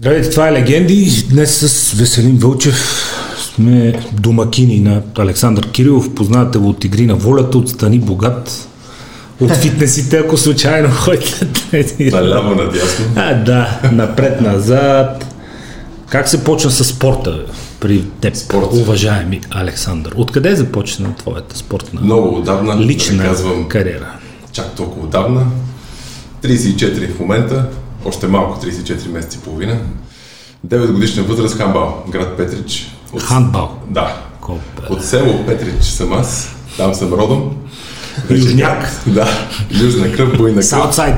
Здравейте, това е Легенди. Днес с Веселин Вълчев сме домакини на Александър Кирилов. Познавате го от Игри на волята, от Стани Богат, от фитнесите, ако случайно ходите. Наляво надясно. А, да, напред-назад. Как се почна с спорта при теб, Спорт. уважаеми Александър? Откъде започна твоята спортна Много отдавна, лична да казвам кариера? чак толкова отдавна. 34 в момента, още малко, 34 месеца и половина. 9 годишна възраст, Хамбал, град Петрич. От, Хандбал. Да. Копе. От село Петрич съм аз, там съм родом. Южняк. Да, южна кръв, буйна кръв. Саутсайд.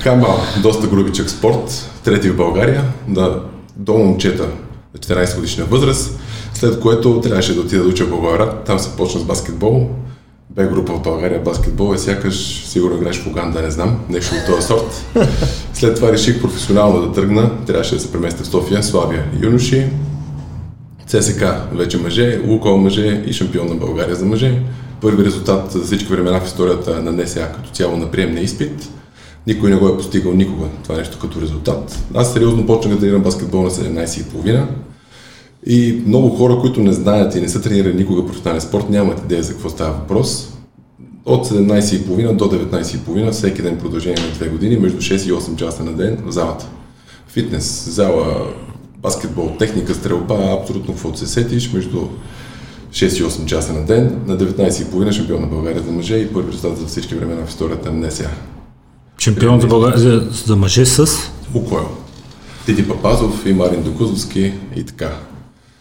Хамбал, доста грубичък спорт, трети в България, да, до момчета на 14 годишна възраст, след което трябваше да отида да уча в Благоевград, там се почна с баскетбол, бе група в България, баскетбол е сякаш, сигурно играеш в Уганда, не знам, нещо от този сорт. След това реших професионално да тръгна, трябваше да се преместя в София, Славия юноши, ЦСК вече мъже, Лукол мъже и шампион на България за мъже. Първи резултат за всички времена в историята на НСА като цяло на приемния изпит. Никой не го е постигал никога това нещо като резултат. Аз сериозно почнах да тренирам баскетбол на 17,5 и много хора, които не знаят и не са тренирали никога професионален спорт, нямат идея за какво става въпрос. От 17,5 до 19,5 всеки ден продължение на 2 години, между 6 и 8 часа на ден в залата. Фитнес, зала, баскетбол, техника, стрелба, абсолютно каквото се сетиш, между 6 и 8 часа на ден, на 19,5 шампион на България за мъже и първи резултат за всички времена в историята на НСА. Шампион за, България, за, за мъже с Лукойл. Тити Папазов и Марин Докузовски и така.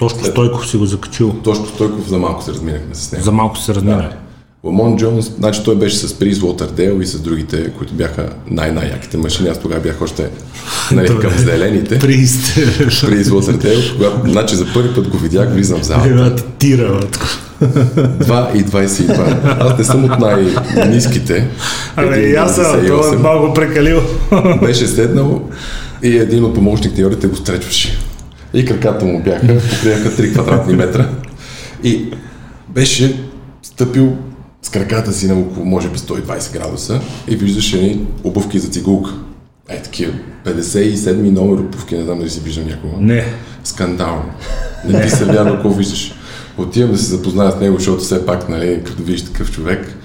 Тошко Стойков си го закачил. Тошко Стойков за малко се разминахме с него. За малко се размина. Да. Ламон Джонс, значи той беше с Приз Уотърдейл и с другите, които бяха най-най-яките машини. Аз тогава бях още нали, към зелените. Прист. Приз Уотърдейл, когато, значи за първи път го видях, влизам в залата. Тира. бе, тако. 2 и 22. Аз не съм от най-низките. Абе, и аз съм, това е 1,98. малко прекалил. Беше седнал и един от помощник треньорите го стречваше. И краката му бяха, покриваха 3 квадратни метра. И беше стъпил с краката си на около, може би, 120 градуса и виждаше ни обувки за цигулка. Е, такива 57 номер обувки, не знам дали си виждам някога. Не. Скандално. Не ти се вярва какво виждаш. Отивам да се запозная с него, защото все пак, нали, като видиш такъв човек,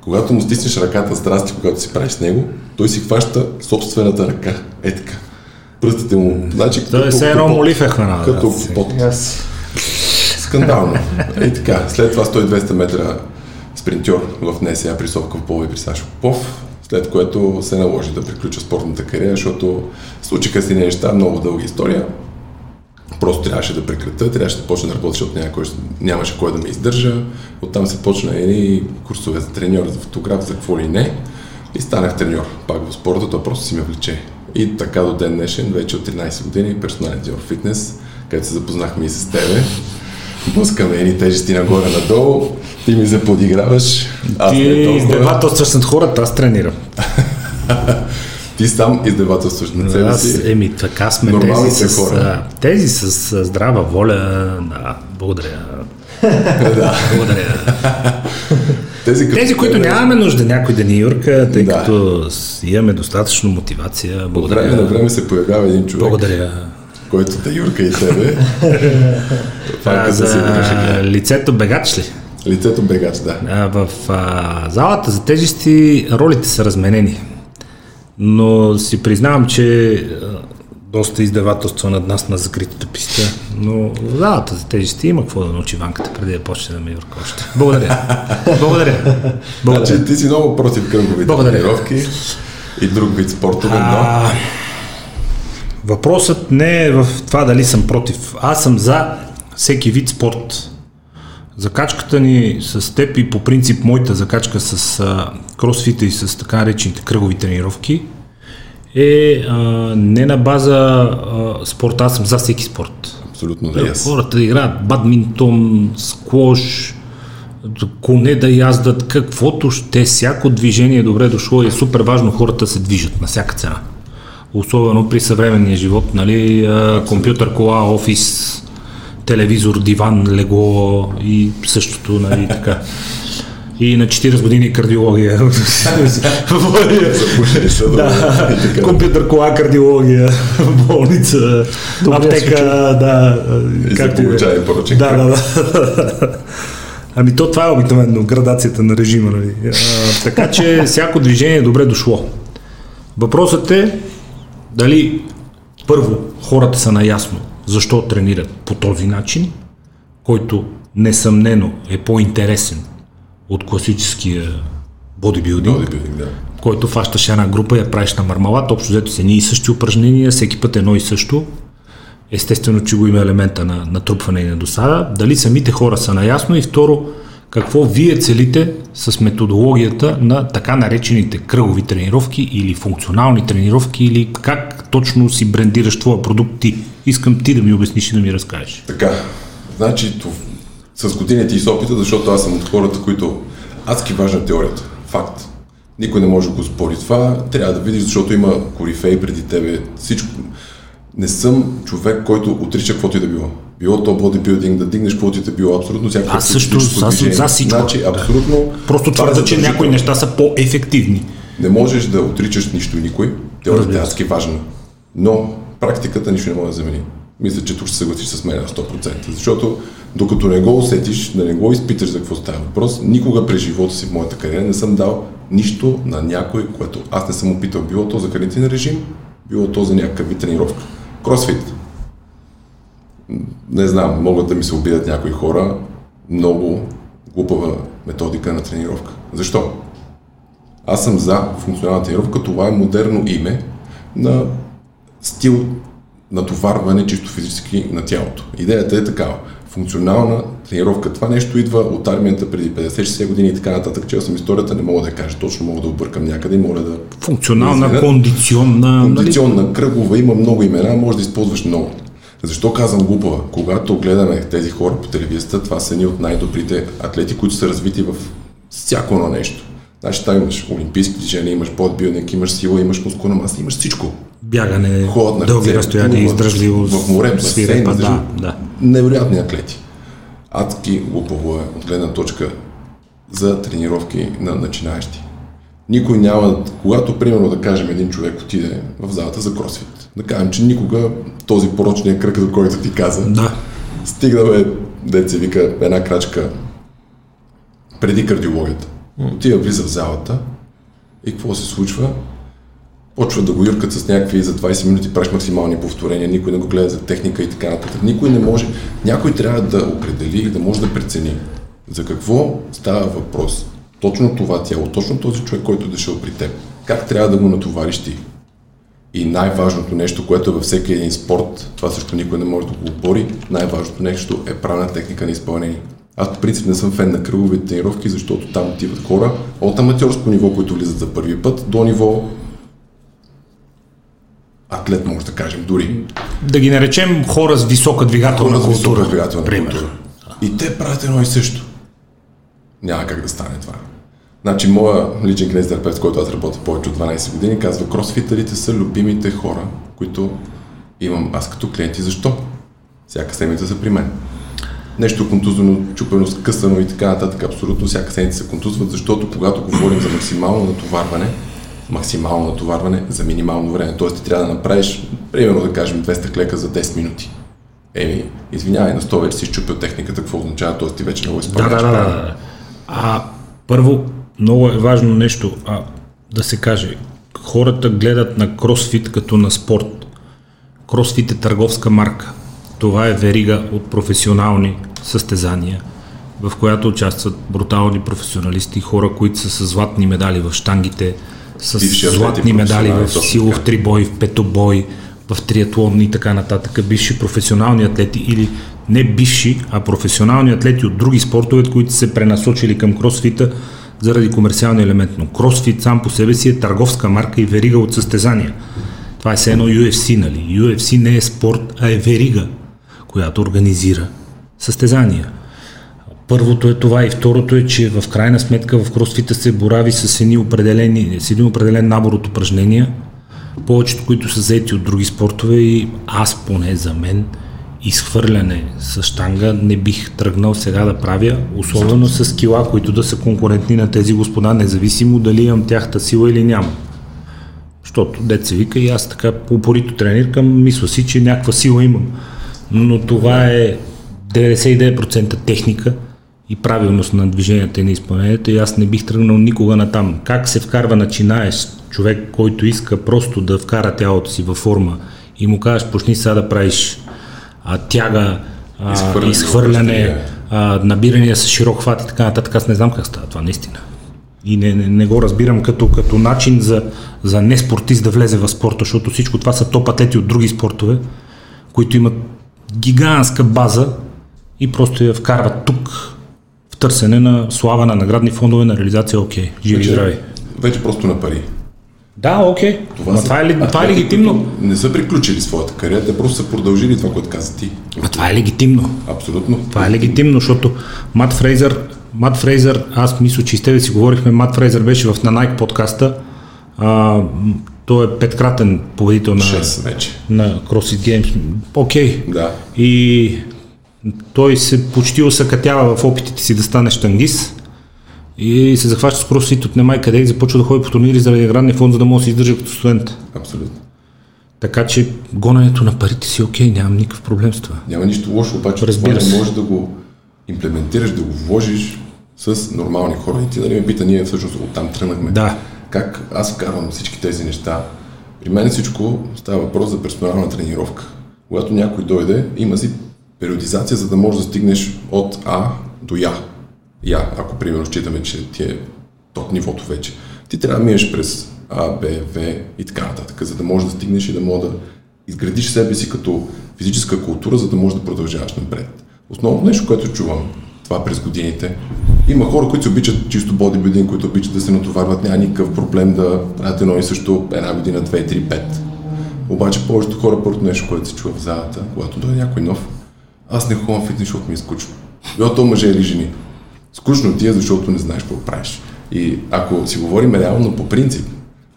когато му стиснеш ръката, здрасти, когато си правиш с него, той си хваща собствената ръка. Е така. Пръстите му, значи Той е все едно молив е храна. Като да, си. под. Скандално. И така, след това 100-200 метра спринтьор в НСА при Совков Пол и при Сашо Попов, след което се наложи да приключа спортната кариера, защото случиха си неща, много дълга история. Просто трябваше да прекратя, трябваше да почна да работя, защото няма кой, нямаше кой да ме издържа. Оттам се почна едни курсове за треньор, за фотограф, за какво ли не. И станах треньор. Пак в спорта, то просто си ме влече. И така до ден днешен, вече от 13 години, персонален в фитнес, където се запознахме и с тебе. Блъскаме едни тежести нагоре-надолу, ти ми заподиграваш, аз Ти толкова. издевателстваш над хората, аз тренирам. Ти сам издевателстваш на себе си. еми, така сме Нормалните тези с, хора. тези с здрава воля. Да, благодаря. Благодаря. Тези, като Тези, които тебе, нямаме нужда някой да ни юрка, тъй Да. като имаме достатъчно мотивация. От време на Благодаря. време се появява един човек, Благодаря. който да юрка и тебе. Е А, като да за лицето бегач ли? Лицето бегач, да. А, в а, залата за тежести ролите са разменени. Но си признавам, че доста издевателства над нас на закритата писта. Но залата за тежести има какво да научи ванката преди да почне да ме юрка още. Благодаря. Благодаря. Благодаря. Значи ти си много против кръговите тренировки и друг вид спортове, но А, въпросът не е в това дали съм против. Аз съм за всеки вид спорт. Закачката ни с теб и по принцип моята закачка с а, кросфита и с така наречените кръгови тренировки е а, не на база а, спорт, аз съм за всеки спорт. абсолютно да yes. Хората играят бадминтон, сквош, коне да яздат, каквото ще, всяко движение е добре дошло и е супер важно хората да се движат на всяка цена. Особено при съвременния живот, нали, а, компютър, кола, офис, телевизор, диван, легло и същото, нали, така. И на 40 години кардиология. Да, компютър, кола, кардиология, болница, аптека, да. И се получава поръчен Да, да, да. Ами то това е обикновено градацията на режима. Нали? А, така че всяко движение е добре дошло. Въпросът е дали първо хората са наясно защо тренират по този начин, който несъмнено е по-интересен от класическия бодибилдинг, Бодибилдинг, да. който фащаш една група и я правиш на мармалат, общо взето са едни и същи упражнения, всеки път едно и също. Естествено, че го има елемента на натрупване и на досада. Дали самите хора са наясно и второ, какво вие целите с методологията на така наречените кръгови тренировки или функционални тренировки или как точно си брендираш твоя продукт ти? Искам ти да ми обясниш и да ми разкажеш. Така, значи с годините и с опита, защото аз съм от хората, които адски важна теорията. Факт. Никой не може да го спори това. Трябва да видиш, защото има корифей преди тебе. Всичко. Не съм човек, който отрича каквото и да било. Било то бодибилдинг, да дигнеш каквото и да било, абсолютно всякакво Аз също, съм за всичко. Значи, Да. абсолютно. Просто това е твърда, че някои неща са по-ефективни. Не можеш да отричаш нищо и никой. Теорията е адски важна. Но практиката нищо не може да замени. Мисля, че тук ще се съгласиш с мен на 100%. Защото докато не го усетиш, да не го изпиташ за какво става въпрос, никога през живота си в моята кариера не съм дал нищо на някой, което аз не съм опитал. Било то за хранителен режим, било то за някакъв вид тренировка. Кросфит. Не знам, могат да ми се обидят някои хора. Много глупава методика на тренировка. Защо? Аз съм за функционална тренировка. Това е модерно име на стил натоварване чисто физически на тялото. Идеята е такава. Функционална тренировка. Това нещо идва от армията преди 50-60 години и така нататък. Чел съм историята, не мога да кажа точно, мога да объркам някъде и моля да... Функционална, Наистина. кондиционна... нали? Кондиционна, кръгова, има много имена, може да използваш много. Защо казвам глупава? Когато гледаме тези хора по телевизията, това са едни от най-добрите атлети, които са развити в всяко едно нещо. Значи там имаш олимпийски движения, имаш бодбилдинг, имаш сила, имаш мускулна маса, имаш всичко. Бягане, Ходят на дълги разстояния, издръжливост, в море, басейн, свирепа, да, да. Невероятни атлети. Адски глупаво е от гледна точка за тренировки на начинаещи. Никой няма, когато примерно да кажем един човек отиде в залата за кросфит, да кажем, че никога този порочния кръг, за който ти каза, Да. стигнаме, деца вика, една крачка преди кардиологията. Отива, влиза в залата и какво се случва? Почва да го юркат с някакви за 20 минути, правиш максимални повторения, никой не го гледа за техника и така нататък. Никой не може, някой трябва да определи и да може да прецени за какво става въпрос. Точно това тяло, точно този човек, който е дошъл при теб. Как трябва да го натовариш ти? И най-важното нещо, което е във всеки един спорт, това също никой не може да го обори, най-важното нещо е правилна техника на изпълнение. Аз по принцип не съм фен на кръговите тренировки, защото там отиват хора от аматьорско ниво, които влизат за първи път, до ниво атлет, може да кажем, дори. Да ги наречем хора с висока двигателна Хора с култура. висока двигателна пример. култура. И те правят едно и също. Няма как да стане това. Значи, моя личен кинезитерапевт, с който аз работя повече от 12 години, казва, кросфитърите са любимите хора, които имам аз като клиенти. Защо? Всяка седмица са при мен. Нещо контузено, чупено, скъсано и така нататък, абсолютно всяка седмица се контузват, защото когато говорим за максимално натоварване, максимално натоварване за минимално време, т.е. ти трябва да направиш, примерно да кажем 200 клека за 10 минути. Еми, извинявай, на 100 вече си щупил техниката, какво означава, т.е. ти вече не го Да, изпълняваш да, да, правилно. да. А първо, много е важно нещо а, да се каже. Хората гледат на кросфит като на спорт. Кросфит е търговска марка. Това е верига от професионални състезания, в която участват брутални професионалисти, хора, които са с златни медали в штангите, с златни медали професионални, в силов трибой, в петобой, в триатлон и така нататък, бивши професионални атлети или не бивши, а професионални атлети от други спортове, които се пренасочили към кросфита заради комерциалния елемент. Но кросфит сам по себе си е търговска марка и верига от състезания. Това е все едно UFC, нали? UFC не е спорт, а е верига, която организира състезания. Първото е това и второто е, че в крайна сметка в кросфита се борави с, едни определени, с един определен набор от упражнения, повечето които са заети от други спортове и аз поне за мен изхвърляне с штанга не бих тръгнал сега да правя, особено с кила, които да са конкурентни на тези господа, независимо дали имам тяхта сила или няма. Защото деца вика и аз така упорито трениркам, мисля си, че някаква сила имам. Но това е 99% техника и правилност на движенията и на изпълнението и аз не бих тръгнал никога на там. Как се вкарва начинаеш човек, който иска просто да вкара тялото си във форма и му кажеш, почни сега да правиш а, тяга, а, изхвърляне, изхвърляне а, набирания с широк хват и така нататък. Аз не знам как става това наистина. И не, не, не го разбирам като, като начин за, за не спортист да влезе в спорта, защото всичко това са топ атлети от други спортове, които имат гигантска база и просто я вкарват тук търсене на слава, на наградни фондове, на реализация, окей, живи вече, здрави. Вече просто на пари. Да, окей. Това, са, това, е, това е легитимно. Не са приключили своята кариера, те просто са продължили това, което каза ти. А това е легитимно. Абсолютно. Това е легитимно, защото Мат Фрейзър, Мат Фрейзър, аз мисля, че и с тебе си говорихме, Мат Фрейзър беше в на Nike подкаста. А, той е петкратен победител на, 6 вече. на CrossFit Games. Окей. Да. И той се почти осъкатява в опитите си да стане штангист и се захваща с кросфит от немай къде и започва да ходи по турнири заради наградния фонд, за да може да се издържа като студент. Абсолютно. Така че гоненето на парите си окей, нямам никакъв проблем с това. Няма нищо лошо, обаче Разбира се. не можеш да го имплементираш, да го вложиш с нормални хора. И ти нали ме пита, ние всъщност оттам тръгнахме. Да. Как аз вкарвам всички тези неща? При мен всичко става въпрос за персонална тренировка. Когато някой дойде, има си периодизация, за да можеш да стигнеш от А до Я. Я, ако примерно считаме, че ти е топ нивото вече. Ти трябва да минеш през А, Б, В и така нататък, за да можеш да стигнеш и да можеш да изградиш себе си като физическа култура, за да можеш да продължаваш напред. Основното нещо, което чувам, това през годините, има хора, които се обичат чисто бодибилдинг, които обичат да се натоварват, няма никакъв проблем да правят едно и също една година, две, три, пет. Обаче повечето хора, първото нещо, което се чува в залата, когато дойде някой нов, аз не ходя в фитнес, защото ми е скучно. Било то мъже или жени. Скучно ти е, защото не знаеш какво правиш. И ако си говорим реално по принцип,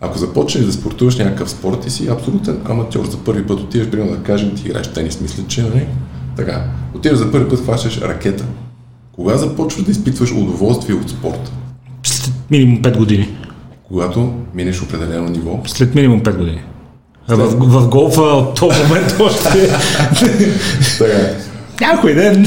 ако започнеш да спортуваш някакъв спорт и си абсолютен аматьор за първи път, отиваш, примерно да кажем, ти играеш тенис, мисля, че нали? Така. Отиваш за първи път, хващаш ракета. Кога започваш да изпитваш удоволствие от спорта? След минимум 5 години. Когато минеш определено ниво. След минимум 5 години. А в, в голфа от този момент още Така. Някой ден,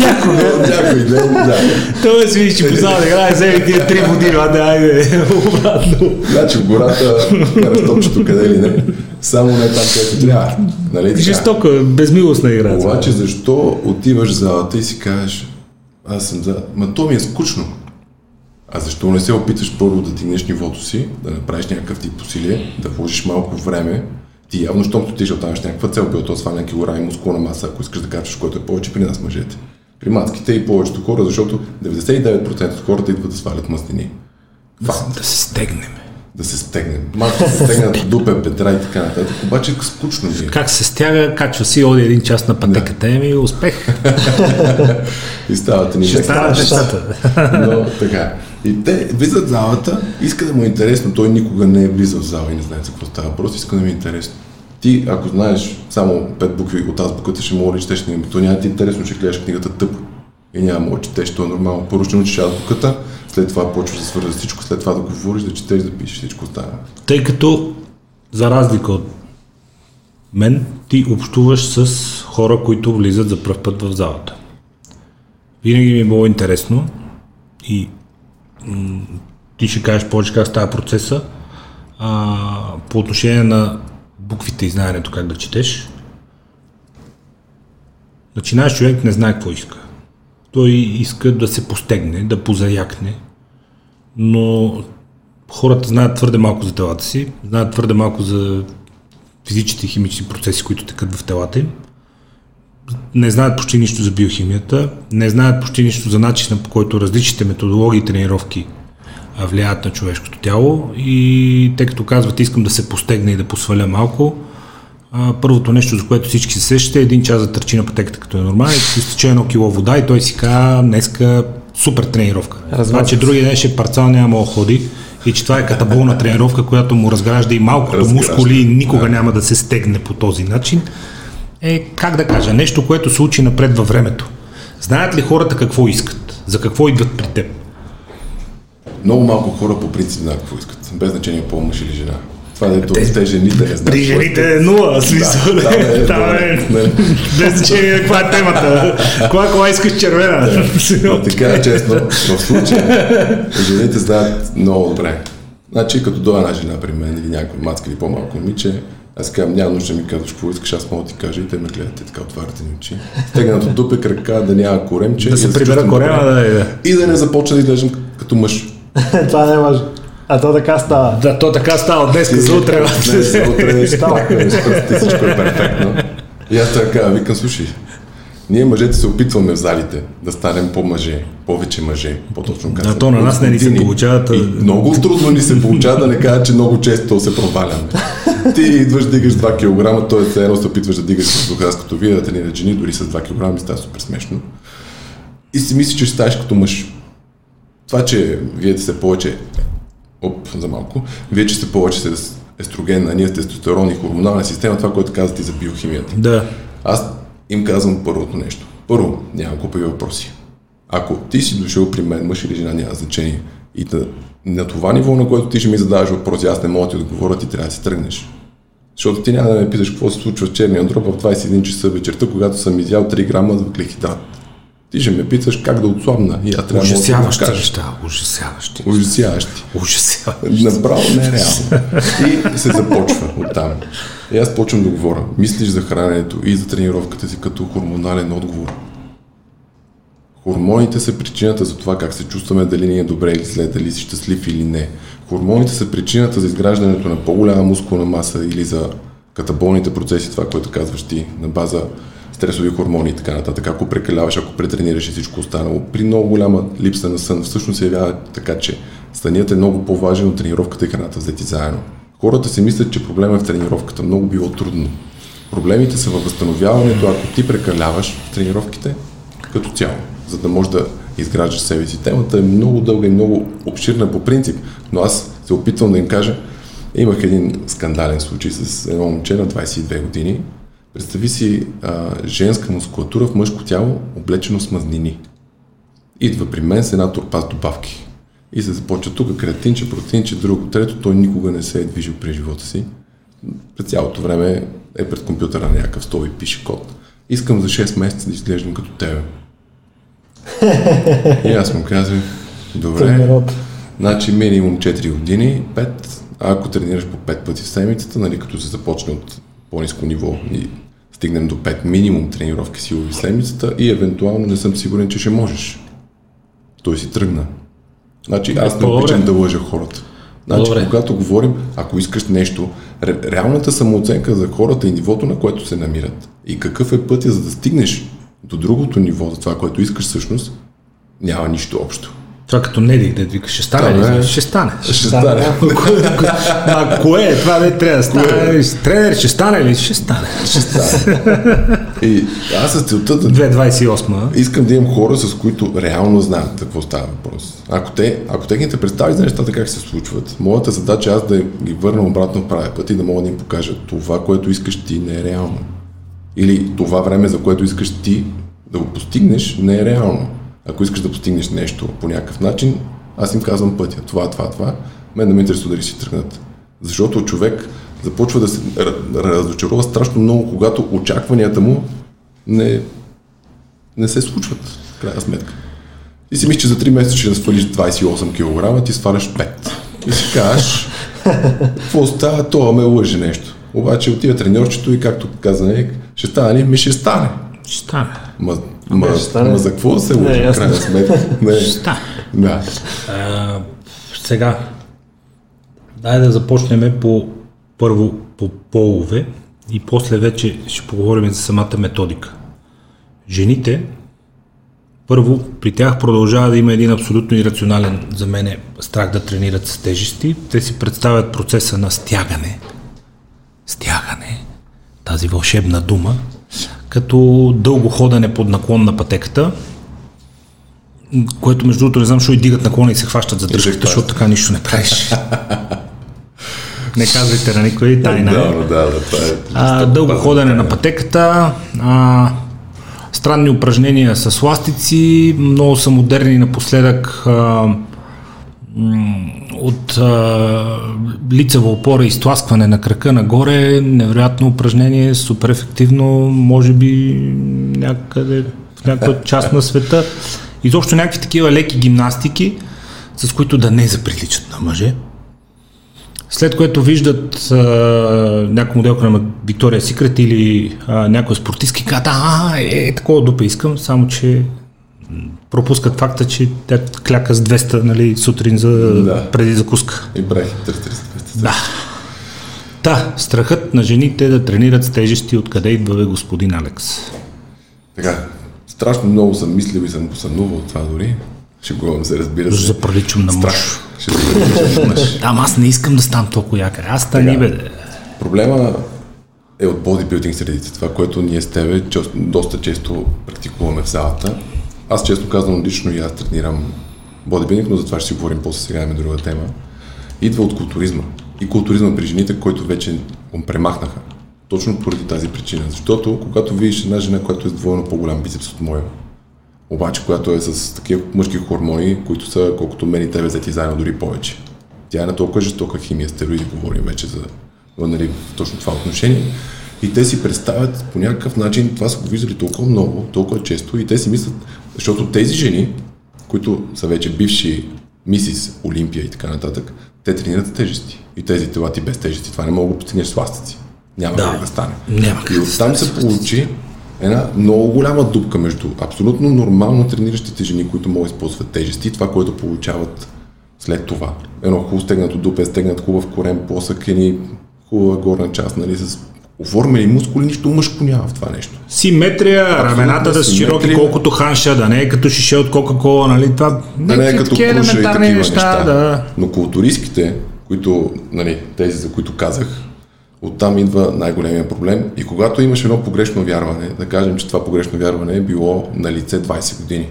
някой ден. Някой ден, да. Той си видиш, че познава да играе, вземи тия 3 години, а да, айде, обратно. Значи в гората караш топчето къде ли не. Само не там, където трябва. Нали така? Жестока, безмилостна игра. Обаче защо отиваш в залата и си кажеш, аз съм за... Ма то ми е скучно. А защо не се опиташ първо да дигнеш нивото си, да направиш някакъв тип усилие, да вложиш малко време, ти явно, щом отидеш да останеш някаква цел, било то сваля килограми, мускулна маса, ако искаш да качваш, което е повече при нас мъжете. При матките и повечето хора, защото 99% от хората идват да свалят мазнини. Факт. Да се стегнем. Да се стегне. Малко да се стегнат дупе, бедра и така нататък. Обаче скучно ми е. Как се стяга, качва си, оди един час на пътеката, еми успех. И стават ни Ще стават нещата. Но така. И те влизат в залата, иска да му е интересно, той никога не е влизал в зала и не знае за какво става. Просто иска да ми е интересно. Ти, ако знаеш само пет букви от азбуката, ще мога да четеш книга, то няма ти е интересно, че гледаш книгата тъпо. И няма да четеш, то е нормално. Първо ще научиш азбуката, след това почваш да свързваш всичко, след това да говориш, да четеш, да пишеш, всичко става. Тъй като, за разлика от мен, ти общуваш с хора, които влизат за пръв път в залата. Винаги ми е било интересно и м- ти ще кажеш повече как става процеса. А, по отношение на буквите и знаенето как да четеш, начинаеш човек не знае какво иска. Той иска да се постегне, да позаякне, но хората знаят твърде малко за телата си, знаят твърде малко за физичните и химични процеси, които текат в телата им. Не знаят почти нищо за биохимията, не знаят почти нищо за начина по който различните методологии и тренировки влияят на човешкото тяло и те като казват искам да се постегне и да посваля малко, първото нещо, за което всички се сещате, е един час да търчи на пътеката като е нормално, и като изтече едно кило вода и той си казва днеска супер тренировка. Това, че другия ден ще парцал няма да ходи и че това е катаболна тренировка, която му разгражда и малкото Разгражда, мускули и никога няма да се стегне по този начин. е, как да кажа, нещо, което се учи напред във времето. Знаят ли хората какво искат? За какво идват при теб? Много малко хора по принцип знаят какво искат, без значение по мъж или жена. Това дето те, те жените не знаят. При жените е нула, смисъл. Да, да, да, е, без значение каква е темата. Коя кола искаш червена? Но, така честно, в случая жените знаят много добре. Значи, като дойде една жена при мен или някой мацка или по-малко момиче, аз казвам, няма нужда да ми казваш какво искаш, аз мога да ти кажа и те ме гледат така отваряте ни очи. От дупе крака, да няма коремче. Да се прибера корема, да, да. И да не започна да изглеждам като мъж. Това не е важно. А то така става. Да, то така става днес, за утре. Не, за утре не става. Всичко е перфектно. И аз така викам, слушай, ние мъжете се опитваме в залите да станем по-мъже, повече мъже, по-точно казвам. А то на нас не ни се получава. И много трудно ни се получава да не кажа, че много често се проваляме. Ти идваш, дигаш 2 кг, т.е. едно се опитваш да дигаш с като вие, да тренираш жени, дори с 2 кг и става супер смешно. И си мислиш, че ще ставаш като мъж. Това, че вие сте повече оп, за малко, вие, че сте повече с естроген, а ние с тестостерон и хормонална система, това, което казвате за биохимията. Да. Аз им казвам първото нещо. Първо, няма глупави въпроси. Ако ти си дошъл при мен, мъж или жена, няма значение. И да, на това ниво, на което ти ще ми задаваш въпроси, аз не мога да ти отговоря, ти трябва да си тръгнеш. Защото ти няма да ме питаш какво се случва с черния дроп в 21 часа вечерта, когато съм изял 3 грама въглехидрат. Ти ще ме питаш как да отслабна. И аз трябва ужасяващи да неща, ужасяващи. Ужасяващи. Ужасяващи. Направо не е реално. И се започва оттам. И аз почвам да говоря. Мислиш за храненето и за тренировката си като хормонален отговор. Хормоните са причината за това как се чувстваме, дали ни е добре или след, дали си щастлив или не. Хормоните са причината за изграждането на по-голяма мускулна маса или за катаболните процеси, това, което казваш ти, на база стресови хормони и така нататък. Ако прекаляваш, ако претренираш и всичко останало, при много голяма липса на сън, всъщност се явява така, че сънят е много по-важен от тренировката и храната взети заедно. Хората си мислят, че проблема е в тренировката. Много било трудно. Проблемите са във възстановяването, ако ти прекаляваш в тренировките като цяло, за да можеш да изграждаш себе си. Темата е много дълга и много обширна по принцип, но аз се опитвам да им кажа, имах един скандален случай с едно момче на 22 години, Представи си а, женска мускулатура в мъжко тяло, облечено с мазнини. Идва при мен с една турпа с добавки. И се започва тук креатинче, протеинче, друго, трето. Той никога не се е движил при живота си. През цялото време е пред компютъра на някакъв стол и пише код. Искам за 6 месеца да изглеждам като тебе. и аз му казвам, добре, значи минимум 4 години, 5, а ако тренираш по 5 пъти в седмицата, нали, като се започне от по-низко ниво и стигнем до 5 минимум тренировки силови седмицата и евентуално не съм сигурен, че ще можеш. Той си тръгна. Значи аз не обичам да лъжа хората. Значи, Добре. когато говорим, ако искаш нещо, ре, реалната самооценка за хората и нивото, на което се намират и какъв е пътя за да стигнеш до другото ниво, за това, което искаш всъщност, няма нищо общо. Това като не да викаш, ще стане Да, ли? Ще стане. Ще стане. А кое е? Това не трябва да стане. Тренер, ще стане ли? Ще стане. Ще стане. И аз с целта да 2.28. искам да имам хора, с които реално знаят какво става въпрос. Ако, те, ако техните представи за нещата как се случват, моята задача е аз да ги върна обратно в правия път и да мога да им покажа това, което искаш ти не е реално. Или това време, за което искаш ти да го постигнеш, не е реално. Ако искаш да постигнеш нещо по някакъв начин, аз им казвам пътя. Това, това, това. Мен да ме интересува дали си тръгнат. Защото човек започва да се разочарова страшно много, когато очакванията му не, не се случват, в крайна сметка. И си мислиш, че за 3 месеца ще свалиш 28 кг, ти сваляш 5. И си кажеш, какво става, това ме лъже нещо. Обаче отива треньорчето и както каза ще стане ли? Ми ще стане. Ще стане. Ма, ма, стане. ма за какво се Не, лъже, в крайна сметка? Не. Да. А, сега, дай да започнем по първо по полове и после вече ще поговорим за самата методика. Жените, първо, при тях продължава да има един абсолютно ирационален за мен страх да тренират с тежести. Те си представят процеса на стягане. Стягане. Тази вълшебна дума. Като дълго ходене под наклон на пътеката, което между другото не знам, защо и дигат наклона и се хващат за дръжката, Ефективно. защото така нищо не правиш. Не казвайте на никой тайна. Да, е. да, да, това е. А, дълго ходене на пътеката, а, странни упражнения с ластици, много са модерни напоследък а, от а, лицева опора и изтласкване на крака нагоре, невероятно упражнение, супер ефективно, може би някъде в някаква част на света. Изобщо някакви такива леки гимнастики, с които да не заприличат на мъже. След което виждат а, някоя моделка на Виктория Секрет или а, някой спортистки, казват, а, е, е, такова дупе искам, само че пропускат факта, че тя кляка с 200 нали, сутрин за, Да. преди закуска. И брахи 300. Да. Та, страхът на жените да тренират с тежести, откъде идва бе господин Алекс? Така, страшно много съм мислил и съм посънувал това дори. Шегувам се, разбира се. Заприличам на мъж. Страх. Ще се приличам на мъж. Ама аз не искам да ставам толкова яка. Аз стани, бе. Проблема е от бодибилдинг средите. Това, което ние с тебе доста често практикуваме в залата. Аз често казвам лично и аз тренирам бодибилдинг, но за това ще си говорим после сега имаме друга тема. Идва от културизма. И културизма при жените, който вече премахнаха. Точно поради тази причина. Защото когато видиш една жена, която е с двойно по-голям бицепс от моя, обаче която е с такива мъжки хормони, които са колкото мен и тебе взети заедно дори повече. Тя е на толкова жестока химия, стероиди, говорим вече за нали, точно това отношение. И те си представят по някакъв начин, това са го виждали толкова много, толкова често и те си мислят, защото тези жени, които са вече бивши мисис Олимпия и така нататък, те тренират тежести. И тези тела ти без тежести, това не мога да го постигнеш с ластици. Няма Да. как да стане. Няма как и да оттам стане се получи една много голяма дупка между абсолютно нормално трениращите жени, които могат да използват тежести и това, което получават след това. Едно хубаво стегнато дупе, стегнат хубав корем, посъкени, хубава горна част, нали, с оформени мускули, нищо мъжко няма в това нещо. Симетрия, рамената да са широки колкото ханша, да не е като шише от Кока-Кола, нали? Това Да не е като круша и такива неща, неща. да. Но културистките, които, нали, тези, за които казах, оттам идва най-големия проблем. И когато имаш едно погрешно вярване, да кажем, че това погрешно вярване е било на лице 20 години,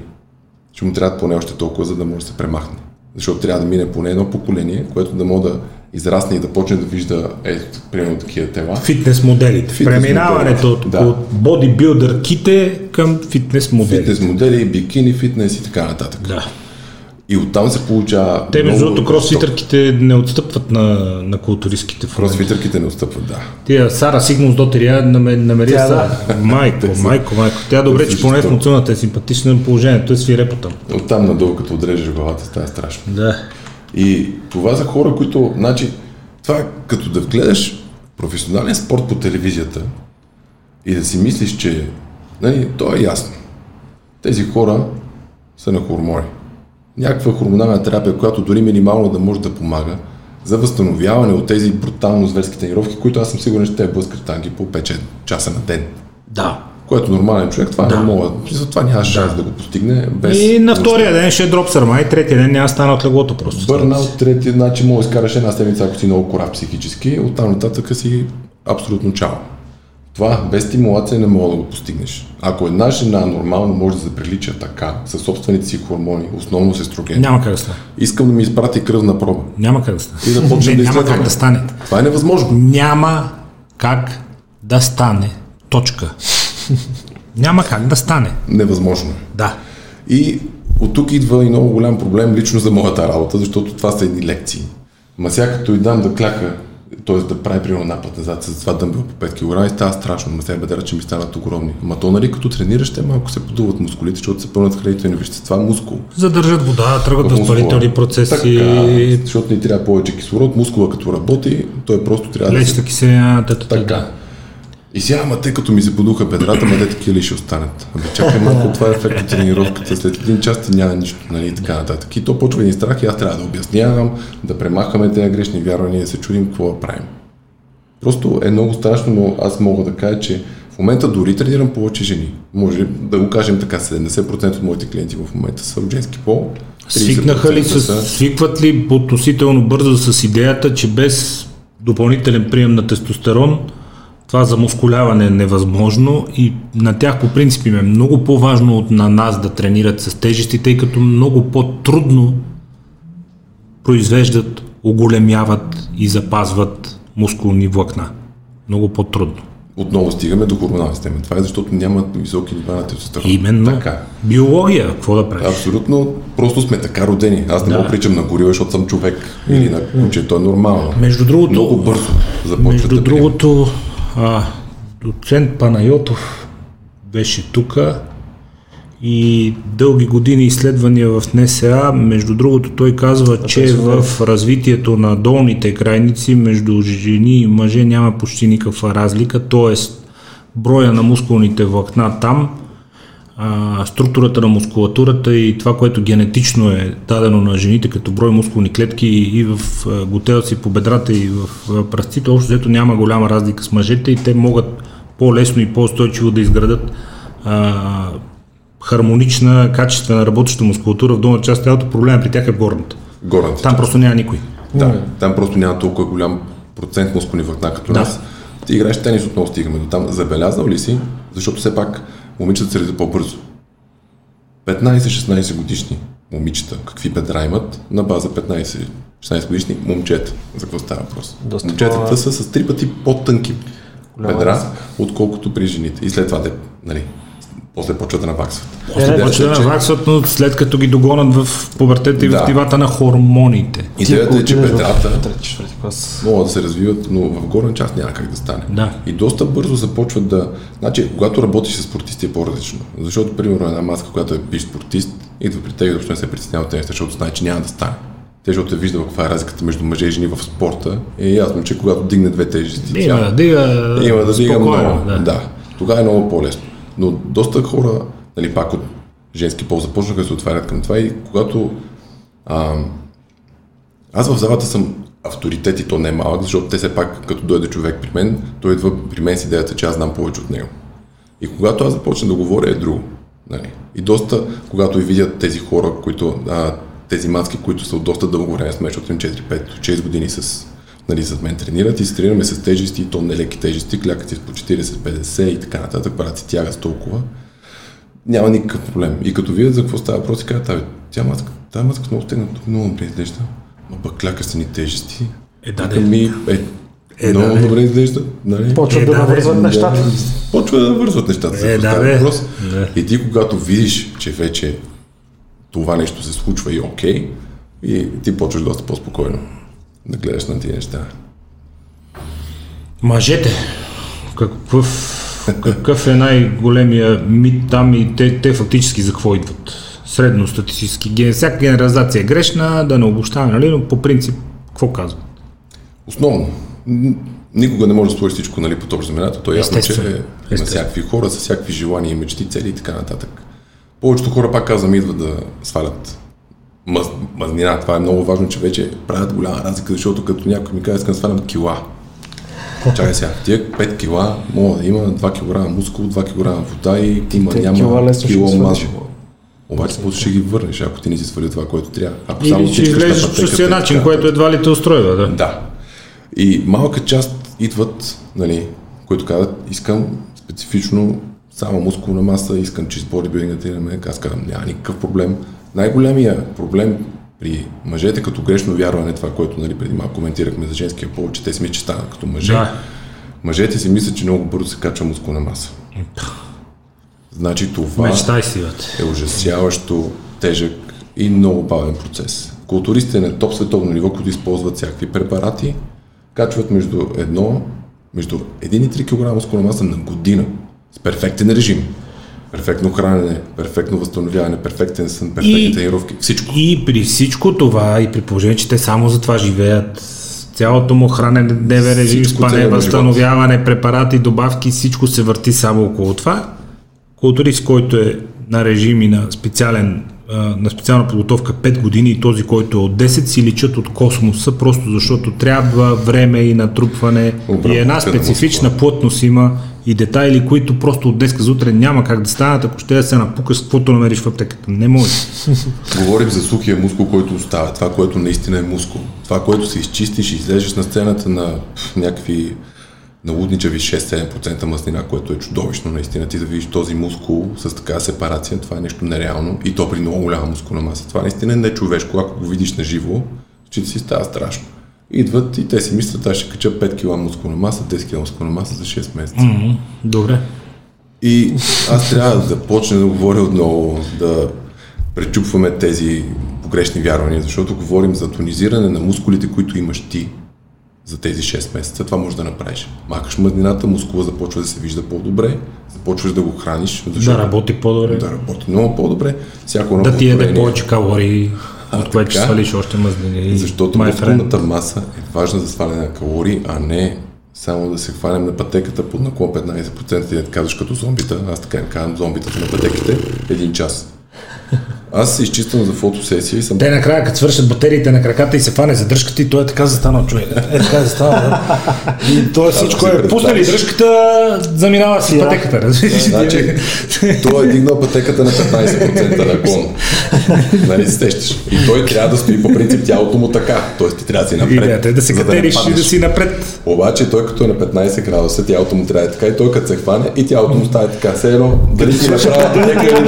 ще му трябва поне още толкова, за да може да се премахне. Защото трябва да мине поне едно поколение, което да може да израсне и да почне да вижда, ето, примерно такива тела. Фитнес моделите. Фитнес Преминаването от, да. от бодибилдърките към фитнес модели. Фитнес модели, бикини, фитнес и така нататък. Да. И оттам се получава. Те, между другото, кросфитърките не отстъпват на, на културистките в момента. Кросфитърките не отстъпват, да. Тия Сара Сигмунс Дотерия намери, намери Тя, са. да. Майко, майко, майко. Тя добре, че поне в муцуната е симпатична положението, е свирепо там. Оттам надолу, като отрежеш главата, става страшно. Да. И това за хора, които, значи, това като да гледаш професионален спорт по телевизията и да си мислиш, че, нали, то е ясно. Тези хора са на хормони. Някаква хормонална терапия, която дори минимално да може да помага за възстановяване от тези брутално зверски тренировки, които аз съм сигурен, че те блъскат танки по 5 часа на ден. Да. Което нормален човек, това Да. не мога. Затова няма шанс да. го постигне без... И на втория ден ще е дроп сърма и третия ден няма стана от леглото просто. Бърнаут, трети, значи мога да изкараш една седмица, ако си много корав психически, оттам нататък си абсолютно чао. Това без стимулация не мога да го постигнеш. Ако една жена нормално може да се прилича така, със собствените си хормони, основно с естроген, Няма как да стане. искам да ми изпрати кръвна проба. Няма как да стане. И да почнем Не, да няма как да стане. Това е невъзможно. Няма как да стане. Точка. Няма как да стане. Невъзможно. е. Да. И от тук идва и много голям проблем лично за моята работа, защото това са едни лекции. Ма сега като и дам да кляка, т.е. да прави примерно път назад с това дъмбел по 5 кг и става страшно, ма сега бедра, че ми станат огромни. Ма то нали като тренираш, те малко се подуват мускулите, защото се пълнат хранителни вещества, мускул. Задържат вода, тръгват възпалителни процеси, Така, защото ни трябва повече кислород, мускула като работи, той просто трябва да се лечата киселина, така. И сега, ама те като ми се подуха бедрата, ма те такива ли ще останат? Ами чакай малко, това е ефект от тренировката, след един час ти няма нищо, нали, и така нататък. И то почва ни страх и аз трябва да обяснявам, да премахваме тези грешни вярвания, да се чудим какво да правим. Просто е много страшно, но аз мога да кажа, че в момента дори тренирам повече жени. Може да го кажем така, 70% от моите клиенти в момента са от женски пол. Свикнаха ли 30% с, са- свикват ли относително бързо с идеята, че без допълнителен прием на тестостерон това за мускуляване е невъзможно и на тях по принцип им е много по-важно от на нас да тренират с тежести, тъй като много по-трудно произвеждат оголемяват и запазват мускулни влакна. Много по-трудно. Отново стигаме до хормонална система. Това е защото нямат високи нива на тестостерон. Именно. Така. Биология, какво да правиш? Абсолютно, просто сме така родени. Аз не Да. мога причам на горила, защото съм човек. Или на куче, то е нормално. Между другото, Много бързо започват Между да другото, а, доцент Панайотов беше тук и дълги години изследвания в НСА. Между другото, той казва, че в развитието на долните крайници между жени и мъже няма почти никаква разлика, т.е. броя на мускулните влакна там а, структурата на мускулатурата и това, което генетично е дадено на жените като брой мускулни клетки и в а, готелци по бедрата и в пръстите, общо взето няма голяма разлика с мъжете и те могат по-лесно и по-устойчиво да изградат а, хармонична, качествена работеща мускулатура в долната част. Тялото проблема при тях е горната. Горната Там просто няма никой. Да, там просто няма толкова голям процент мускулни влакна като Да. нас. Ти играеш тенис, отново стигаме до там. Забелязнал ли си, защото все пак момичетата се редят по-бързо. 15-16 годишни момичета, какви бедра имат, на база 15-16 годишни момчета. За какво става въпрос? Доста Момчетата са с три пъти по-тънки бедра, разлика. отколкото при жените. И след това, де, нали, после почват да наваксват. Е, не, Идеята Почва да наваксват, но след като ги догонат в пубертета и Да. в нивата на хормоните. Идеята е, че бедрата могат да се развиват, но в горна част няма как да стане. Да. И доста бързо започват да... Значи, когато работиш с спортисти е по-различно. Защото, примерно, една маска, която е биш спортист, идва при теб и въобще не се притеснява от тениста, защото знае, че няма да стане. Те, защото е виждал каква е разликата между мъже и жени в спорта, е ясно, че когато дигне две тежести, Има да дига, има да дига много. Да. да. Тогава е много по-лесно. Но доста хора, нали, пак от женски пол започнаха да се отварят към това и когато а, аз в залата съм авторитет и то не е малък, защото те все пак, като дойде човек при мен, той идва при мен с идеята, че аз знам повече от него. И когато аз започна да говоря е друго. Нали? И доста, когато и видят тези хора, които, а, тези маски, които са от доста дълго време с мен, защото им 4, 5, 6 години с, нали, с мен тренират и се тренираме с тежести, и то нелеки тежести, клякат си по 40, 50 и така нататък, правят си тяга с толкова. Няма никакъв проблем. И като видят за какво става въпрос, и казват, абе, тя маска, тази маска много стегна, много добре изглежда. Ма пък кляка са ни тежести. Е, да, да. Ми, е, Е, много да, добре изглежда. Нали? Почват Е, да да, навързват нещата. Почва да навързват нещата. за Е, какво да, става бе. въпрос. Да. И ти, когато видиш, че вече това нещо се случва и е окей, и ти почваш доста по-спокойно да гледаш на тези неща. Мъжете, какъв, какъв е най-големия мит там и те, те фактически за какво идват? Средно статистически. Ген- Всяка генерализация е грешна, да не обобщаваме, нали? но по принцип, какво казват? Основно, никога не може да сложи всичко нали, под общ знаменател. То е ясно, че има всякакви хора с всякакви желания, мечти, цели и така нататък. Повечето хора, пак казвам, идват да свалят мъз, мазнина. Това е много важно, че вече правят голяма разлика, защото като някой ми каже, искам да свалям кила. Чакай сега, тия 5 кила мога да има 2 кг мускул, 2 кг вода и има, Те няма кила лесно ще кило масло. Обаче после ще ги върнеш, ако ти не си свали това, което трябва. Ако само Или ще тичкаш на излезеш по същия начин, което едва ли те устройва. Да. да. И малка част идват, нали, които казват, искам специфично само мускулна маса, искам чист бодибилдинг да тренираме. Аз казвам, няма никакъв проблем. Най-големия проблем при мъжете като грешно вярване, това, което нали, преди малко коментирахме за женския пол, че те мислят, че станат като мъже. Да. Мъжете си мислят, че много бързо се качва мускулна маса. Значи това Мечтай си, е ужасяващо тежък и много бавен процес. Културистите на топ световно ниво, които използват всякакви препарати, качват между едно, между 1 и 3 кг мускулна маса на година с перфектен режим. Перфектно хранене, перфектно възстановяване, перфектен сън, перфектни И- тренировки, всичко. И при всичко това, и при положение, че те само за това живеят, цялото му хранене, дневен режим, спане, възстановяване, препарати, добавки, всичко се върти само около това. Културист, който е на режим и на специален на специална подготовка 5 години и този, който е от 10, си личат от космоса, просто защото трябва време и натрупване Обработка и една на специфична плътност има и детайли, които просто от днеска за утре няма как да станат, ако ще да се напукаш, каквото намериш в аптеката. Не може. Говорим за сухия мускул, който остава. Това, което наистина е мускул. Това, което се изчистиш и излезеш на сцената на някакви налудничави 6-7% мазнина, което е чудовищно наистина. Ти да видиш този мускул с такава сепарация, това е нещо нереално. И то при много голяма мускулна маса. Това наистина е нечовешко. Ако го видиш на живо, че си става страшно. Идват и те си мислят, аз ще кача 5 кг мускулна маса, 10 кг мускулна маса за 6 месеца. М, Добре. И аз трябва да почна да говоря отново, да пречупваме тези погрешни вярвания, защото говорим за тонизиране на мускулите, които имаш ти за тези 6 месеца. Това можеш да направиш. Махаш мъднината, мускула започва да се вижда по-добре, започваш да го храниш, Да работи по-добре. да работи много по-добре. Всяко едно Да ти яде повторение- повече калории, от което ще свалиш още мъзнини. Защото friend. мускулната маса е важна за сваляне на калории, а не само да се хванем на пътеката под наклон 15% и да казваш като зомбита. Аз така им казвам зомбитата на пътеките един час. Аз се изчиствам за фотосесия и съм Те накрая, като свършат батериите на краката и се фане за дръжката и той е така застанал човек. Е така застанал. Да. И той всичко си е пуснали дръжката, заминава си Да. пътеката. Значи, той е дигнал пътеката на 15% наклон. Нали се сещаш? И той трябва да стои по принцип тялото му така. Тоест ти трябва да си напред. Идеята е да се катериш и да си напред. Обаче той като е на 15 градуса, тялото му трябва да е така и той като се хване и тялото му става така. Все едно, дали си направил пътека или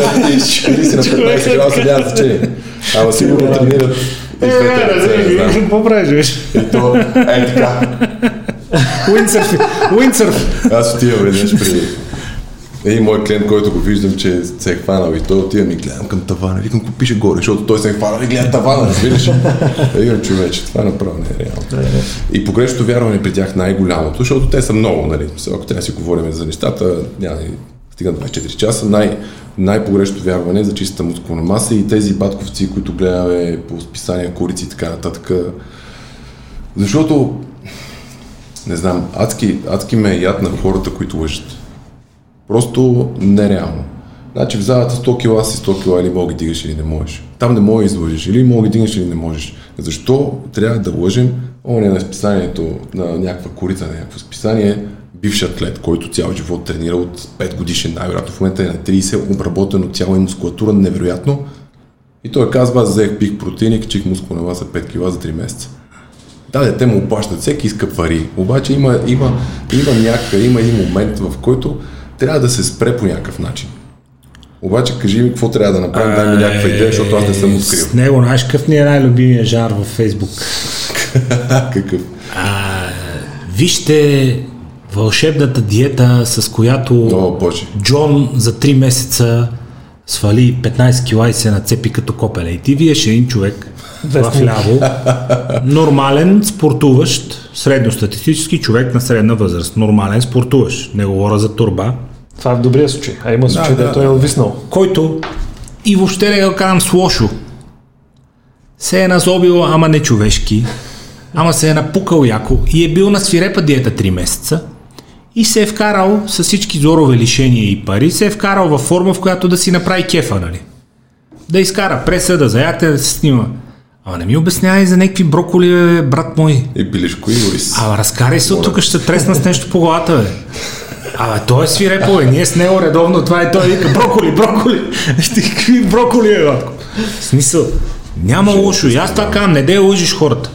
на 15 градуса, няма значение. Ама сигурно тренират и Е, двете ръце, не знам. Какво правиш? И то е така. Уиндсърф. Уиндсърф. Аз отивам веднъж при един мой клиент, който го виждам, че се е хванал и той отива ми гледам към тавана. Викам, какво пише горе, защото той се е хванал и гледа тавана, разбираш? ли? Е, Викам, човече, това направо не е реално. И погрешното вярване при тях най-голямото, защото те са много, нали? Ако трябва да си говорим за нещата, няма стига 24 часа, най- най-погрешното вярване е за чистата мускулна маса и тези батковци, които гледаме по списания, курици и така нататък. Защото не знам, адски, адски ме е яд на хората, които лъжат. Просто нереално. Значи в залата 100 кила си 100 кила или мога ги дигаш или не можеш. Там не можеш да излъжеш или мога ги дигаш или не можеш. Защо трябва да лъжем? Он е на списанието на някаква корица, на някакво списание, бивш атлет, който цял живот тренира от 5 годишен, най-вероятно в момента е на 30, обработено цяло и мускулатура невероятно. И той казва, аз взех пих протеин, качих мускулна маса 5 кила за 3 месеца. Да, де, те му плащат, всеки иска пари. Обаче има, има, има, някакъв, има един момент, в който трябва да се спре по някакъв начин. Обаче кажи ми какво трябва да направим, дай ми някаква идея, защото аз не съм открил. С него, знаеш какъв ни е най-любимия жар във Фейсбук? Какъв? Вижте вълшебната диета, с която О, Боже. Джон за 3 месеца свали 15 кила и се нацепи като копеле. И ти виеш един човек в ляво, нормален, спортуващ, средностатистически човек на средна възраст. Нормален спортуващ. Не говоря за турба. Това е в добрия случай. А има случай, да, да, той е да. отвиснал. който и въобще не го казвам с лошо. Се е назобил, ама не човешки, ама се е напукал яко и е бил на свирепа диета 3 месеца и се е вкарал с всички зорове лишения и пари, се е вкарал във форма, в която да си направи кефа, нали? Да изкара преса, да заяте, да се снима. Ама не ми обяснявай за някакви броколи, бе, брат мой. И пилешко и Борис. Ама разкарай се от тук, ще се тресна с нещо по главата, бе. Абе, той е свирепо, бе. Ние с него редовно, това е той вика броколи, броколи. Ще какви броколи е, батко. В смисъл, няма лошо. И аз това казвам, не дей лъжиш хората.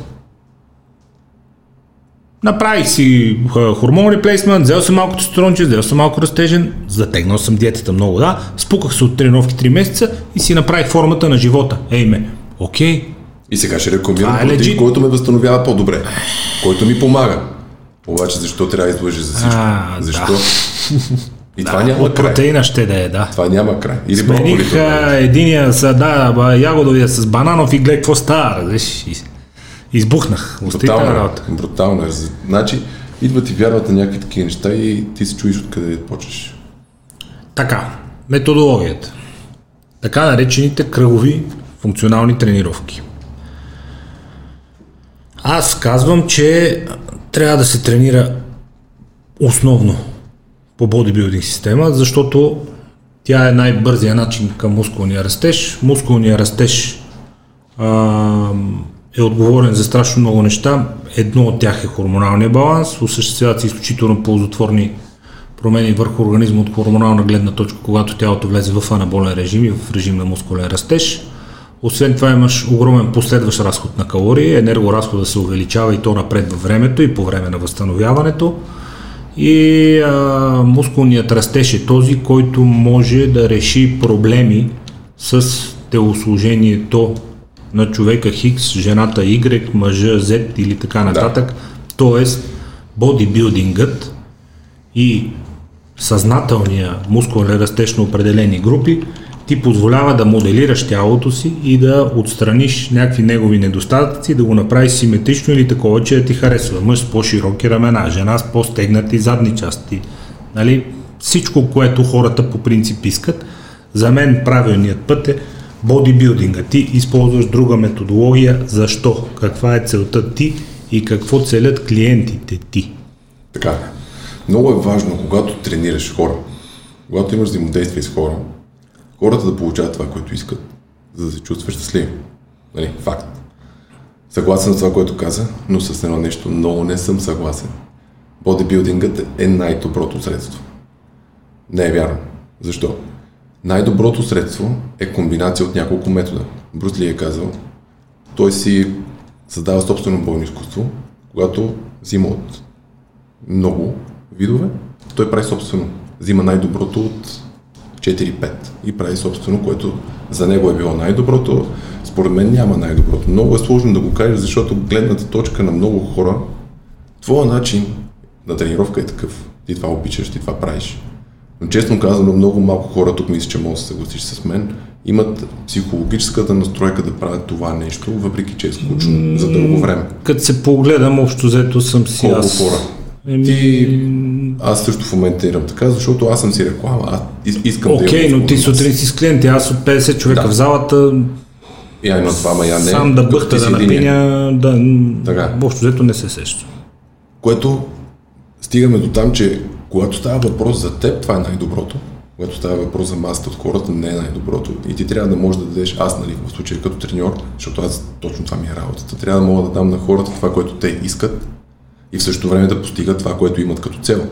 Направих си х- хормон реплейсмент, взел съм малко тестостеронче, взел съм малко растежен, затегнал съм диетата много, да, спуках се от тренировки 3 месеца и си направих формата на живота. Ей ме, окей, И сега ще Това е протеин, който ме възстановява по-добре. Който ми помага. Обаче защо трябва да излъжи за всичко? А, защо? да. И това няма от край. протеина ще да е, да. Това няма край. Или Смених броколито. единия са, да, ягодовия с бананов и гледай какво става, Избухнах. Остителна Брутално работа. е. Брутално е. Значи, идват и вярват на някакви такива неща и ти се чуеш откъде почваш. Така, методологията. Така наречените кръгови функционални тренировки. Аз казвам, че трябва да се тренира основно по бодибилдинг система, защото тя е най-бързия начин към мускулния растеж. Мускулния растеж а, е отговорен за страшно много неща. Едно от тях е хормоналния баланс. Осъществяват се изключително ползотворни промени върху организма от хормонална гледна точка, когато тялото влезе в анаболен режим и в режим на мускулен растеж. Освен това имаш огромен последващ разход на калории, енергоразхода се увеличава и то напред във времето и по време на възстановяването. И а, мускулният растеж е този, който може да реши проблеми с телосложението на човека Хикс, жената Y, мъжа Z или така нататък. Да. Тоест, бодибилдингът и съзнателния мускулен растеж на определени групи ти позволява да моделираш тялото си и да отстраниш някакви негови недостатъци, да го направиш симетрично или такова, че да ти харесва. Мъж с по-широки ramена, жена с по-стегнати задни части. Нали? Всичко, което хората по принцип искат. За мен правилният път е бодибилдинга. Ти използваш друга методология. Защо? Каква е целта ти и какво целят клиентите ти? Така. Много е важно, когато тренираш хора, когато имаш взаимодействие с хора, хората да получават това, което искат, за да се чувстваш щастливи. Нали? Факт. Съгласен с това, което каза, но с едно нещо много не съм съгласен. Бодибилдингът е най-доброто средство. Не е вярно. Защо? Най-доброто средство е комбинация от няколко метода. Брус Ли е казал, той си създава собствено бойно изкуство, когато взима от много видове, той прави собствено. Взима най-доброто от 4-5 и прави собствено, което за него е било най-доброто. Според мен няма най-доброто. Много е сложно да го кажеш, защото гледната точка на много хора, твоя начин на тренировка е такъв. Ти това обичаш, ти това правиш. Но честно казано, много малко хора, тук мисля, че може да се съгласиш с мен, имат психологическата настройка да правят това нещо, въпреки че е скучно за дълго време. Като се погледам, общо взето съм си Колко аз. хора? Еми... Ти, аз също в момента тренирам така, защото аз съм си реклама, аз искам да Окей, но ти сутрин си с клиенти, аз от 50 човека Да. в залата, Я има двама, я не. сам да бъхта, да напиня, да, Така. общо взето не се сеща. Което стигаме до там, че когато става въпрос за теб, това е най-доброто. Когато става въпрос за масата от хората, не е най-доброто. И ти трябва да можеш да дадеш, аз нали, в случая като треньор, защото аз точно това ми е работата, трябва да мога да дам на хората това, което те искат и в същото време да постигат това, което имат като цел.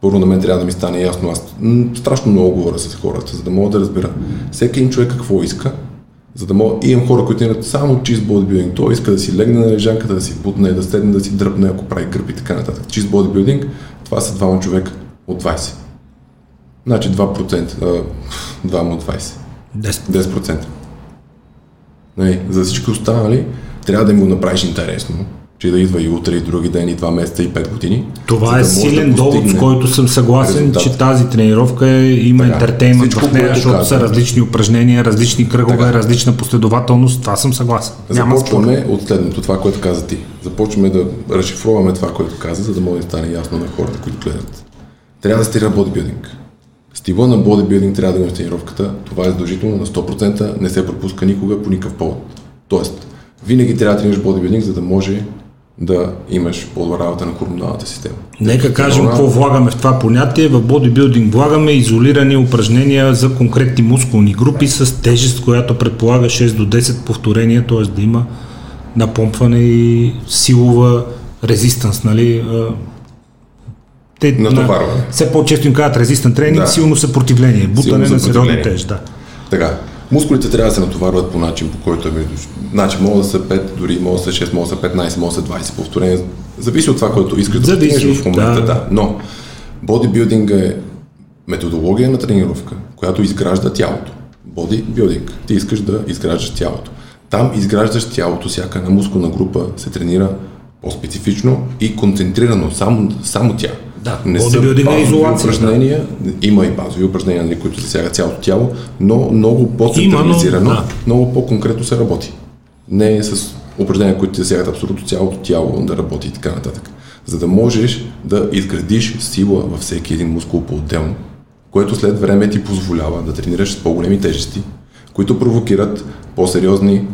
Първо на мен трябва да ми стане ясно. Аз страшно много говоря с хората, за да мога да разбера всеки един човек какво иска, за да мога... И имам хора, които имат само чист бодибилдинг. Той иска да си легне на лежанката, да си бутне, да седне, да си дръпне, ако прави гърб и така нататък. Чист бодибилдинг, това са двама човека от 20. Значи 2%, а, двама от 20. 10. 10%. Нали, за всички останали трябва да им го направиш интересно, че да идва и утре, и други ден, и два месеца, и 5 години. Това е да силен да довод, с който съм съгласен, резултат. че тази тренировка е, има Така, ентертеймент всичко, в нея, защото каза. са различни упражнения, различни кръгове, Така. различна последователност. Това съм съгласен. Няма спор. Започваме от следното, това, което каза ти. Започваме да разшифроваме това, което каза, за да може да стане ясно на хората, които гледат. Трябва да стира бодибилдинг. Стила на бодибилдинг трябва да има в тренировката. Това е задължително на 100%, не се пропуска никога по никакъв повод. Тоест, винаги трябва да тренираш бодибилдинг, за да може да имаш по-добра работа на хормоналната система. Нека кажем какво влагаме в това понятие. В бодибилдинг влагаме изолирани упражнения за конкретни мускулни групи с тежест, която предполага 6 до 10 повторения, т.е. да има напомпване и силова резистанс, нали? Те Натоварване. на- все по-често им казват резистент тренинг, Да. силно съпротивление, бутане Силно на съпротивление. тежест. Да. Така, мускулите трябва да се натоварват по начин, по който е между... Значи, могат да са 5, дори могат да са 6, могат да са 15, могат да са 20 повторения. Зависи от това, което искаш да постигнеш в момента, да. да. да. Но, бодибилдинга е методология на тренировка, която изгражда тялото. Бодибилдинг. Ти искаш да изграждаш тялото. Там изграждаш тялото, всяка една мускулна група се тренира по-специфично и концентрирано, само, само тя. Да, не бодибилдинг е изолация, упражнения, има и базови упражнения, нали, които засягат цялото тяло, но много по-централизирано, но- да. много по-конкретно се работи. Не е с упражнения, които засягат абсолютно цялото тяло да работи и така нататък. За да можеш да изградиш сила във всеки един мускул по-отделно, което след време ти позволява да тренираш с по-големи тежести, които провокират по-сериозни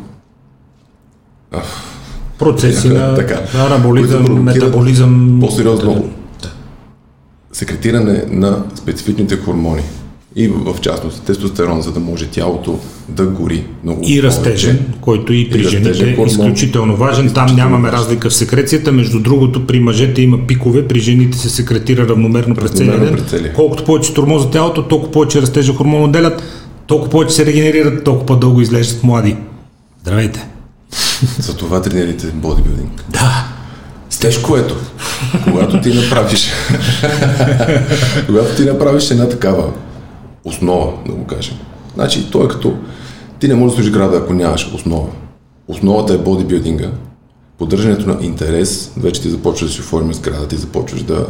Процеси на Така. анаболизъм, Които провокират метаболизъм. по-сериозно секретиране на специфичните хормони. И в частност тестостерон, за да може тялото да гори много И повече. растежен, който и при И жените е изключително важен. Там Изключително нямаме важен. разлика в секрецията. Между другото, при мъжете има пикове, при жените се секретира равномерно през целия ден. Колкото повече тормоза тялото, толкова повече растежа хормон отделят, толкова повече се регенерират, толкова по-дълго изглеждат млади. Здравейте! За това тренирайте бодибилдинг. Да. Тежко ето. Когато ти направиш когато ти направиш една такава основа, да го кажем. Значи, то е като ти не можеш да служиш града, ако нямаш основа. основата е бодибилдинга, поддържането на интерес, вече ти започваш да си оформиш сградата и започваш да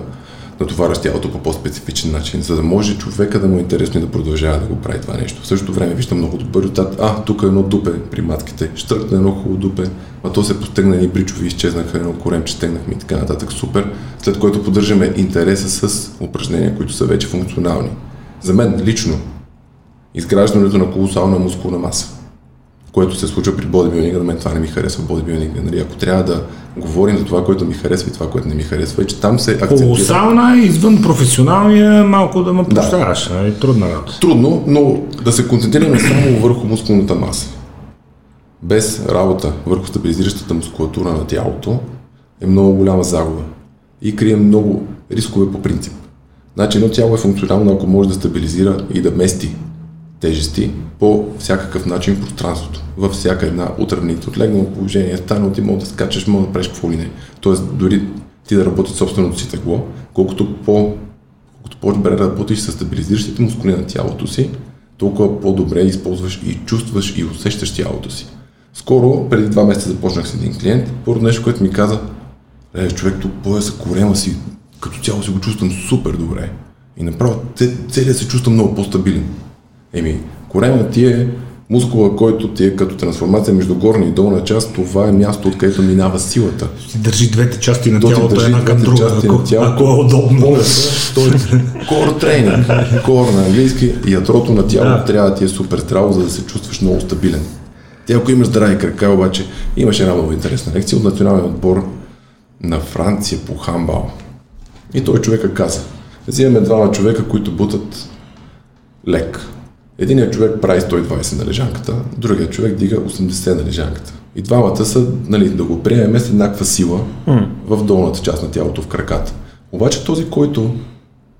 натоварваш тялото по по-специфичен начин, за да може човека да му е интересно и да продължава да го прави това нещо. В същото време виждам много добър резултат. А, тук е едно дупе при матките, штръкна едно хубаво дупе, а то се постегна и бричови, изчезнаха едно коремче, стегнахме и така нататък. Супер. След което поддържаме интереса с упражнения, които са вече функционални. За мен лично, изграждането на колосална мускулна маса което се случва при бодибилдинга, на мен това не ми харесва бодибилдинга. Нали? Ако трябва да говорим за това, което ми харесва и това, което не ми харесва, е, че там се акцентира... Колосална, извън професионалния, малко да ме прощаваш. Да. Нали? Трудна работа. Трудно, но да се концентрираме само върху мускулната маса. Без работа върху стабилизиращата мускулатура на тялото е много голяма загуба и крие много рискове по принцип. Значи едно тяло е функционално, ако може да стабилизира и да мести тежести по всякакъв начин в пространството, във всяка една от равните. От легнало положение, станал ти мога да скачаш, мога да правиш какво ли не. Тоест, дори ти да работиш собственото си тегло, колкото по колкото по-добре работиш с стабилизиращите мускули на тялото си, толкова по-добре използваш и чувстваш и усещаш тялото си. Скоро, преди два месеца започнах с един клиент, първо нещо, което ми каза, е, човек, тук пояса корема си, като цяло си го чувствам супер добре. И направо целият се чувствам много по-стабилен. Еми, корема ти е мускула, който ти е като трансформация между горна и долна част, това е място, откъдето минава силата. Държи двете части на тялото една към друга, ако, ако е удобно. Той е кор тренинг, кор на английски, ядрото на тялото да. трябва да ти е супер здраво, за да се чувстваш много стабилен. Ти ако имаш здрави крака, обаче имаш една много интересна лекция от националния отбор на Франция по хамбал. И той човека каза, взимаме двама човека, които бутат лек, Единият човек прави 120 на лежанката, другият човек дига 80 на лежанката. И двамата са, нали, да го приемем с еднаква сила mm. в долната част на тялото, в краката. Обаче този, който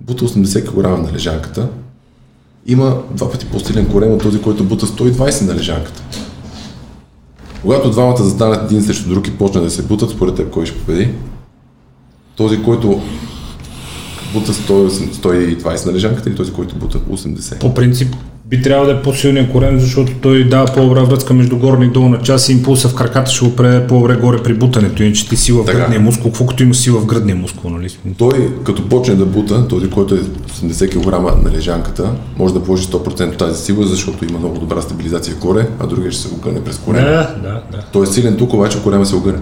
бута 80 кг на лежанката, има два пъти по-силен корем от този, който бута 120 на лежанката. Когато двамата застанат един срещу друг и почнат да се бутат, според теб кой ще победи? Този, който бута 120 на лежанката или този, който бута 80? По принцип би трябвало да е по-силният корем, защото той дава по-добра връзка между горна и долна част и импулса в краката ще го преде по-добре горе при бутането, иначе ти сила в така. гръдния мускул, колкото има сила в гръдния мускул, нали? Той, като почне да бута, този, който е 80 кг на лежанката, може да положи 100% от тази сила, защото има много добра стабилизация горе, а другия ще се огъне през корема. Да, да, да. Той е силен тук, обаче корема се огъне.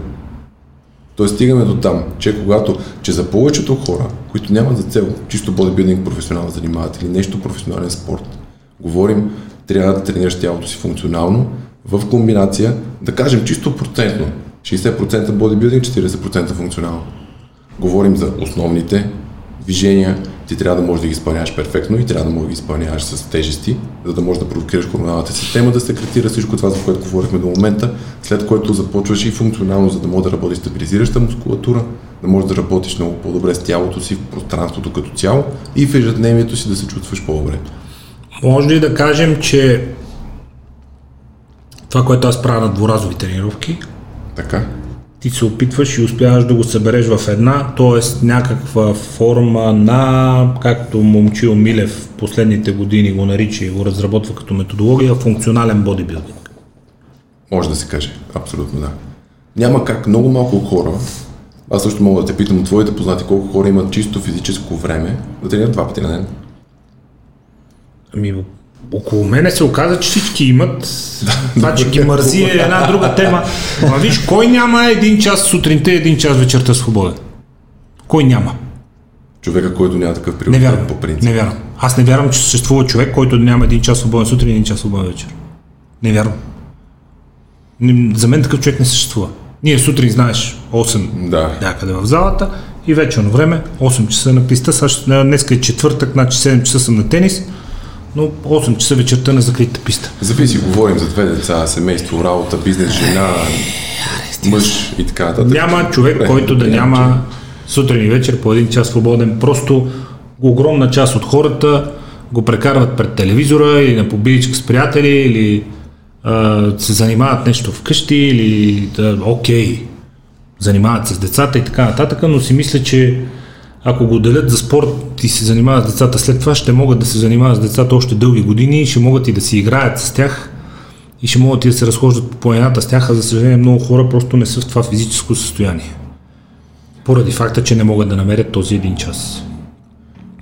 Тоест стигаме до там, че когато, че за повечето хора, които нямат за цел чисто бодибилдинг професионално занимават или нещо професионален спорт, Говорим, трябва да тренираш тялото си функционално, в комбинация, да кажем чисто процентно, 60% бодибилдинг, 40% функционално. Говорим за основните движения, ти трябва да можеш да ги изпълняваш перфектно и трябва да можеш да ги изпълняваш с тежести, за да можеш да провокираш хормоналната система, да секретира всичко това, за което говорихме до момента, след което започваш и функционално, за да можеш да работиш стабилизираща мускулатура, да можеш да работиш много по-добре с тялото си в пространството като цяло и в ежедневието си да се чувстваш по-добре. Може ли да кажем, че това, което аз правя на дворазови тренировки, така. ти се опитваш и успяваш да го събереш в една, т.е. някаква форма на, както Момчил Милев последните години го нарича и го разработва като методология, функционален бодибилдинг. Може да се каже, абсолютно да. Няма как много малко хора, аз също мога да те питам от твоите познати колко хора имат чисто физическо време да тренират два пъти на ден. Ами, около мене се оказа, че всички имат. Това, че ги мързи е една друга тема. Ама виж, кой няма един час сутринта и един час вечерта свободен? Кой няма? Човека, който няма такъв приоритет не вярвам, по принцип. Не вярвам. Аз не вярвам, че съществува човек, който няма един час свободен сутрин и един час свободен вечер. Не вярвам. За мен такъв човек не съществува. Ние сутрин, знаеш, 8 да. някъде в залата и вечерно време, 8 часа на писта. Днес е четвъртък, значи 7 часа съм на тенис но 8 часа вечерта на закрита писта. Зависи, говорим за две деца, семейство, работа, бизнес, жена, мъж и така нататък. Няма човек, който да няма сутрин и вечер по един час свободен. Просто огромна част от хората го прекарват пред телевизора или на побиличка с приятели или а, се занимават нещо вкъщи или да, окей, занимават се с децата и така нататък, но си мисля, че ако го делят за спорт и се занимават с децата след това, ще могат да се занимават с децата още дълги години, ще могат и да си играят с тях и ще могат и да се разхождат по планината с тях, а за съжаление много хора просто не са в това физическо състояние. Поради факта, че не могат да намерят този един час.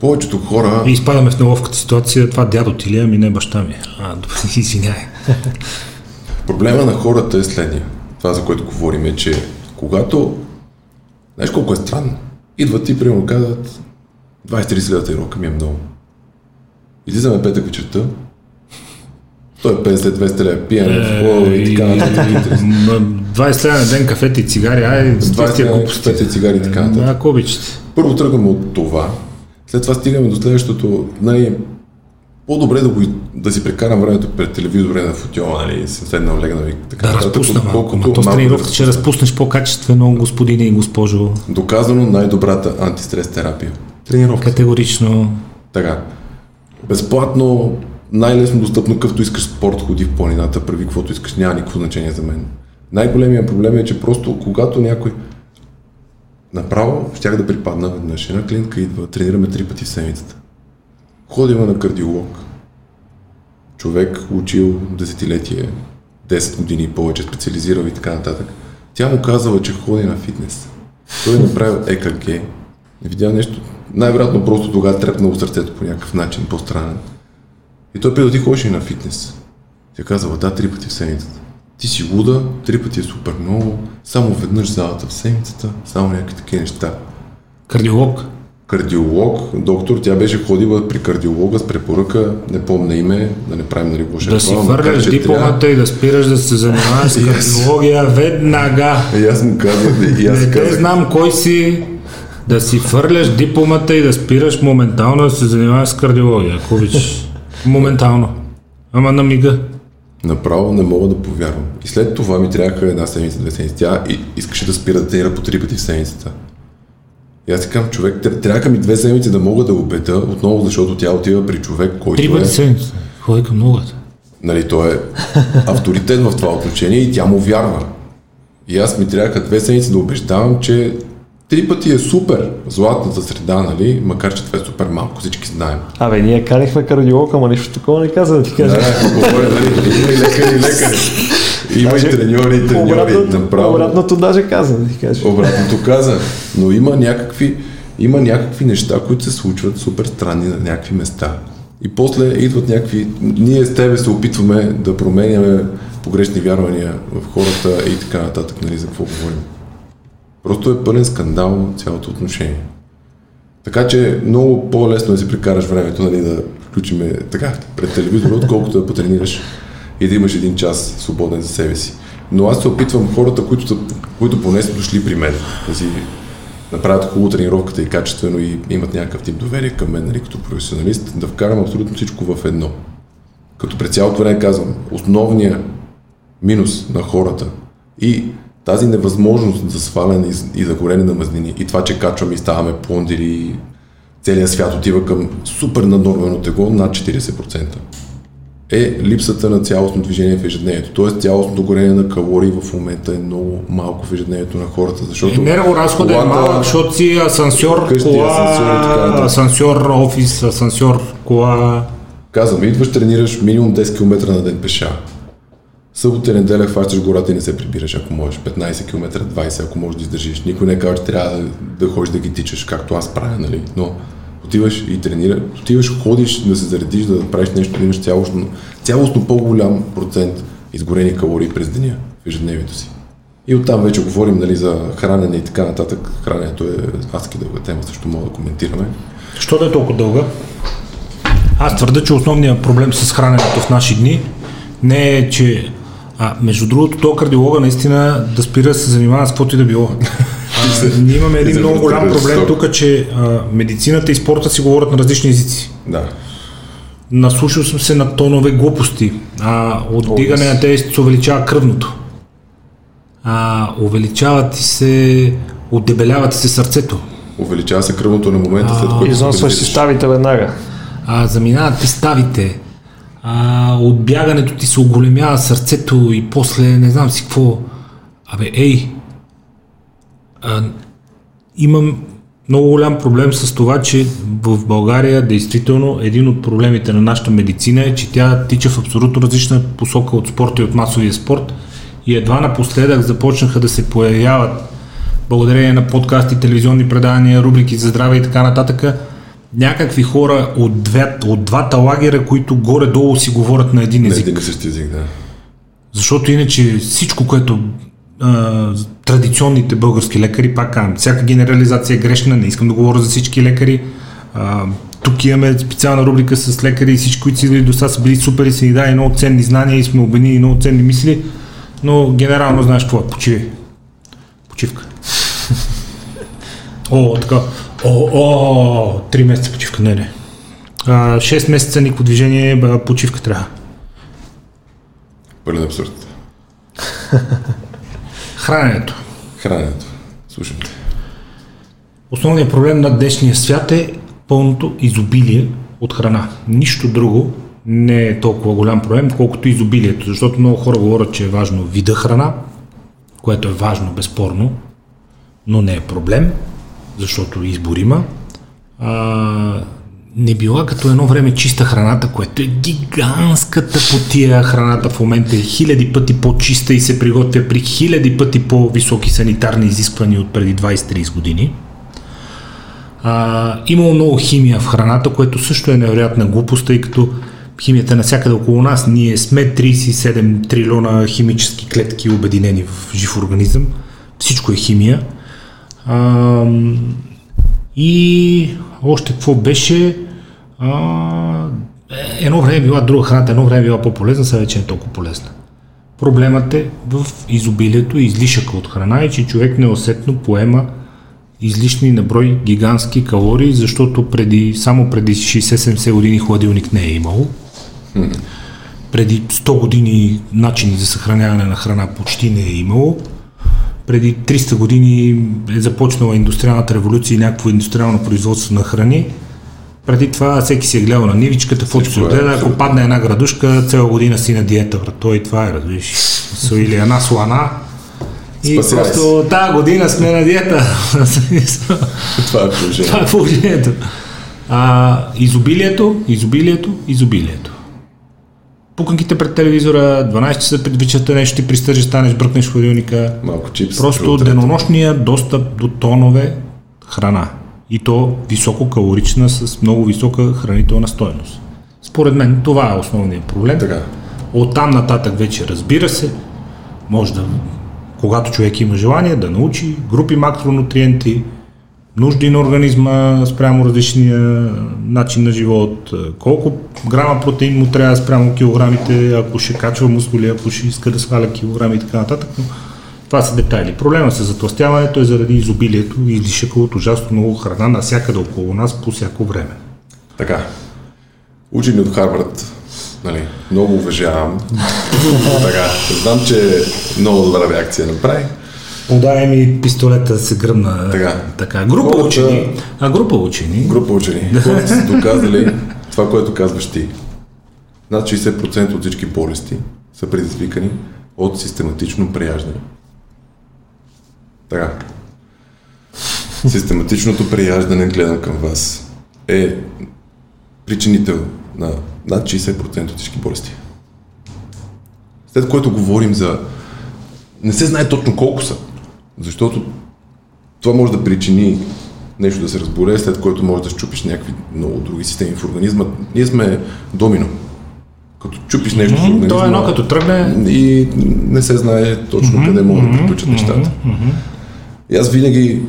Повечето хора... И изпадаме в неловката ситуация, това дядо ти ли, е, ами не баща ми. А, добре, извиняй. Проблема на хората е следния. Това, за което говорим е, че когато... Знаеш колко е странно? Идват и, примерно, казват 20-30 лева татуировка ми е много. Излизаме петък вечерта, той е 50-200 лева пиене, Е, и така нататък. М, 20 лева на ден кафета и цигари, ай, С 20 лева кафета и цигари и така нататък. Ако обичате. Първо тръгваме от това, след това стигаме до следващото, най- по-добре да, го, да си прекарам времето пред телевизора на футиола, нали, съм седнал легнал и така. Да разпусна малко. Ма то с тренировката ще разпуснеш по-качествено, господине и госпожо. Доказано най-добрата антистрес терапия. Тренировка. Категорично. Така. Безплатно, най-лесно достъпно, какъвто искаш спорт, ходи в планината, прави каквото искаш, няма никакво значение за мен. Най-големият проблем е, че просто когато някой направо щях да припадна веднъж. Една клиентка идва, тренираме три пъти в седмицата. Ходим на кардиолог. Човек учил десетилетие, 10 години и повече, специализирал и така нататък. Тя му казала, че ходи на фитнес. Той е направил ЕКГ, видя нещо, най-вероятно просто тогава трепнало сърцето по някакъв начин, по-странен. И той пита, ти ходиш ли на фитнес? Тя казала, да, три пъти в седмицата. Ти си луда, три пъти е супер много, само веднъж залата в седмицата, само някакви такива неща. Кардиолог. Кардиолог, доктор, тя беше ходила при кардиолога с препоръка, не помня име, да не правим нали лоша Да си че дипломата и да спираш да се занимаваш с кардиология веднага. трябва. И аз му казах, и аз Не казах, знам кой си, да си фърляш дипломата и да спираш моментално да се занимаваш с кардиология, ако обичаш. Моментално. Ама на мига. Направо не мога да повярвам. И след това ми трябваха една седмица, две седмици. Тя и- искаше да спира да тренира по три пъти в седмицата. И аз си казвам, човек, тря- трябваха ми две седмици да мога да го убеда, отново защото тя отива при човек, който Три е, пъти седмица. Ходи към многата. нали, той е авторитет в това отношение и тя му вярва. И аз ми трябваха две седмици да убеждавам, че три пъти е супер. Златната среда, нали, макар че това е супер малко, всички знаем. Абе, ние канихме кардиолог, ама нищо такова не каза да ти кажа. Да, говоря, нали, има и лекари, и лекари. Има и треньори, и треньори. Обратното, Направо. обратното даже каза, да ти кажа. Обратното каза. Но има някакви, има някакви неща, които се случват супер странни на някакви места. И после идват някакви... Ние с тебе се опитваме да променяме погрешни вярвания в хората и така нататък, нали, за какво говорим. Просто е пълен скандал цялото отношение. Така че много по-лесно е да си прекараш времето, нали, да включиме така пред телевизора, отколкото да потренираш и да имаш един час свободен за себе си. Но аз се опитвам хората, които, които поне са дошли при мен, да си направят хубаво тренировката и качествено и имат някакъв тип доверие към мен, нали, като професионалист, да вкарам абсолютно всичко в едно. Като през цялото време казвам, основният минус на хората и тази невъзможност за сваляне и, за горене на мазнини и това, че качваме и ставаме плондери и целият свят отива към супер наднормено тегло над 40% е липсата на цялостно движение в ежедневието. Тоест цялостното горение на калории в момента е много малко в ежедневието на хората, защото Енергоразходът е колата- малък, защото си асансьор, Къщи, кола, асансьор така асансьор, офис, асансьор, кола. Казвам, идваш, тренираш минимум 10 км на ден пеша. Събота и неделя хващаш гората и не се прибираш, ако можеш. 15 км, 20, ако можеш да издържиш. Никой не казва, че трябва да, да ходиш да ги тичаш, както аз правя, нали? Но отиваш и тренираш, отиваш, ходиш да се заредиш, да правиш нещо, да имаш цялостно, цялостно по-голям процент изгорени калории през деня в ежедневието си. И оттам вече говорим нали, за хранене и така нататък. Храненето е адски дълга тема, също мога да коментираме. Що да е толкова дълга? Аз твърда, че основният проблем с храненето в наши дни не е, че а, между другото, то кардиолога наистина да спира да се занимава с каквото и да било. А, ние имаме един много голям проблем тук, че а, медицината и спорта си говорят на различни езици. Да. Наслушал съм се на тонове глупости. А, от дигане на тези се увеличава кръвното. А, увеличава ти се, отдебелява ти се сърцето. Увеличава се кръвното на момента, след който се Износваш си ставите веднага. а, заминават ти ставите, а, от бягането ти се оголемява сърцето и после не знам си какво. Абе, ей, а, имам много голям проблем с това, че в България действително един от проблемите на нашата медицина е, че тя тича в абсолютно различна посока от спорта и от масовия спорт и едва напоследък започнаха да се появяват благодарение на подкасти, телевизионни предавания, рубрики за здраве и така нататък, някакви хора от, две, от двата лагера, които горе-долу си говорят на един език. един и същи език, да. Защото иначе всичко, което а, традиционните български лекари, пак казвам, всяка генерализация е грешна, не искам да говоря за всички лекари. А, тук имаме специална рубрика с лекари и всички, които идвали до сега са били супер и са ни дали много ценни знания и сме обени много ценни мисли, но генерално знаеш какво е, почиви. Почивка. О, така. О, о, три месеца почивка, не, не. А, 6 месеца никакво движение, почивка трябва. Пълен абсурд. Храненето. Храненето. Слушам те. Основният проблем на днешния свят е пълното изобилие от храна. Нищо друго не е толкова голям проблем, колкото изобилието, защото много хора говорят, че е важно вида храна, което е важно, безспорно, но не е проблем, защото избор има. А, не била като едно време чиста храната, което е гигантската потия. Храната в момента е хиляди пъти по-чиста и се приготвя при хиляди пъти по-високи санитарни изисквания от преди 20-30 години. А, имало много химия в храната, което също е невероятна глупост, тъй като химията е навсякъде около нас. Ние сме 37 трилиона химически клетки обединени в жив организъм. Всичко е химия. А, и още какво беше? А, едно време била друга храната, едно време била по-полезна, сега вече не е толкова полезна. Проблемът е в изобилието и излишъка от храна и че човек неусетно поема излишни на брой гигантски калории, защото преди, само преди 60-70 години хладилник не е имало. Преди 100 години начини за съхраняване на храна почти не е имало. Преди 300 години е започнала индустриалната революция и някакво индустриално производство на храни. Преди това всеки си е гледал на нивичката, каквото се е, отгледа, ако падне една градушка, цяла година си на диета, брат. Той това е, разбираш. Или една слана. И Спасявай се. просто тази година сме на диета. Това е положение. Това е положението. А, изобилието, изобилието, изобилието. Пуканките пред телевизора, 12 часа пред вечерта нещо ти пристържи, станеш, бръкнеш в хладилника. Малко чипс. Просто денонощния достъп до тонове храна. И то висококалорична с много висока хранителна стойност. Според мен това е основният проблем. Така. От там нататък вече разбира се, може да, когато човек има желание, да научи групи макронутриенти, нужди на организма спрямо различния начин на живот, колко грама протеин му трябва спрямо килограмите, ако ще качва мускули, ако ще иска да сваля килограми и така нататък. Но това са детайли. Проблема с затластяването е заради изобилието и излишъка от ужасно много храна навсякъде около нас по всяко време. Така. Учени от Харвард, нали, много уважавам. така, знам, че много добра реакция направи. Подай ми пистолета да се гръмна. Така. така. Група Хората- учени. А група учени. Група учени, хората са доказали това, което казваш ти. Над 60% от всички болести са предизвикани от систематично преяждане. Така. Систематичното преяждане, гледам към вас, е причинител на над 60% от всички болести. След което говорим за... Не се знае точно колко са, защото това може да причини нещо да се разболее, след което може да щупиш някакви много други системи в организма. Ние сме домино. Като чупиш нещо в организма... То е едно като тръгне. И не се знае точно къде могат да приключат нещата. И аз винаги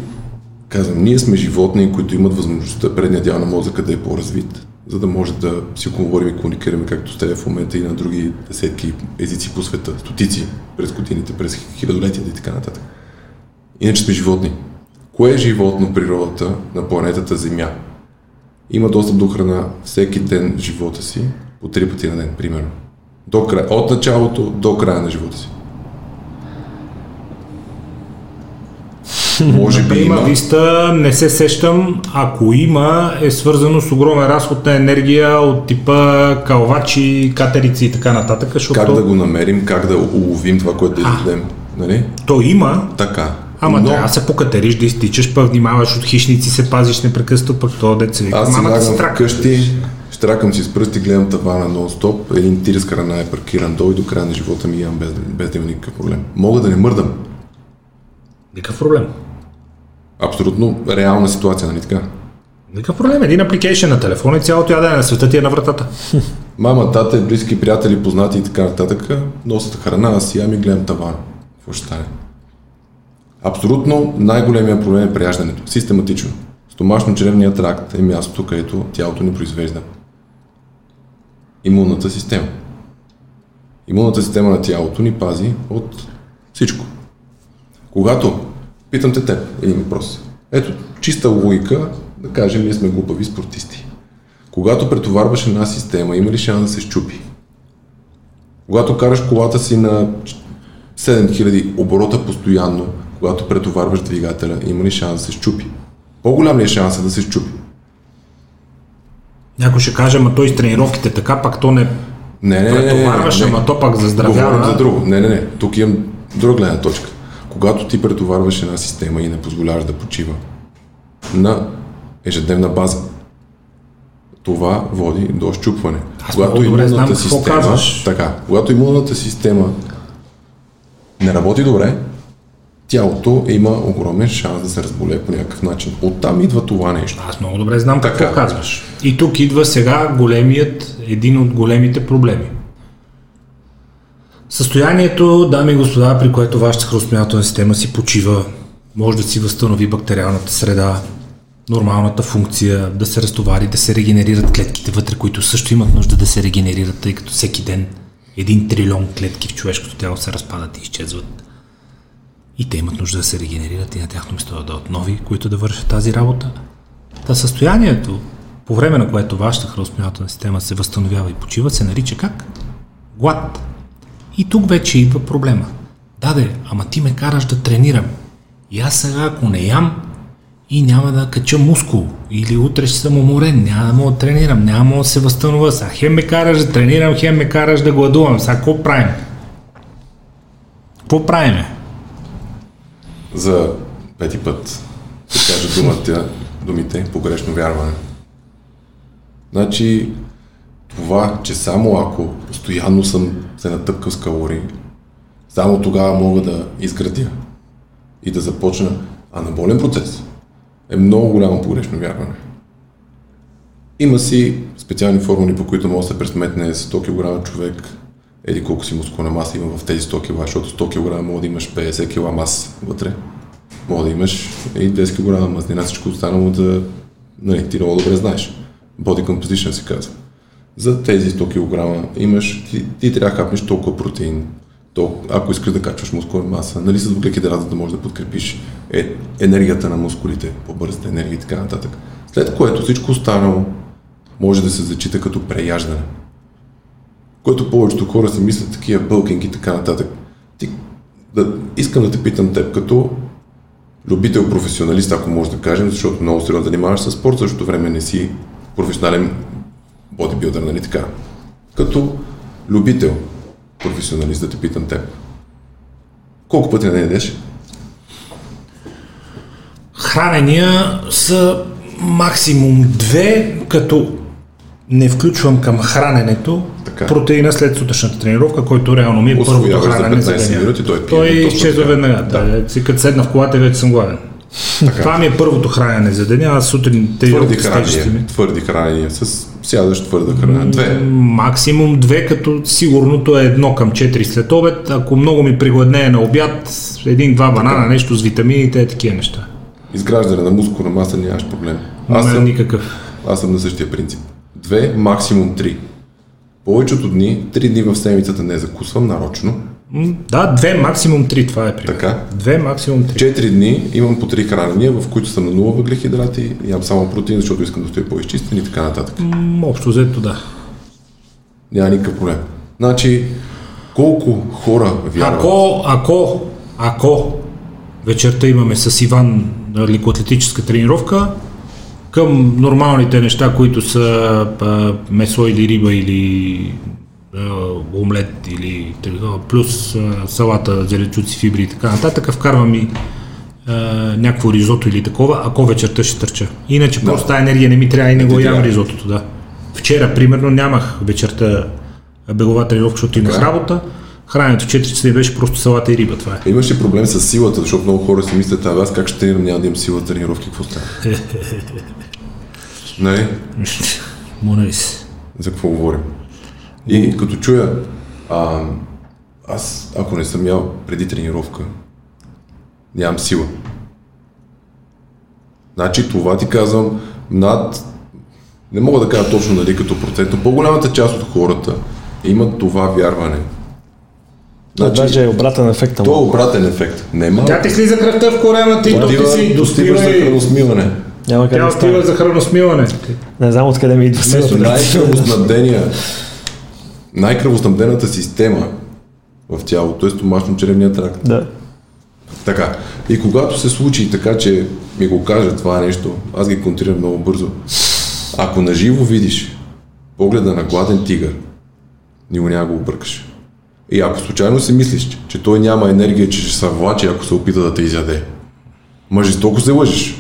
казвам, ние сме животни, които имат възможността предния дял на мозъка да е по-развит, за да може да си говорим и комуникираме както с теб в момента и на други десетки езици по света, стотици през годините, през хилядолетията и така нататък. Иначе сме животни. Кое е животно в природата на планетата Земя? Има достъп до храна всеки ден в живота си, по три пъти на ден, примерно. До край, от началото до края на живота си. Може би Има листа, не се сещам. Ако има, е свързано с огромен разход на енергия от типа калвачи, катерици и така нататък, защото Как да го намерим, как да уловим това, което да изядем. Нали? то има, Така. Ама Но- трябва да се покатериш, да изтичаш, пък внимаваш от хищници, се пазиш непрекъснато, пък то деца вика. Аз си мамата лягам страх. вкъщи, штракам си с пръсти, гледам тавана нон-стоп, един тир с храна е паркиран долу и до края на живота ми ям без, без да има никакъв проблем. Мога да не мърдам. Никакъв проблем. Абсолютно реална ситуация, нали така? Никакъв проблем. Един апликейшн на телефона и цялото ядене на света ти е на вратата. Мама, тата, близки приятели, познати и така нататък, носят храна, аз ям и гледам тавана. Какво ще стане? Абсолютно най-големия проблем е прияждането. Систематично. Стомашно-чревният тракт е мястото, където тялото ни произвежда имунната система. Имунната система на тялото ни пази от всичко. Когато, питам те теб, един въпрос. Ето, чиста логика, да кажем, ние сме глупави спортисти. Когато претоварваш една система, има ли шанс да се щупи? Когато караш колата си на 7000 оборота постоянно, когато претоварваш двигателя, има ли шанс да се щупи? По-голям ли е шансът да се щупи? Някой ще каже, ама той с тренировките така, пак то не Не, не, не, не, не, претоварваш, не. ама то пак заздравява. Говорим за друго. Не, не, не. Тук имам друга гледна точка. Когато ти претоварваш една система и не позволяваш да почива на ежедневна база, това води до щупване. Аз много добре знам казваш. така, когато имунната система не работи добре, тялото има огромен шанс да се разболее по някакъв начин. Оттам идва това нещо. Аз много добре знам Така. какво казваш. И тук идва сега големият, един от големите проблеми. Състоянието, дами и господа, при което вашата храносмилателна система си почива, може да си възстанови бактериалната среда, нормалната функция, да се разтовари, да се регенерират клетките вътре, които също имат нужда да се регенерират, тъй като всеки ден един трилион клетки в човешкото тяло се разпадат и изчезват. И те имат нужда да се регенерират и на тяхно место да дадат нови, които да вършат тази работа. Та състоянието, по време на което вашата храносмилателна система се възстановява и почива, се нарича как? Глад. И тук вече идва проблема. Даде, ама ти ме караш да тренирам. И аз сега, ако не ям, и няма да кача мускул, или утре ще съм уморен, няма да мога да тренирам, няма да да се възстановя. Сега хем ме караш да тренирам, хем ме караш да гладувам. Сега какво правим? Какво правиме? За пети път ще кажа думата, думите погрешно вярване. Значи, това, че само ако постоянно съм се натъпкал с калории, само тогава мога да изградя и да започна анаболен процес, е много голямо погрешно вярване. Има си специални формули, по които може да се пресметне 100 кг човек, еди колко си мускулна маса има в тези 100 кг, защото 100 кг може да имаш 50 кг маса вътре. Може да имаш и 10 кг мазнина, всичко останало да... Нали, ти много добре знаеш. Body composition се казва. За тези 100 кг имаш, ти, ти трябва да хапнеш толкова протеин, толкова, ако искаш да качваш мускулна маса, нали с въглехидрат, за да можеш да подкрепиш е, енергията на мускулите, по-бързата енергия и така нататък. След което всичко останало може да се зачита като преяждане. Което повечето хора си мислят такива бълкинги и така нататък. Ти, да, искам да те питам теб, като любител, професионалист, ако може да кажем, защото много сериозно занимаваш с спорт, същото време не си професионален бодибилдър, нали така? Като любител, професионалист, да те питам теб. Колко пъти ден ядеш? Хранения са максимум две, като не включвам към храненето Така. протеина след сутрешната тренировка, който реално ми е първото хранене за 15 деня. минути, той той изчезва така. веднага. Да. Си като седна в колата, вече съм гладен. Това ми е първото хранене за деня, аз сутрин Твърди тренировка с тежести ми. хранения. Твърди хранения. С сядаш твърда храна. Две. Максимум две, като сигурното е едно към 4 след обед. Ако много ми пригладнее на обяд, един-два банана, нещо с витамините, такива неща. Изграждане на мускулна маса нямаш проблем. Аз съм, никакъв. аз съм на същия принцип. Две, максимум три. Повечето дни, три дни в седмицата не закусвам нарочно. Да, две, максимум три, това е пример. Така. Две, максимум три. Четири дни имам по три хранения, в които съм на нула въглехидрати, ям само протеин, защото искам да стоя по-изчистен и така нататък. М, Общо взето да. Няма никакъв проблем. Значи, колко хора вярват? Ако, ако, ако вечерта имаме с Иван а, лекоатлетическа тренировка, към нормалните неща, които са а, месо или риба или а, омлет или плюс а, салата, зеленчуци, фибри и така нататък, вкарвам и а, някакво ризото или такова, ако вечерта ще търча. Иначе просто тази енергия не ми трябва и не Не го ям трябва. ризотото, да. Вчера, примерно, нямах вечерта бегова тренировка, защото имах Така. работа. Храненето в 4 часа беше просто салата и риба, това е. Имаше проблем с силата, защото много хора си мислят, а аз как ще тренирам, няма да имам сила тренировки, какво става? Не, Моля се. за какво говорим? И като чуя, а, аз ако не съм ял преди тренировка, нямам сила. Значи това ти казвам над, не мога да кажа точно нали като процент, но по-голямата част от хората имат това вярване. Значи... Даже е обратен ефект. то е обратен ефект. Нема. Тя ти слиза кръвта в корема, ти тук си достигаш за храносмиване. Няма къде Тя да отива за храносмиване. Не знам откъде ми идва силата. Най-кръвоснабдения, най-кръвоснабдената система в тялото е стомашно-черевният тракт. Да. Така. И когато се случи така, че ми го каже това нещо, аз ги контрирам много бързо. Ако наживо видиш погледа на гладен тигър, никога няма да го объркаш. И ако случайно си мислиш, че той няма енергия, че ще се влачи, ако се опита да те изяде, ма жестоко се лъжиш.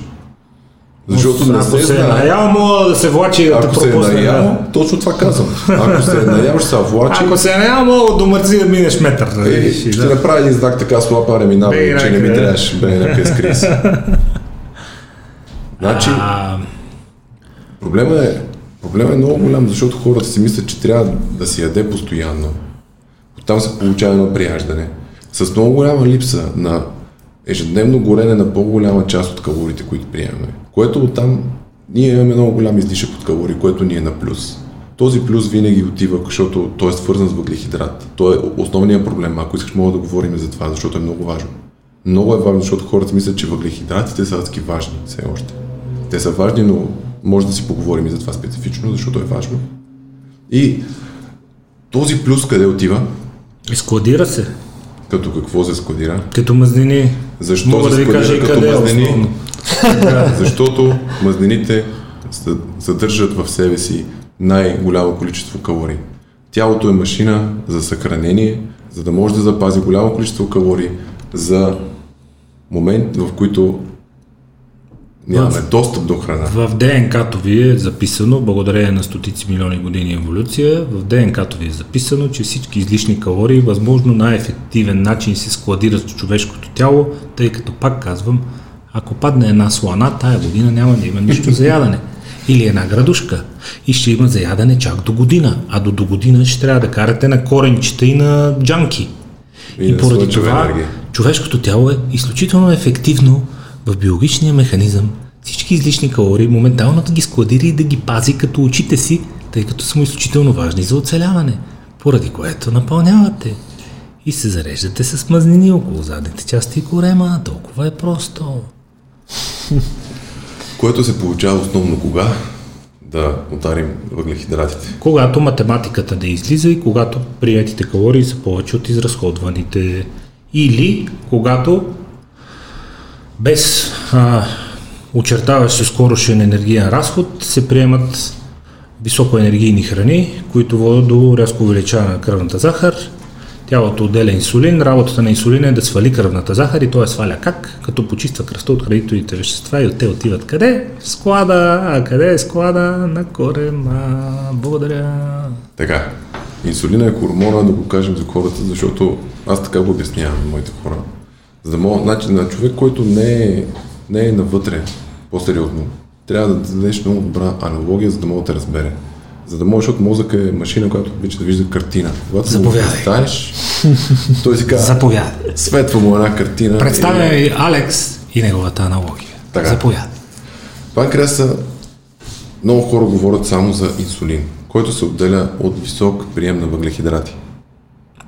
Защото не Ако се се е наял, мога да се влачи и да те Ако се е пропусне. наял, да. точно това казвам. Ако се е наял, ще се влачи. Ако се е наял, мога до мързи да минеш метър. Е, нали? ще да. направя един знак така с лапа реминава, Бей, че не ми да. трябваше. Бе, някъде скри се. Значи, проблема е, проблема е много голям, защото хората си мислят, че трябва да се яде постоянно. Оттам се получава едно прияждане. С много голяма липса на ежедневно горене на по-голяма част от калориите, които приемаме. Което оттам ние имаме много голям излишък от калории, което ни е на плюс. Този плюс винаги отива, защото той е свързан с въглехидрат. Той е основният проблем. Ако искаш, мога да говорим за това, защото е много важно. Много е важно, защото хората мислят, че въглехидратите са адски важни все още. Те са важни, но може да си поговорим и за това специфично, защото е важно. И този плюс къде отива? Складира се. Като какво се складира? Като мазнини. Защо Мога се да ви кажа и като къде е мазнини? основно. Защото мазнините съ- съдържат в себе си най-голямо количество калории. Тялото е машина за съхранение, за да може да запази голямо количество калории за момент, в който нямаме достъп до храна. В ДНК-то ви е записано, благодарение на стотици милиони години еволюция, в ДНК-то ви е записано, че всички излишни калории, възможно най-ефективен начин се складират в човешкото тяло, тъй като пак казвам, ако падне една слана, тая година няма да има нищо за ядене. Или една градушка. И ще има за ядене чак до година. А до до година ще трябва да карате на коренчета и на джанки. И И, поради това енергия. човешкото тяло е изключително ефективно в биологичния механизъм всички излишни калории моментално да ги складира и да ги пази като очите си, тъй като са му изключително важни за оцеляване, поради което напълнявате и се зареждате с мазнини около задните части и корема. Толкова е просто. Което се получава основно кога? Да ударим въглехидратите. Когато математиката да излиза и когато приятите калории са повече от изразходваните. Или когато без а, очертаващ се скорошен енергиен разход се приемат високоенергийни храни, които водят до рязко увеличаване на кръвната захар. Тялото отделя инсулин. Работата на инсулина е да свали кръвната захар и той сваля как? Като почиства кръвта от хранителните вещества и от те отиват къде? В склада. А къде е склада? На корема. Благодаря. Така, инсулина е хормона, да го кажем за хората, защото аз така го обяснявам моите хора. За да мога, значи, на човек, който не е, не е навътре по-сериозно, трябва да дадеш много добра аналогия, за да мога да те разбере. За да може, защото мозък е машина, която обича да вижда картина. Когато го Заповядай. представиш, той си казва, Заповядай. светва му една картина. Представя и- ви Алекс и неговата аналогия. Така. Заповядай. Панкреаса, много хора говорят само за инсулин, който се отделя от висок прием на въглехидрати.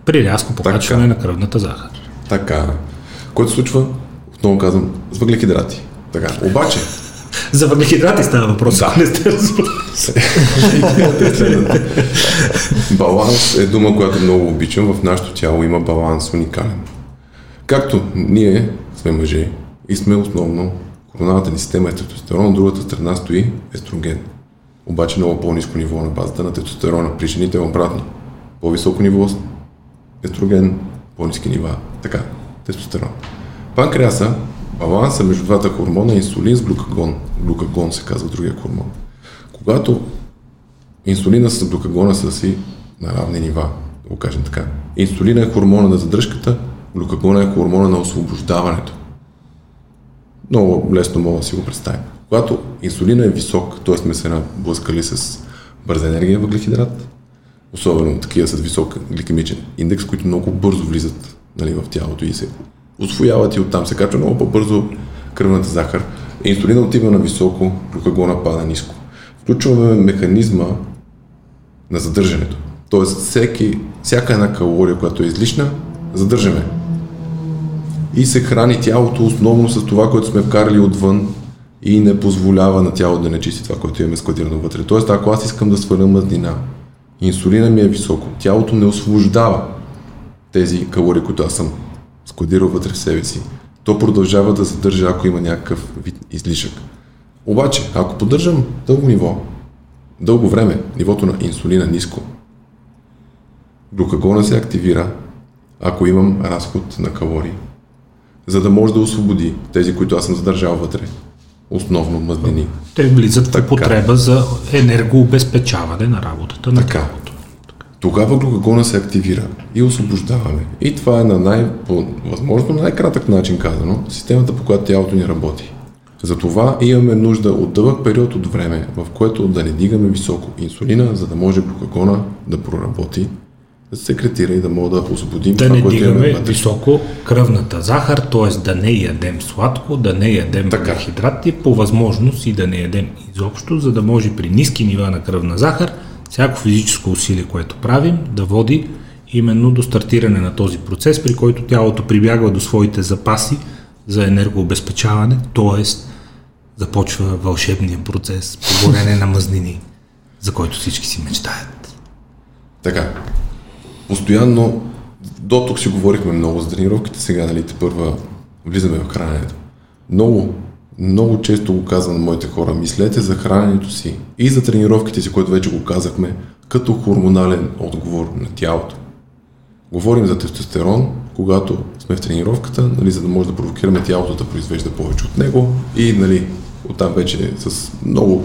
При рязко покачване на кръвната захар. Така. Което се случва, отново казвам, с въглехидрати. Така. Обаче, За въглехидрати става въпрос, Да. ако не сте баланс е дума, която много обичам. В нашето тяло има баланс уникален. Както ние сме мъже и сме основно, хормоналната ни система е тестостерон, от другата страна стои естроген. Обаче много по-низко ниво на базата на тестостерона. При жените е обратно. По-високо ниво естроген, по-низки нива. Така, тестостерон. Панкреаса баланса между двата хормона инсулин с глюкагон. Глюкагон се казва другия хормон. Когато инсулина с глюкагона са си на равни нива, да го кажем така. Инсулина е хормона на задръжката, глюкагона е хормона на освобождаването. Много лесно мога да си го представим. Когато инсулина е висок, т.е. сме се наблъскали с бърза енергия въглехидрат, особено такива с висок гликемичен индекс, които много бързо влизат нали, в тялото и се освояват и оттам се качва много по-бързо кръвната захар. Инсулина отива на високо, глюкагона пада ниско. Включваме механизма на задържането. Тоест, всеки, всяка една калория, която е излишна, задържаме. И се храни тялото основно с това, което сме вкарали отвън и не позволява на тялото да не чисти това, което имаме складирано вътре. Тоест, ако аз искам да сваля мазнина, инсулина ми е високо, тялото не освобождава тези калории, които аз съм складирал вътре в себе си. То продължава да задържа, ако има някакъв вид излишък. Обаче, ако поддържам дълго ниво, дълго време, нивото на инсулина ниско, глюкагона се активира, ако имам разход на калории, за да може да освободи тези, които аз съм задържал вътре, основно мазнини. Те влизат в употреба за енергообезпечаване на работата на Така. Тогава глюкагона се активира и освобождаваме. И това е на най, възможно най-кратък начин казано, системата по която тялото ни работи. Затова имаме нужда от дълъг период от време, в което да не дигаме високо инсулина, за да може глюкагона да проработи, да се секретира и да мога да освободим Да това, не което имаме дигаме вътре. високо кръвната захар, т.е. да не ядем сладко, да не ядем Така. въглехидрати, по възможност и да не ядем изобщо, за да може при ниски нива на кръвна захар всяко физическо усилие, което правим, да води именно до стартиране на този процес, при който тялото прибягва до своите запаси за енергообезпечаване, т.е. започва вълшебния процес по горене на мазнини, за който всички си мечтаят. Така. Постоянно, до тук си говорихме много за тренировките, сега нали те първа влизаме в храненето. Много, много често го казвам на моите хора, мислете за храненето си и за тренировките си, което вече го казахме, като хормонален отговор на тялото. Говорим за тестостерон, когато сме в тренировката, нали, за да може да провокираме тялото да произвежда повече от него и нали, оттам вече с много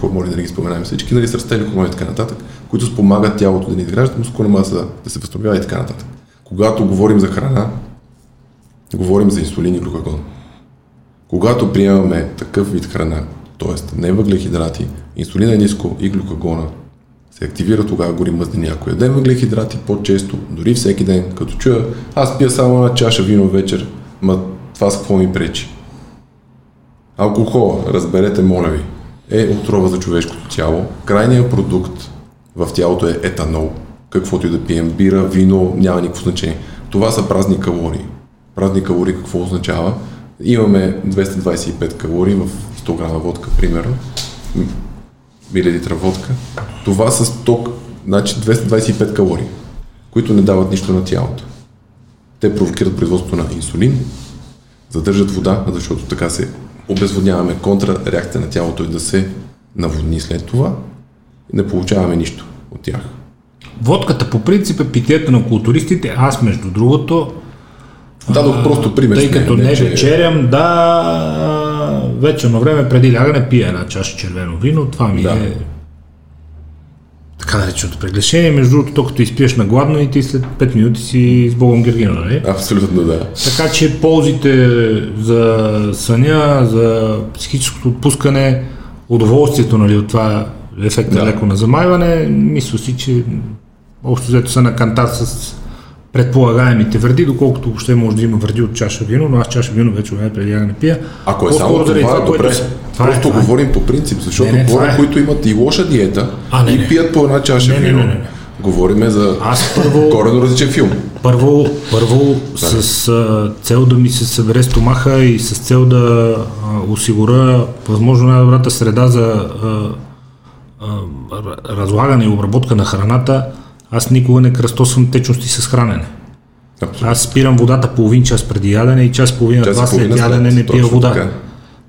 хормони, да не ги споменаем всички, нали, с растели хормони и така нататък, които спомагат тялото да ни изгражда мускулна маса, да се възстановява и така нататък. Когато говорим за храна, говорим за инсулин и глюкагон. Когато приемаме такъв вид храна, т.е. не въглехидрати, инсулина е ниско и глюкагона се активира тогава гори мъзнини. Ако ядем въглехидрати по-често, дори всеки ден, като чуя, аз пия само една чаша вино вечер, ма това с какво ми пречи? Алкохола, разберете, моля ви, е отрова за човешкото тяло. Крайният продукт в тялото е етанол. Каквото и да пием, бира, вино, няма никакво значение. Това са празни калории. Празни калории какво означава? Имаме 225 калории в 100 грама водка, примерно, милилитра водка. Това са 100, значи 225 калории, които не дават нищо на тялото. Те провокират производството на инсулин, задържат вода, защото така се обезводняваме. Контрареакция на тялото е да се наводни след това и не получаваме нищо от тях. Водката по принцип е питието на културистите. Аз, между другото, Дадох просто пример. тъй като не че- вечерям, да, вечерно време преди лягане пия една чаша червено вино. Това ми Да. е така нареченото преглешение. Между другото, то като изпиеш на гладно и ти след 5 минути си с Богом Гергина, нали? Абсолютно да. Така че ползите за съня, за психическото отпускане, удоволствието нали, от това ефекта Да. леко на замайване, мисля си, че общо взето са на канта с предполагаемите вреди, доколкото въобще може да има вреди от чаша вино, но аз чаша вино вече време преди да не пия. Ако е само заради това, добре. което- Това е, Просто това е. говорим по принцип, защото Не, не, това хора, е. които имат и лоша диета А, не, и не. пият по една чаша Не, не, вино, не, не, не. говориме за Аз първо- коренно различен филм. Първо, първо с а, цел да ми се събере стомаха и с цел да а, осигуря възможно най-добрата среда за а, а, разлагане и обработка на храната, аз никога не кръстосвам течности с хранене. Абсолютно. Аз спирам водата половин час преди ядене и час половина, Час два след ядене не пия вода. така.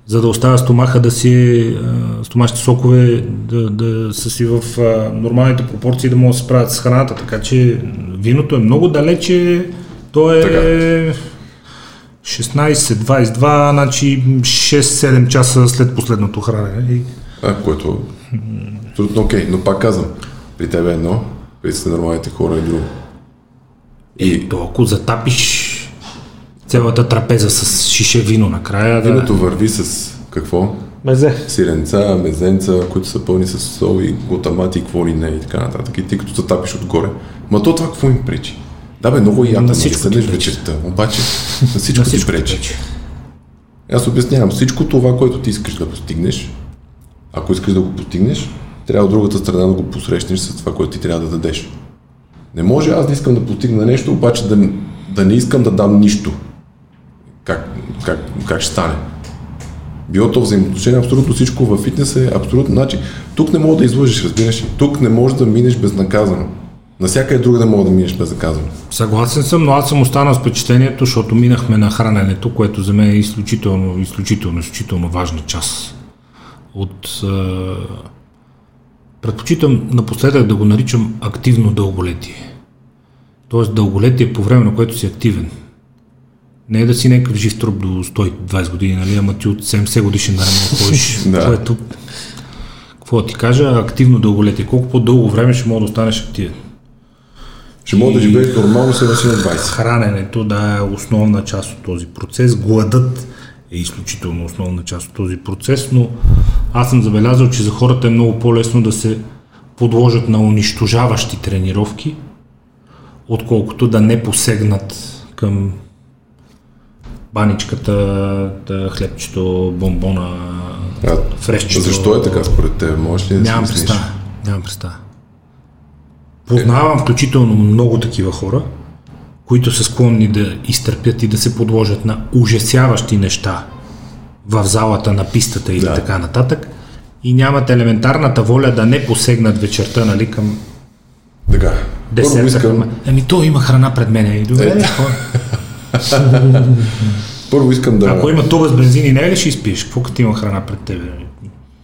За да оставя стомаха да си, а, стомашните сокове да, да са си в нормалните пропорции да могат да се справят с храната. Така че виното е много далече, то е Така. 16-22, значи 6-7 часа след последното хранене. А, което е абсолютно окей, но пак казвам, при тебе е едно, при сте нормалните хора е друго. И то, ако затапиш цялата трапеза с шише вино накрая, да... виното върви с какво? Мезе. Сиренца, мезенца, които са пълни с сол и глутамати и какво ли не и така нататък. И ти като затапиш отгоре. Ма то това какво им пречи? Да бе, много е яко, На нали, всичко седнеш ти вечерта, обаче на всичко, На ти всичко пречи. пречи. Аз обяснявам, всичко това, което ти искаш да постигнеш, ако искаш да го постигнеш, трябва от другата страна да го посрещнеш с това, което ти трябва да дадеш. Не може аз да искам да постигна нещо, обаче да, да не искам да дам нищо. Как, как, как ще стане? Било то взаимоотношение, абсолютно всичко във фитнес е абсолютно. Значи, тук не мога да излъжеш, разбираш ли? Тук не можеш да минеш безнаказано. Насякъде друга да мога да минеш безнаказано. Съгласен съм, но аз съм останал с впечатлението, защото минахме на храненето, което за мен е изключително, изключително, изключително важна част от... Е, предпочитам напоследък да го наричам активно дълголетие. Тоест дълголетие по време, на което си активен. Не е да си някакъв жив труп до 120 години, нали, ама ти от 70 годишен да ходиш. Да. Което, какво да ти кажа, активно дълголетие. Колко по-дълго време ще мога да останеш активен? Ще мога да живееш нормално се на 20. Храненето да е основна част от този процес. Гладът е изключително основна част от този процес, но аз съм забелязал, че за хората е много по-лесно да се подложат на унищожаващи тренировки, отколкото да не посегнат към баничката, хлебчето, бомбона, А, фрешчето. Защо е така според теб? Можеш ли да Нямам представа. Нямам представа. Познавам включително много такива хора, които са склонни да изтърпят и да се подложат на ужасяващи неща в залата на пистата или Да. така нататък и нямат елементарната воля да не посегнат вечерта нали, към Така. Първо десерта. искам, Към... Ами то има храна пред мен. И добре, Е, първо искам да... Ако има туба с бензин и не е ли ще изпиеш? Какво като има храна пред тебе?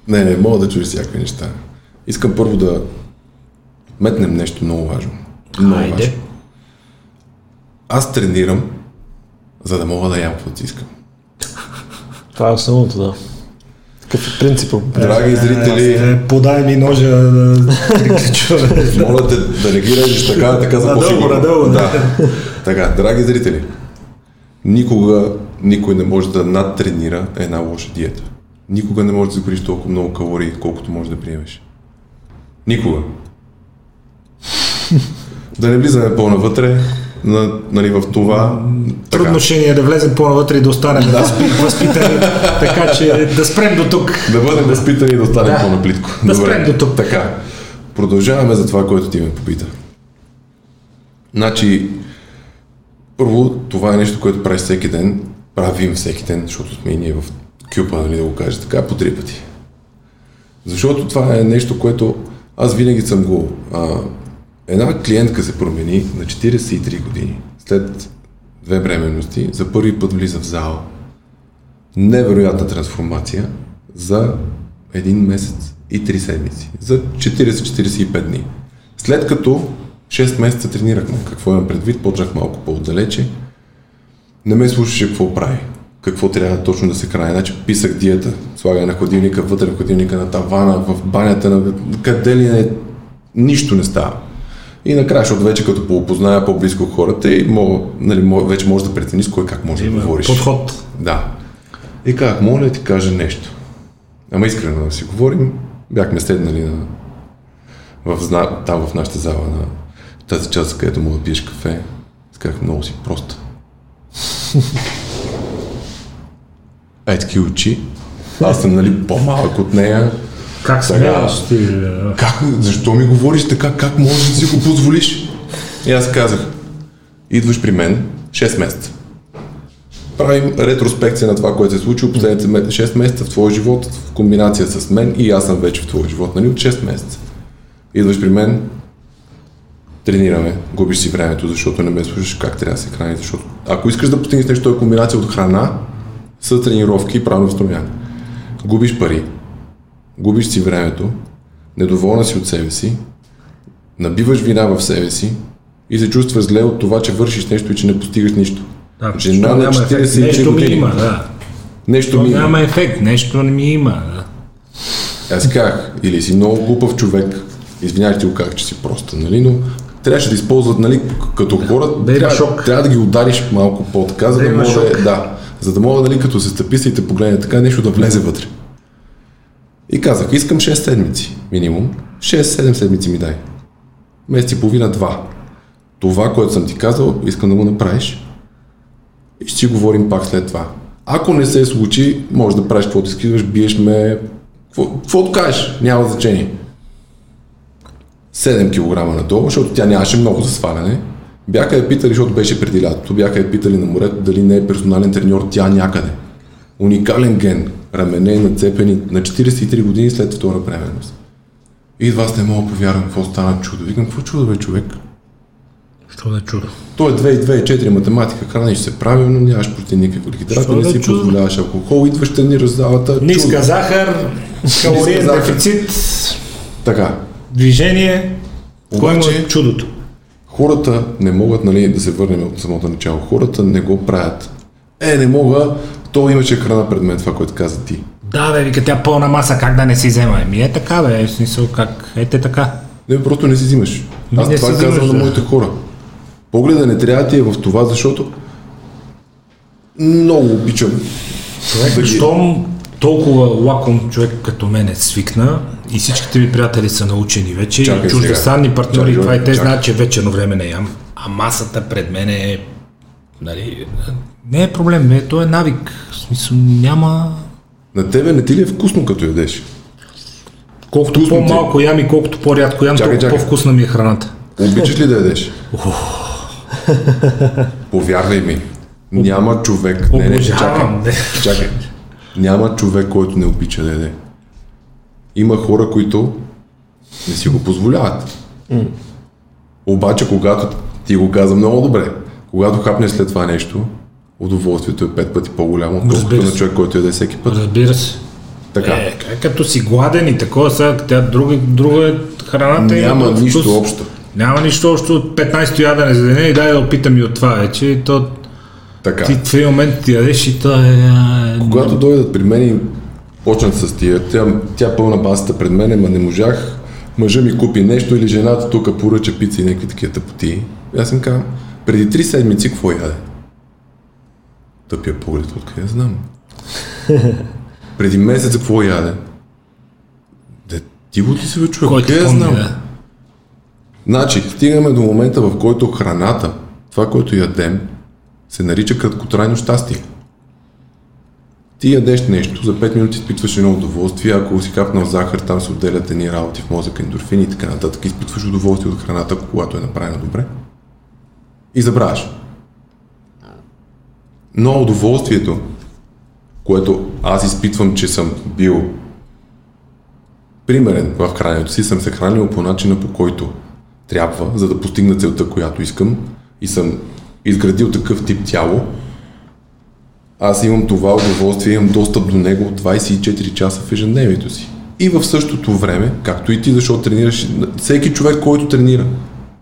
Не, не, мога да чуеш всякакви неща. Искам първо да метнем нещо много важно. Много Хайде. важно. Аз тренирам, за да мога да ям каквото си искам. Това е основното, да. Такъв е принципът. Драги зрители, Е, Подай ми ножа да моля те да не ги режеш така, така за по-сигурно. надълго, да. да. Така, драги зрители, никога никой не може да надтренира една лоша диета. Никога не може да загориш толкова много калории, колкото можеш да приемеш. Никога. да не влизаме по-навътре, на, нали, в това. така. Трудно ще ни е да влезем по-навътре и да останем възпи- възпитани, така че да спрем до тук. Да бъдем възпитани и да останем Да. по-наплитко. Да спрем до тук. Така. Продължаваме за това, което ти ме попита. Значи, първо, това е нещо, което правиш всеки ден. Правим всеки ден, защото сме и ние в кюпа, нали да го кажа така, по три пъти. Защото това е нещо, което аз винаги съм го... А, една клиентка се промени на 43 години. След две бременности, за първи път влиза в зала. Невероятна трансформация за един месец и 3 седмици. За 40-45 дни. След като 6 месеца тренирахме, какво имам предвид, почнах малко по-отдалече. Не ме слушаше какво прави, какво трябва точно да се храни. Значи писах диета, слагане на ходилника, вътре в ходилника, на тавана, в банята, на къде ли не, нищо не става. И накрая, защото вече като поопозная по-близко хората и мога, нали, мога, вече можеш да прецениш кой как може да говориш. Подход. Да. И казах, моля да ти кажа нещо. Ама искрено да си говорим. Бяхме седнали на, в, зна- там в нашата зала на тази част, където мога да пиеш кафе. Аз казах, много си проста. Ей, таки очи. Аз съм, нали, по-малък от нея. Как Сега- ти? Как, защо ми говориш така? Как можеш да си го позволиш? И аз казах, идваш при мен 6 месеца. Правим ретроспекция на това, което се е случило последните ме- 6 месеца в твоя живот, в комбинация с мен и аз съм вече в твоя живот, нали, от 6 месеца. Идваш при мен, тренираме, губиш си времето, защото не ме слушаш как трябва да се храни, защото ако искаш да постигнеш нещо, е комбинация от храна с тренировки и правилно възстановяване. Губиш пари, губиш си времето, недоволна си от себе си, набиваш вина в себе си и се чувстваш зле от това, че вършиш нещо и че не постигаш нищо. Да, Жена защо на няма ефект? 43 Нещо ми години. има, да. Нещо То ми... няма ефект, нещо не ми има. Да. Аз казах, или си много глупав човек, извинявайте го как, че си проста, нали, но трябваше да използват, нали, като хора, Да има трябва, шок. трябва да ги удариш малко по-така, за Да да, има може, шок. да, за да мога, нали, като се стъписте и те погледне така, нещо да влезе вътре. И казах, искам 6 седмици, минимум. 6-7 седмици ми дай. Месец и половина, два. Това, което съм ти казал, искам да го направиш. И ще си говорим пак след това. Ако не се случи, може да правиш каквото искаш, биеш ме, какво- каквото кажеш, няма значение. 7 кг надолу, защото тя нямаше много за сваляне. Бяха я питали, защото беше преди лятото, бяха я питали на морето дали не е персонален треньор тя някъде. Уникален ген, рамене нацепени на 43 години след втора бременност. И идва аз не мога повярвам какво стана чудо. Викам, какво чудо бе човек? Що да е чудо? То е 2 и 2 и 4 математика, храниш се правилно, нямаш почти никакви Що не си чудо? позволяваш алкохол, идваш тренираш в залата. чудо. Ниска захар, калориен дефицит, Така, движение. Обаче- е чудото? хората не могат, нали, да се върнем от самото начало. Хората не го правят. Е, не мога, то имаше храна пред мен, това, което каза ти. Да, бе, вика тя пълна маса, как да не си взема? Еми е така, бе, в смисъл как? Ете така. Не, просто не си взимаш. Аз Не това си казвам на моите хора. Погледа не трябва ти е в това, защото много обичам. Човек, да щом толкова лаком човек като мен е свикна и всичките ми приятели са научени вече, Чакай и чуждестранни партньори, Чакай, това и те чакай. знаят, че вечерно време не ям, а масата пред мен е, нали, не е проблем, не, то е навик, в смисъл няма... На тебе не ти ли е вкусно, като ядеш? Колкото Вкусно ти е. по-малко ям и колкото по-рядко ям, Чакай, толкова чакай. по-вкусна ми е храната. Обичаш ли да ядеш? Повярвай ми, няма човек. Не, не, чакай. не. Чакай. Няма човек, който не обича да яде. Има хора, които не си го позволяват. Обаче, когато ти го каза много добре, когато хапнеш след това нещо, удоволствието е пет пъти по-голямо, отколкото на човек, който яде всеки път. Разбира се. Така. Е, като си гладен и такова, сега, тя друга, друга е храната Няма друг нищо вкус. общо. Няма нищо общо от 15-то ядене за деня и дай да опитам и от това вече. И то, Така. ти в един момент ти ядеш и то е... а, Когато дойдат при мен и почнат с тия, тя, тя пълна басата пред мен, ма не можах, мъжа ми купи нещо или жената тук поръча пица и някакви такива тъпоти. Аз им казвам, преди три седмици какво яде? Тъпия поглед, откъде знам. преди месец какво яде? Де, ти го ти се бе човек, Кой ти къде я помни, знам? да? Значи, стигаме до момента, в който храната, това, което ядем, се нарича краткотрайно щастие. Ти ядеш нещо, за 5 минути изпитваш едно удоволствие, ако си капнал захар, там се отделят едни работи в мозъка, ендорфини и така нататък, изпитваш удоволствие от храната, когато е направена добре. И забравяш. Но удоволствието, което аз изпитвам, че съм бил примерен в храненето си, съм се хранил по начина по който трябва, за да постигна целта, която искам и съм изградил такъв тип тяло, аз имам това удоволствие, имам достъп до него 24 часа в ежедневието си. И в същото време, както и ти, защото тренираш, всеки човек, който тренира,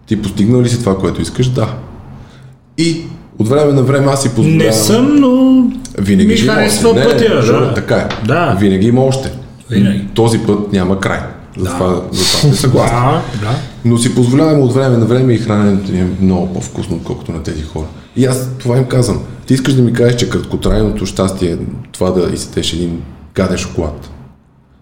ти постигнал ли си това, което искаш? Да. И от време на време аз си позволявам... Не съм, но Винаги ми харесва. Не, не, пътя. Жоро, да. така е. Да. Винаги има още. Винаги. Този път няма край. Затова, затова сме съгласни. Да, да. Но си позволяваме от време на време и храненето ни е много по-вкусно, отколкото на тези хора. И аз това им казвам. Ти искаш да ми кажеш, че краткотрайното щастие е това да изсетеш един гаден шоколад.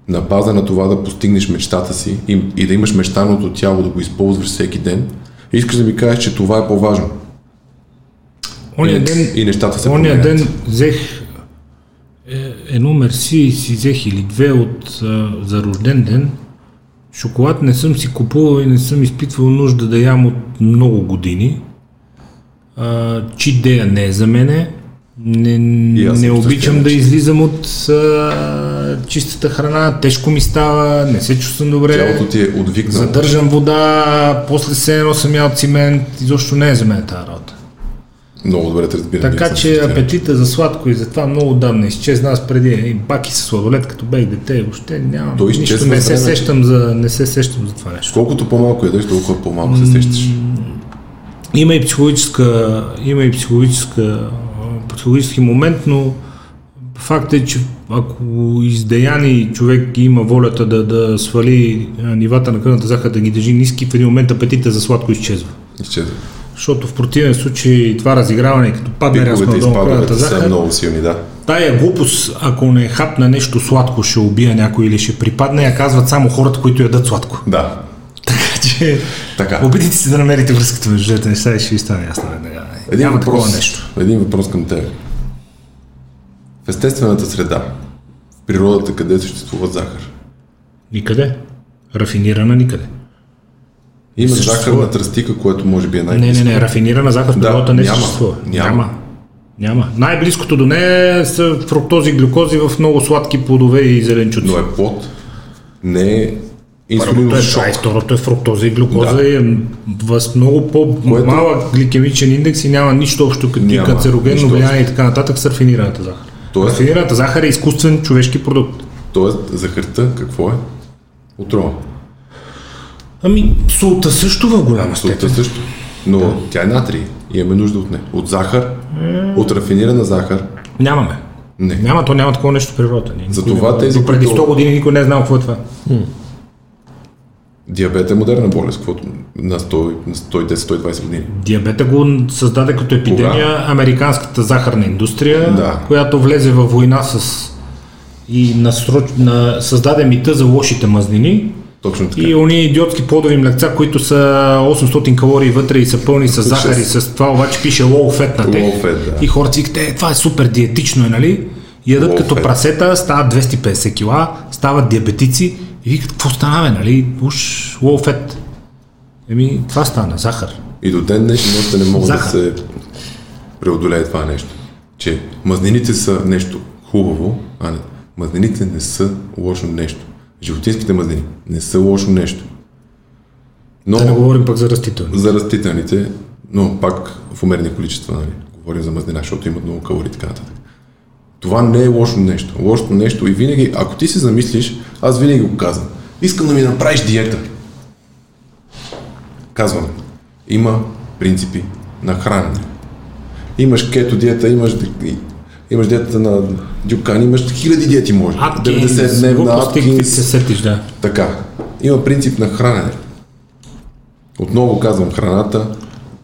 На база на това да постигнеш мечтата си и, и да имаш мечтаното тяло да го използваш всеки ден, искаш да ми кажеш, че това е по-важно. Ония и, ден, и нещата се ония променят. ден взех е, едно мерси си взех или две от, а, за рожден ден. Шоколад не съм си купувал и не съм изпитвал нужда да ям от много години. А, чит дея не е за мене. Не, не обичам да начин. излизам от а, чистата храна, тежко ми става, не се чувствам добре. Тялото ти е отвикнало. Задържам вода, после се едно съм ял цимент, изобщо не е за мен тази работа. Много добре те разбирам. Така че апетита за сладко и за това много отдавна изчезна. Аз преди и баки с сладолет, като бех дете, въобще нямам. Той нищо, не се, сещам за, не се сещам за това нещо. Колкото по-малко ядеш, толкова по-малко се сещаш. Има и психологическа, има и психологическа психологически момент, но факт е, че ако издеяни човек има волята да, да свали нивата на кръвната захар, да ги държи ниски, в един момент апетита за сладко изчезва. Изчезва. Защото в противен случай това разиграване, като падне рязко надолу на кръвната спадовете са захар, много силни, да. тая глупост, ако не хапна нещо сладко, ще убия някой или ще припадне, я казват само хората, които ядат сладко. Да. Така че, Така. опитайте се да намерите връзката между двете неща и ще ви стане ясно. веднага. Един Няма въпрос, такова нещо. един въпрос към теб. В естествената среда, в природата, къде съществува захар, Никъде. Рафинирана никъде. Има захарна тръстика, което може би е най Не, не, не, рафинирана захар в Да, природата не няма. съществува. Няма. няма. Няма. Най-близкото до нея са фруктози и глюкози в много сладки плодове и зеленчуци. Но е плод, не е инсулинов е, шок. а и второто е фруктоза и глюкоза Да. и е с много по-малък гликемичен индекс и няма нищо общо като Няма, канцерогенно влияние и така нататък с рафинираната захар. Тоест- Рафинираната захар е изкуствен човешки продукт. Тоест, захарта какво е? Отрова. Ами, солта също в голяма Солта степен. също. Но тя е натрий. И имаме нужда от нея. От захар, от рафинирана захар. Нямаме. Не. Няма, то няма такова нещо в природата. Ние Затова никой не- тези, преди които- 100 години никой не е знал какво е това. Диабет е модерна болест, каквото на 100, на 110-120 години. Диабета го създаде като епидемия американската захарна индустрия, Да. която влезе във война с и насроч... на... създаде мита за лошите мазнини Точно така. и они идиотски плодови млекца, които са 800 калории вътре и са пълни с захар и с това обаче пише low fat на тях. Low fat, да. И хората си казват, «Е, това е супер диетично, е, нали? Ядат Low като fat. прасета, стават 250 кила, стават диабетици и викат, какво стана, бе, нали? Уж low fat. Еми, това стана, захар. И до ден днешен още не мога Захар. да се преодолее това нещо. Че мазнините са нещо хубаво, а не, мазнините не са лошо нещо. Животинските мазнини не са лошо нещо. Но Да не говорим пък за растителни. за растителните, но пак в умерени количества, нали? Говорим за мазнина, защото имат много калории и така нататък. Това не е лошо нещо. Лошото нещо и винаги, ако ти се замислиш, аз винаги го казвам. Искам да ми направиш диета. Казвам, има принципи на хранене. Имаш кето диета, имаш, имаш диетата на Дюкан, имаш хиляди диети може. 90 дневна, глупости, какви Аткинс, се сетиш, да. така. Има принцип на хранене. Отново казвам, храната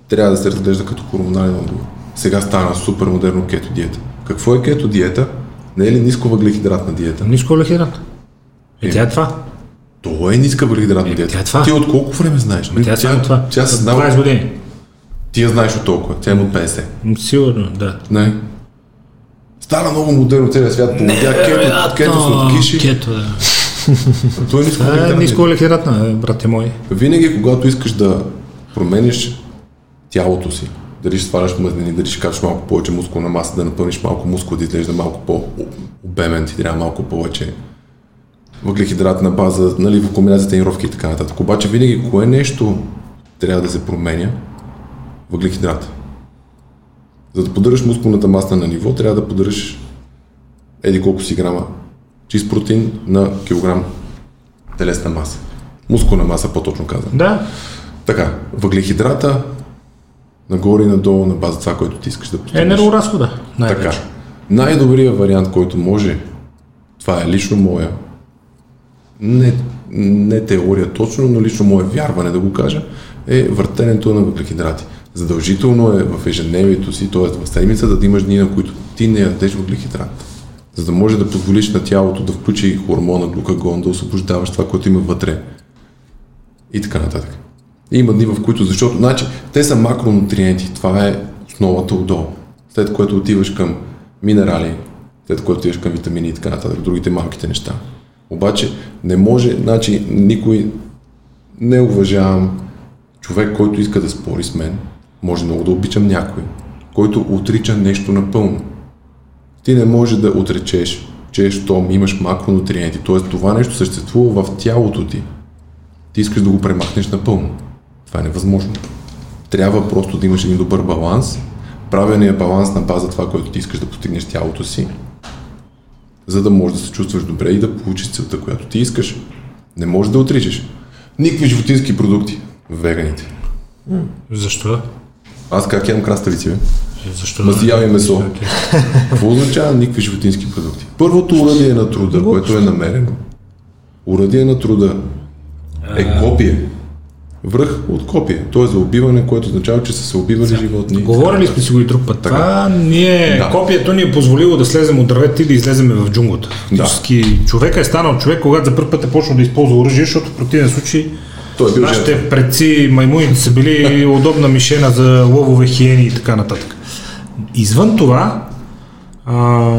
трябва да се разглежда като хормонален отговор. Сега стана супер модерно кето диета. Какво е кето диета? Не е ли ниско въглехидратна диета? Ниско въглехидрат. Е, тя е това. То е ниска въглехидратна диета. тя е това. Ти от колко време знаеш? Тя е само това. Тя се От знава. 20 години. Ти я знаеш от толкова. Тя има от 50. М, Сигурно, да. Не. Стана много модерно целият свят. Поводя кето, кето сладкиши. Кето, да. Той е ниско е ниско въглехидратна, брате мой. Винаги, когато искаш да промениш тялото си, дали ще сваляш мазнини, дали ще качаш малко повече мускулна маса, да напълниш малко мускул, да изглежда малко по-обемен, ти трябва малко повече въглехидратна база, нали, в комбинация тренировки и така нататък. Обаче винаги кое нещо трябва да се променя? Въглехидрата. За да поддържаш мускулната маса на ниво, трябва да поддържаш еди колко си грама чист протеин на килограм телесна маса. Мускулна маса, по-точно казвам. Да. Така, въглехидрата нагоре и надолу на база това, което ти искаш да постигнеш. Енергоразхода. Така. Най-вече. Най-добрият вариант, който може, това е лично моя, не, не теория точно, но лично мое вярване да го кажа, е въртенето на въглехидрати. Задължително е в ежедневието си, т.е. в седмицата да имаш дни, на които ти не ядеш въглехидрат. За да може да позволиш на тялото да включи хормона глукагон, да освобождаваш това, което има вътре. И така нататък. Има дни, в които, защото, значи, те са макронутриенти, това е основата отдолу. След което отиваш към минерали, след което отиваш към витамини и така нататък, другите малките неща. Обаче не може, значи никой не уважавам човек, който иска да спори с мен, може много да обичам някой, който отрича нещо напълно. Ти не може да отречеш, че щом имаш макронутриенти, т.е. това нещо съществува в тялото ти. Ти искаш да го премахнеш напълно. Това е невъзможно. Трябва просто да имаш един добър баланс, правилният баланс на база това, което ти искаш да постигнеш тялото си, за да можеш да се чувстваш добре и да получиш целта, която ти искаш. Не можеш да отричаш. Никакви животински продукти. Веганите. Защо? Аз как ям краставици, бе? Защо? Мазия и месо. Какво означава никакви животински продукти? Първото урадие на труда, което е намерено, урадие на труда е копие. Връх от копие. То е за убиване, което означава, че са се убивали животни. Говорили сме си го и друг път. Така. Това ние, Да. копието ни е позволило да слезем от дървета и да излезем в джунглата. Фактически човека е станал човек, когато за първ път е почнал да използва оръжие, защото в противен случай Той е бил жертва. нашите предци маймуните са били удобна мишена за ловове, хиени и така нататък. Извън това, а,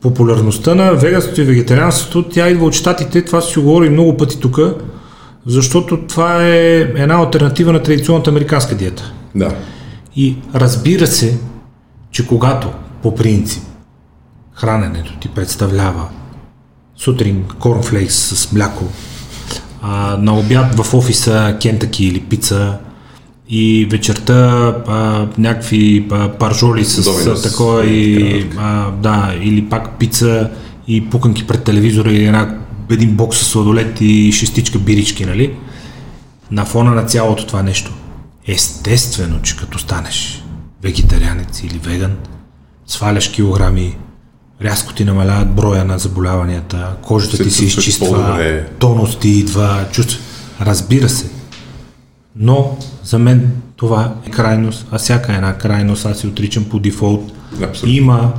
популярността на веганството и вегетарианството, тя идва от щатите, това си го говори много пъти тук, защото това е една альтернатива на традиционната американска диета. Да. И разбира се, че когато по принцип храненето ти представлява сутрин корнфлейкс с мляко, а, на обяд в офиса кентаки или пица. И вечерта а, някакви а, паржоли с, такова и и, а, да, или пак пица и пуканки пред телевизора или една, един бокс с сладолет и шестичка бирички, нали? на фона на цялото това нещо, естествено, че като станеш вегетарианец или веган, сваляш килограми, рязко ти намаляват броя на заболяванията, кожата Се ти се изчиства, по-добре. тонус ти идва, чувства. Разбира се. Но за мен това е крайност, а всяка една крайност аз си отричам по дефолт. Абсолютно. Има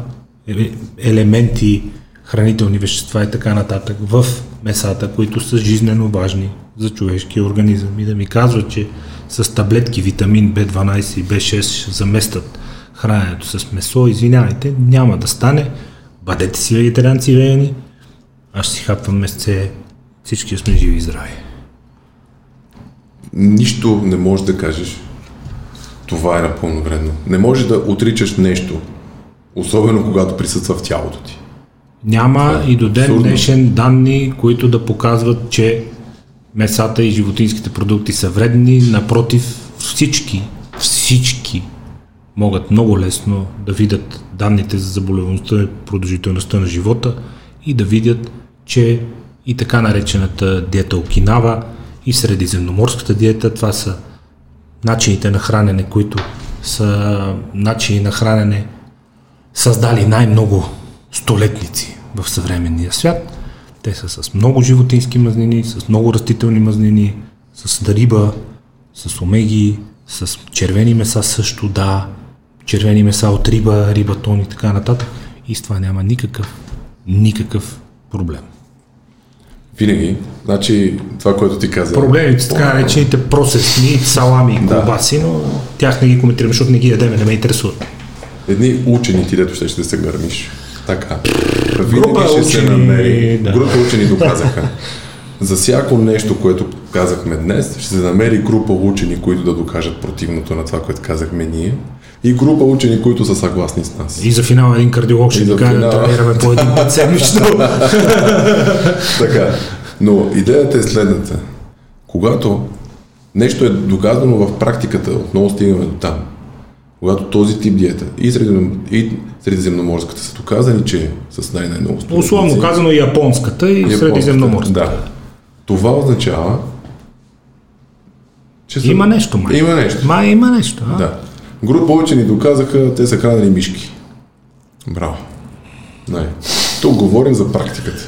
елементи, хранителни вещества и така нататък в месата, които са жизнено важни за човешкия организъм. И да ми казват, че с таблетки витамин B12 и B6 ще заместят храненето с месо, извинявайте, няма да стане. Бъдете си вегетарианци и вегани, аз ще си хапвам месце, всички сме живи и здрави. Нищо не можеш да кажеш. Това е напълно вредно. Не можеш да отричаш нещо, особено когато присъства в тялото ти. Няма и до ден абсурдно. днешен данни, които да показват, че месата и животинските продукти са вредни. Напротив, всички, всички могат много лесно да видят данните за заболеваността и продължителността на живота и да видят, че и така наречената диета Окинава и средиземноморската диета, това са начините на хранене, които са начини на хранене, създали най-много столетници в съвременния свят. Те са с много животински мазнини, с много растителни мазнини, с риба, с омеги, с червени меса също, да, червени меса от риба, рибатон и така нататък. И с това няма никакъв, никакъв проблем. Винаги. Значи, това, което ти каза. Проблемите с така наречените просесни, салами и колбаси, но тях не ги коментираме, защото не ги ядеме, не ме интересуват. Едни учени ти, дето ще, ще се гърмиш. Така. Група ще се учени, намери. да. Група учени доказаха. За всяко нещо, което казахме днес, ще се намери група учени, които да докажат противното на това, което казахме ние. И група учени, които са съгласни с нас. И за финал един кардиолог ще И ни каже да тренираме по един път седмично. Така. Но идеята е следната. Когато нещо е доказано в практиката, отново стигаме до там, когато този тип диета и, средизем, и средиземноморската са доказани, че с най-най-много столетници- Условно казано японската и Японската, средиземноморската. Да. Това означава, че са... Има нещо, май. Има нещо. Май има нещо. А? Да. Група учени доказаха, те са хранили мишки. Браво. Не. Тук говорим за практиката.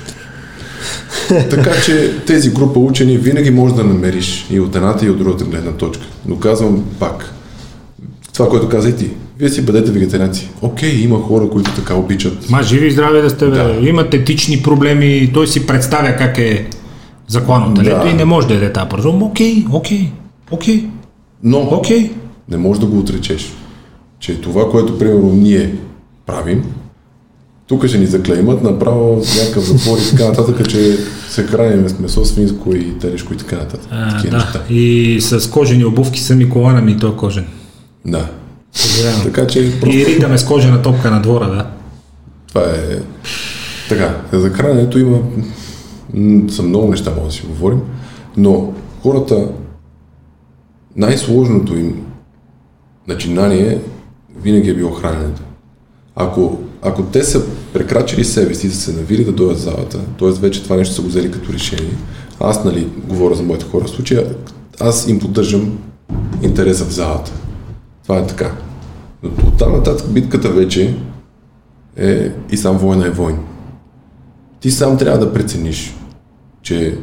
така че тези група учени винаги можеш да намериш и от едната и от другата гледна точка. Но казвам пак, това, което каза и ти, вие си бъдете вегетарианци. Окей, има хора, които така обичат. Ма живи и здрави да сте. Да. Имат етични проблеми, той си представя как е заклано телето Да. и не може да яде тази пържон. Окей, окей, окей, Но окей. Не можеш да го отречеш, че това, което примерно ние правим, тук ще ни заклеймат направо някакъв запор и така нататък, че се храним с месо, свинско и телешко и така нататък. А, Такива да. неща. И с кожени обувки сами колана ми и той е кожен. Да. Съжалявам. Така че просто И ритаме с кожена топка на двора, да. това е... Така, за храненето има... Са много неща, може да си говорим, но хората най-сложното им начинание винаги е било храненето. Ако, ако те са прекрачили себе си, да се навили да дойдат в залата, т.е. вече това нещо са го взели като решение, аз, нали, говоря за моите хора в случая, аз им поддържам интереса в залата. Това е така. От там нататък битката вече е и сам война е войн. Ти сам трябва да прецениш, че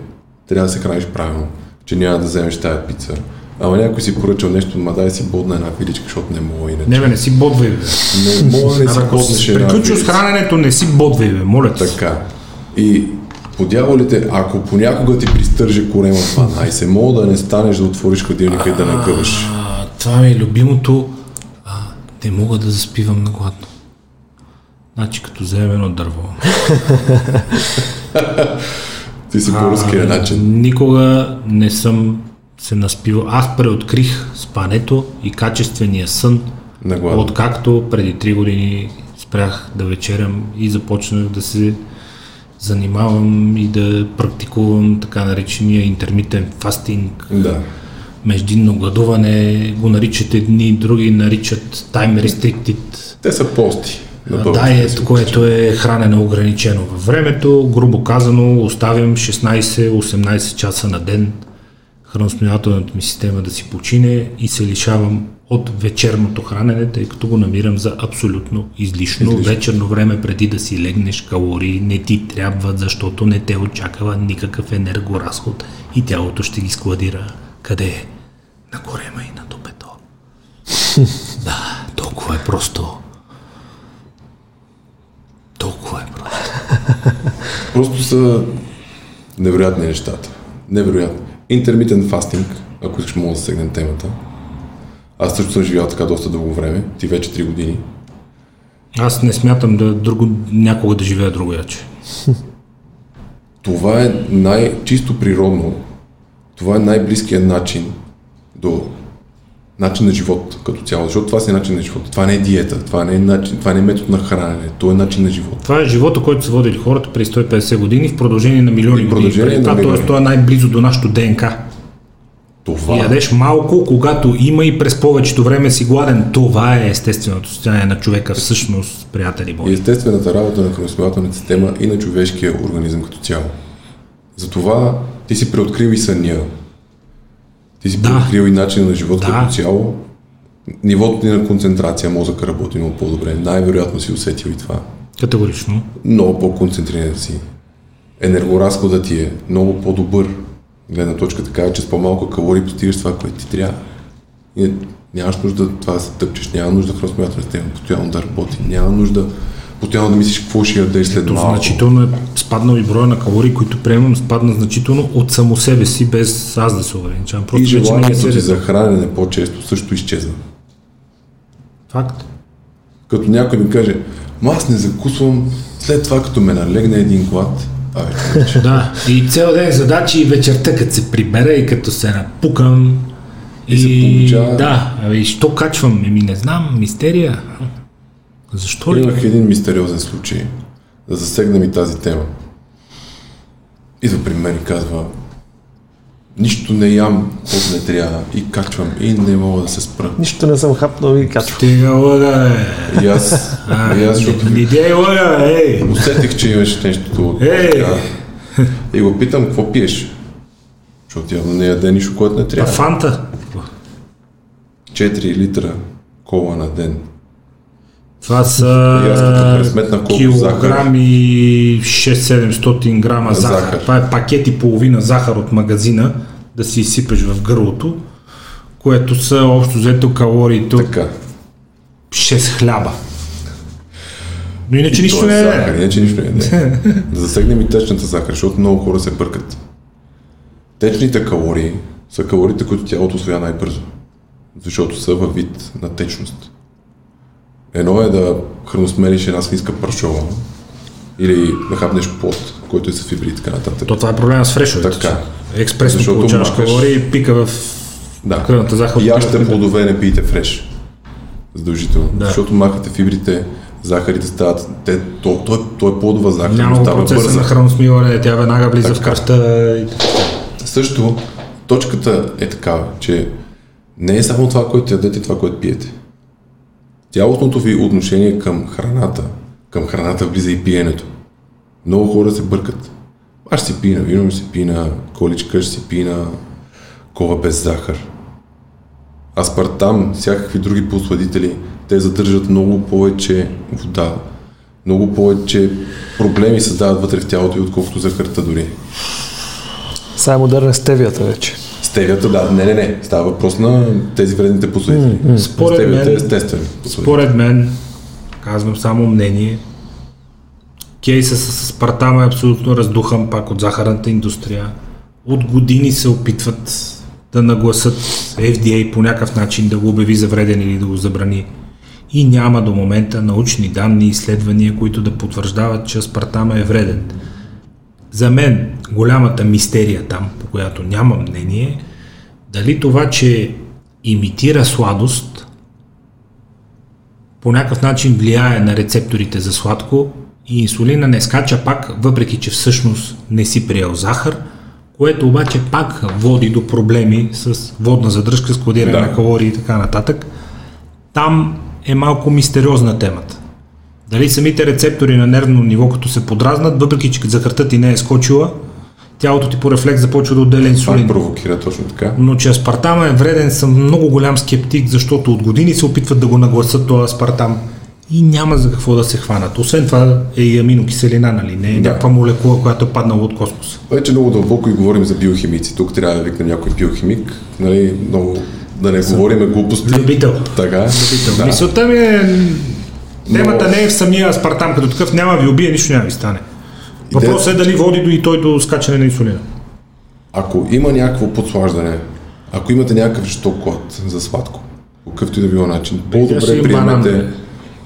трябва да се храниш правилно, че няма да вземеш тая пица. Ама някой си поръчал нещо, ма дай си бодна една пиличка, защото не мога иначе. Не, бе, не си бодвай, бе. Не мога да си боднеш една приключил с храненето, не си бодвай, бе, моля те. Така. И по дяволите, ако понякога ти пристърже корема 12, мога да не станеш да отвориш хладилника и да накъваш. Това ми е любимото. А, не мога да заспивам на гладно. Значи като вземем едно дърво. Ти си по руския начин. Никога не съм се наспивал. Аз преоткрих спането и качествения сън, откакто преди 3 години спрях да вечерям и започнах да се занимавам и да практикувам така наречения интермитент фастинг, Да. междинно гладуване, го наричат едни, други наричат time restricted Те са пости. Дайет, език. което е хранене ограничено във времето. Грубо казано, оставям 16-18 часа на ден храносмилателната ми система да си почине и се лишавам от вечерното хранене, тъй като го намирам за абсолютно излишно. Излишно. Вечерно време преди да си легнеш калории не ти трябват, защото не те очаква никакъв енергоразход и тялото ще ги складира. Къде е? На корема и на топето. да, толкова е просто. Толкова е просто. Просто са невероятни нещата. Невероятни. Intermittent fasting, ако искаш мога да сегнем темата. Аз също съм живял така доста дълго време, ти вече 3 години. Аз не смятам да друго, някога да живея другояче. Това е най-чисто природно, това е най-близкият начин до начин на живот като цяло, защото това си е начин на живот. Това не е диета, това не е, начин, това не е метод на хранене, то е начин на живот. Това е живота, който са водили хората преди 150 години в продължение на милиони И години. на това, т.е. това е най-близо до нашото ДНК. Това И ядеш малко, когато има и през повечето време си гладен. Това е естественото състояние на човека всъщност, приятели мои. естествената работа на храносмилателната система и на човешкия организъм като цяло. Затова ти си преоткрил и съня. Ти си Да. преоткрил и начин на живот Да. като цяло. Нивото ти на концентрация, мозъка работи много по-добре. Най-вероятно си усетил и това. Категорично. Много по-концентриран си. Енергоразходът ти е много по-добър. Гледна точка така, че с по-малко калории постигаш това, което ти трябва. И нямаш нужда това да се тъпчеш, няма нужда храносмилателната система постоянно да работи, няма нужда постоянно да мислиш какво ще ядеш след То малко. значително е спаднал и броя на калории, които приемам, спадна значително от само себе си, без аз да се ограничавам. И Просто е желанието ти за хранене по-често също изчезва. Факт. Като някой ми каже, ма аз не закусвам, след това като ме налегне един глад, абе, Да, и цял ден задачи и вечерта, като се прибера и като се напукам. И се получава- Да, абе, и що качвам? Еми не знам, мистерия. Защо ли? Имах един мистериозен случай, да засегнем и тази тема. Идва при мен и казва, нищо не ям, каквото не трябва, и качвам, и не мога да се спра. Нищо не съм хапнал и качвам. Стига лъга, бе. И аз, А, и аз защото не дей лъга, ей! усетих, че имаш нещо Ей! И го питам, какво пиеш? Защото явно не яде нищо, което не А трябва. фанта? 4 литра кола на ден. Това са пресметнах колко килограм и 6-700 грама захар. Захар. Това е пакет и половина захар от магазина да си изсипеш в гърлото, което са общо взето калориите Така. 6 хляба. Но иначе И нищо е не захар, е. иначе нищо не е. да засегнем и течната захар, защото много хора се бъркат. Течните калории са калориите, които тялото освоя най-бързо. Защото са във вид на течност. Едно е да храносмелиш една свинска паршова или да хапнеш плод, който е с фибри и така нататък. То това е проблема с фрешовете. Така. Експресно Защото получаваш махаш- калории и пика в Да. кръвната захар. Ящите плодове не пийте фреш. Задължително. Да. Защото махате фибрите, захарите стават. Те, то, то, е, то е плодова захар, Няма процеса бърза. на храносмилане, тя веднага влиза в кръвта. и. Също, точката е такава, че не е само това, което ядете, това, което пиете. Цялостното ви отношение към храната, към храната влиза и пиенето. Много хора се бъркат. Аз си пина вино, ще си пина количка, ще си пина кола без захар. Аспартам, всякакви други посладители те задържат много повече вода, много повече проблеми създават вътре в тялото и отколкото захарта дори. Сега е модерна стевията вече. Стевията, да, не, не, не. Става въпрос на тези вредните посредители. Според Стевията мен- е естествен. Според мен, казвам само мнение, кейса с Спартама е абсолютно раздухан пак от захарната индустрия. От години се опитват да нагласат FDA по някакъв начин да го обяви за вреден или да го забрани. И няма до момента научни данни и изследвания, които да потвърждават, че Спартама е вреден. За мен голямата мистерия там, по която нямам мнение, дали това, че имитира сладост, по някакъв начин влияе на рецепторите за сладко и инсулина не скача пак, въпреки че всъщност не си приел захар, което обаче пак води до проблеми с водна задръжка, складиране Да. на калории и така нататък. Там е малко мистериозна темата. Дали самите рецептори на нервно ниво, като се подразнат, въпреки че захарта ти не е скочила, тялото ти по рефлекс започва да отделя Това инсулин. провокира точно така. Но че аспартама е вреден, съм много голям скептик, защото от години се опитват да го нагласат този аспартам и няма за какво да се хванат. Освен това е и аминокиселина, нали? Не е Да. някаква молекула, която е паднала от космоса. Вече много дълбоко и говорим за биохимици. Тук трябва да викнем някой биохимик, нали, много да не говорим глупости. Любител. Така. Любител. Да. Мисълта ми е... Темата Но- не е в самия аспартам като такъв, няма ви убие, нищо няма ви стане. Въпросът е дали води до и той до скачане на инсулина. Ако има някакво подслаждане, ако имате някакъв жесток клад за сладко, по какъвто и да било начин, по-добре приемете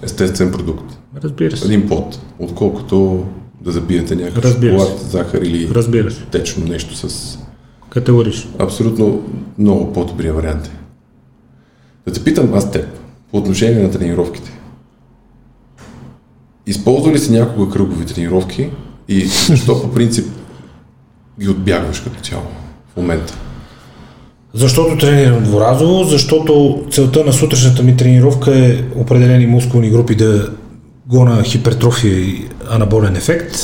естествен продукт. Разбира се. Един плод, отколкото да забиете някакъв Разбира се. шоколад, захар или Разбира се. течно нещо с Категорично. абсолютно много по-добрия вариант. е. Да те питам аз теб, по отношение на тренировките. Използва ли си някога кръгови тренировки и защо по принцип ги отбягваш като цяло в момента? Защото тренирам дворазово, защото целта на сутрешната ми тренировка е определени мускулни групи да гона хипертрофия и анаболен ефект.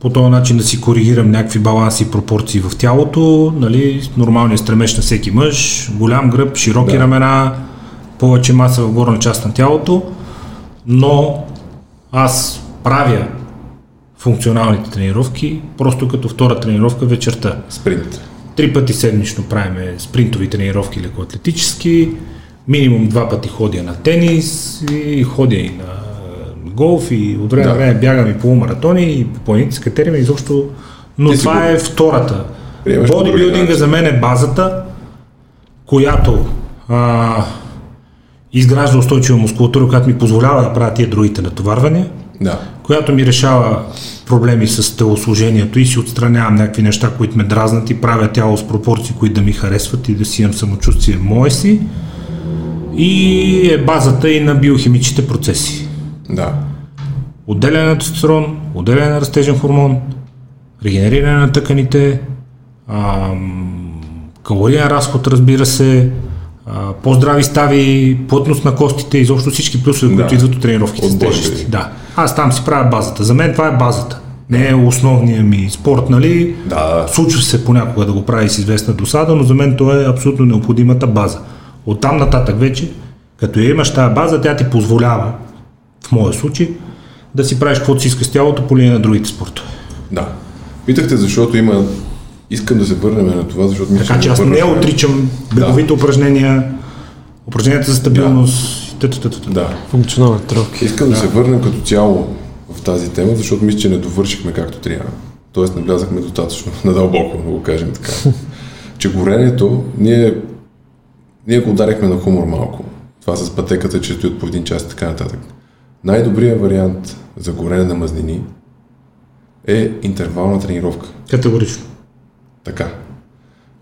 По този начин да си коригирам някакви баланси и пропорции в тялото, нали, нормалния стремеж на всеки мъж, голям гръб, широки Да. рамена, повече маса в горна част на тялото, но аз правя функционалните тренировки, просто като втора тренировка вечерта. Спринт. Три пъти седмично правим спринтови тренировки лекоатлетически, минимум два пъти ходя на тенис и ходя и на голф и от време на Да. време бягам и полумаратони и по планините с катерим изобщо. Но Ти това е втората. Бодибилдинга за мен е базата, която а, изгражда устойчива мускулатура, която ми позволява да правя тия другите натоварвания Да. която ми решава проблеми с телосложението и си отстранявам някакви неща, които ме дразнат и правя тяло с пропорции, които да ми харесват и да си имам самочувствие мое си. И е базата и на биохимичните процеси. Да. Отделяне на тестостерон, отделяне на растежен хормон, регенериране на тъканите, ам, калориен разход, разбира се, а, по-здрави стави, плътност на костите, изобщо всички плюсове, Да. които идват от тренировките с От бодибилдинг. тежести. Да. Аз там си правя базата. За мен това е базата. Не е основният ми спорт, нали? Да. Случва се понякога да го прави с известна досада, но за мен това е абсолютно необходимата база. От там нататък вече, като я имаш тази база, тя ти позволява, в моя случай, да си правиш каквото си искаш с тялото по линия на другите спортове. Да. Питахте, защото има... Искам да се върнем на това, защото мисля, Така че аз не отричам беговите упражнения, упражненията за стабилност, и т.т. Да. Функционални тренировки. Искам да. се върнем като цяло в тази тема, защото мисля, че не довършихме както трябва. Тоест не влязахме достатъчно надълбоко, да го кажем така. че горенето, ние, ние го ударихме на хумор малко. Това с пътеката, че стоят по един час и така нататък. Най-добрият вариант за горене на мазнини е интервална тренировка. Категорично. Така.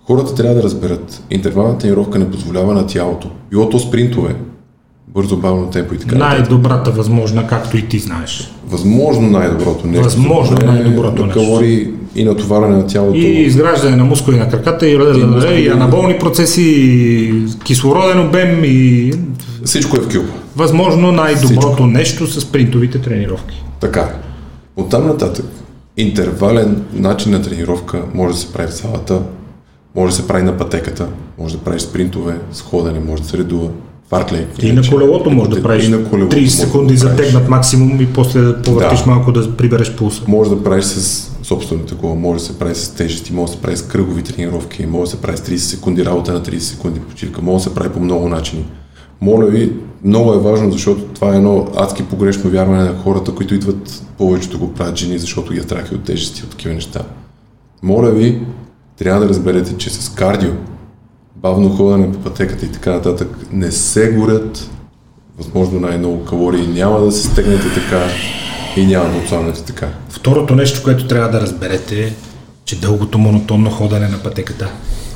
Хората трябва да разберат. Интервална тренировка не позволява на тялото. Било то спринтове, бързо, бавно темпо и така. Най-добрата възможна, както и ти знаеш. Възможно най-доброто нещо. Възможно е най-доброто на нещо. калории и натоварване на тялото. И изграждане на мускули на краката, и, мускули. и анаболни процеси, и кислороден обем, и Всичко е в кюб. възможно най-доброто Всичко. нещо с принтовите тренировки. Така. От там нататък, интервален начин на тренировка може да се прави в залата, може да се прави на пътеката, може да правиш спринтове с ходене, може да се редува фартлейк. И на колелото може да правиш и на колелото 30 може да секунди правиш. затегнат максимум и после да повъртиш Да. малко да прибереш пулса. Може да правиш с собственото такова, може да се прави с тежести, може да се прави с кръгови тренировки, може да се прави с 30 секунди работа на 30 секунди почивка, може да се прави по много начини. Моля ви, много е важно, защото това е едно адски погрешно вярване на хората, които идват, повечето го правят жени, защото ги е страх и от тежести, от такива неща. Моля ви, трябва да разберете, че с кардио, бавно ходене по пътеката и така нататък, не се горят възможно най-много калории, няма да се стегнете така и няма да отслабнете така. Второто нещо, което трябва да разберете че дългото монотонно ходене на пътеката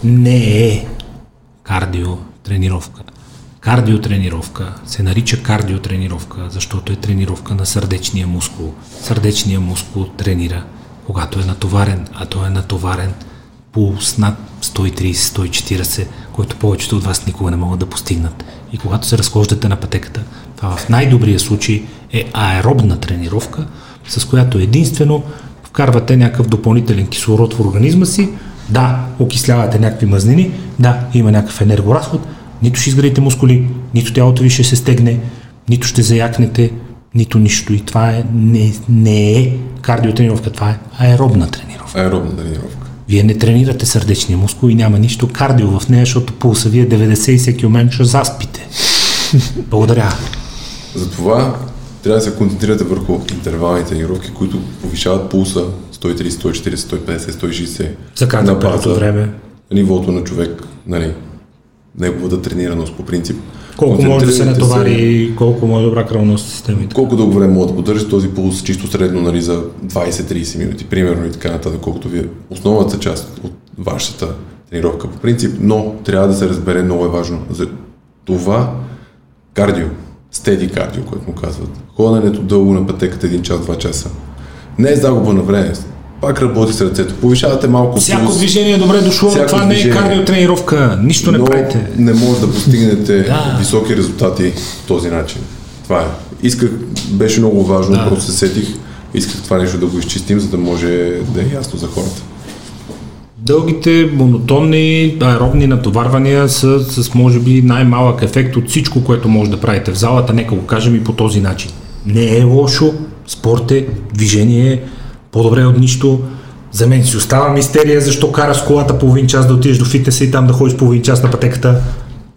не е кардио тренировка. Кардиотренировка се нарича кардиотренировка, защото е тренировка на сърдечния мускул. Сърдечния мускул тренира, когато е натоварен, а той е натоварен пулс над 130-140, който повечето от вас никога не могат да постигнат. И когато се разхождате на пътеката, това в най-добрия случай е аеробна тренировка, с която единствено вкарвате някакъв допълнителен кислород в организма си, да, окислявате някакви мазнини, да, има някакъв енергоразход, нито ще изградите мускули, нито тялото ви ще се стегне, нито ще заякнете, нито нищо. И това е, не, не е кардиотренировка, това е аеробна тренировка. Аеробна тренировка. Вие не тренирате сърдечния мускул и няма нищо кардио в нея, защото пулса ви е 90 и всеки момент ще заспите. Благодаря. Затова трябва да се концентрирате върху интервални тренировки, които повишават пулса 130, 140, 150, 160 За кратък на база време. нивото на човек, нали, неговата тренираност по принцип. Колко може да се натовари и колко му е добра кръвност така. Колко дълго време може да поддържа този пулс, чисто средно нали, за 20-30 минути, примерно и така нататък, колкото ви е основната част от вашата тренировка по принцип, но трябва да се разбере, много е важно. За това кардио, стеди кардио, което му казват, ходенето дълго на пътеката 1 час, 2 часа, не е загуба на време, пак работи с ръцето, повишавате малко Всяко пулс, движение е добре дошло, но Всяко това не е движение. кардиотренировка. Нищо не но правите. не може да постигнете Да. високи резултати по този начин. Това е. Исках, беше много важно, Да. просто се сетих, исках това нещо да го изчистим, за да може да е ясно за хората. Дългите, монотонни, аеробни натоварвания са с може би най-малък ефект от всичко, което може да правите в залата. Нека го кажем и по този начин. Не е лошо, спорт е, движение е, по-добре от нищо. За мен си остава мистерия, защо караш колата половин час да отидеш до фитнеса и там да ходиш половин час на пътеката.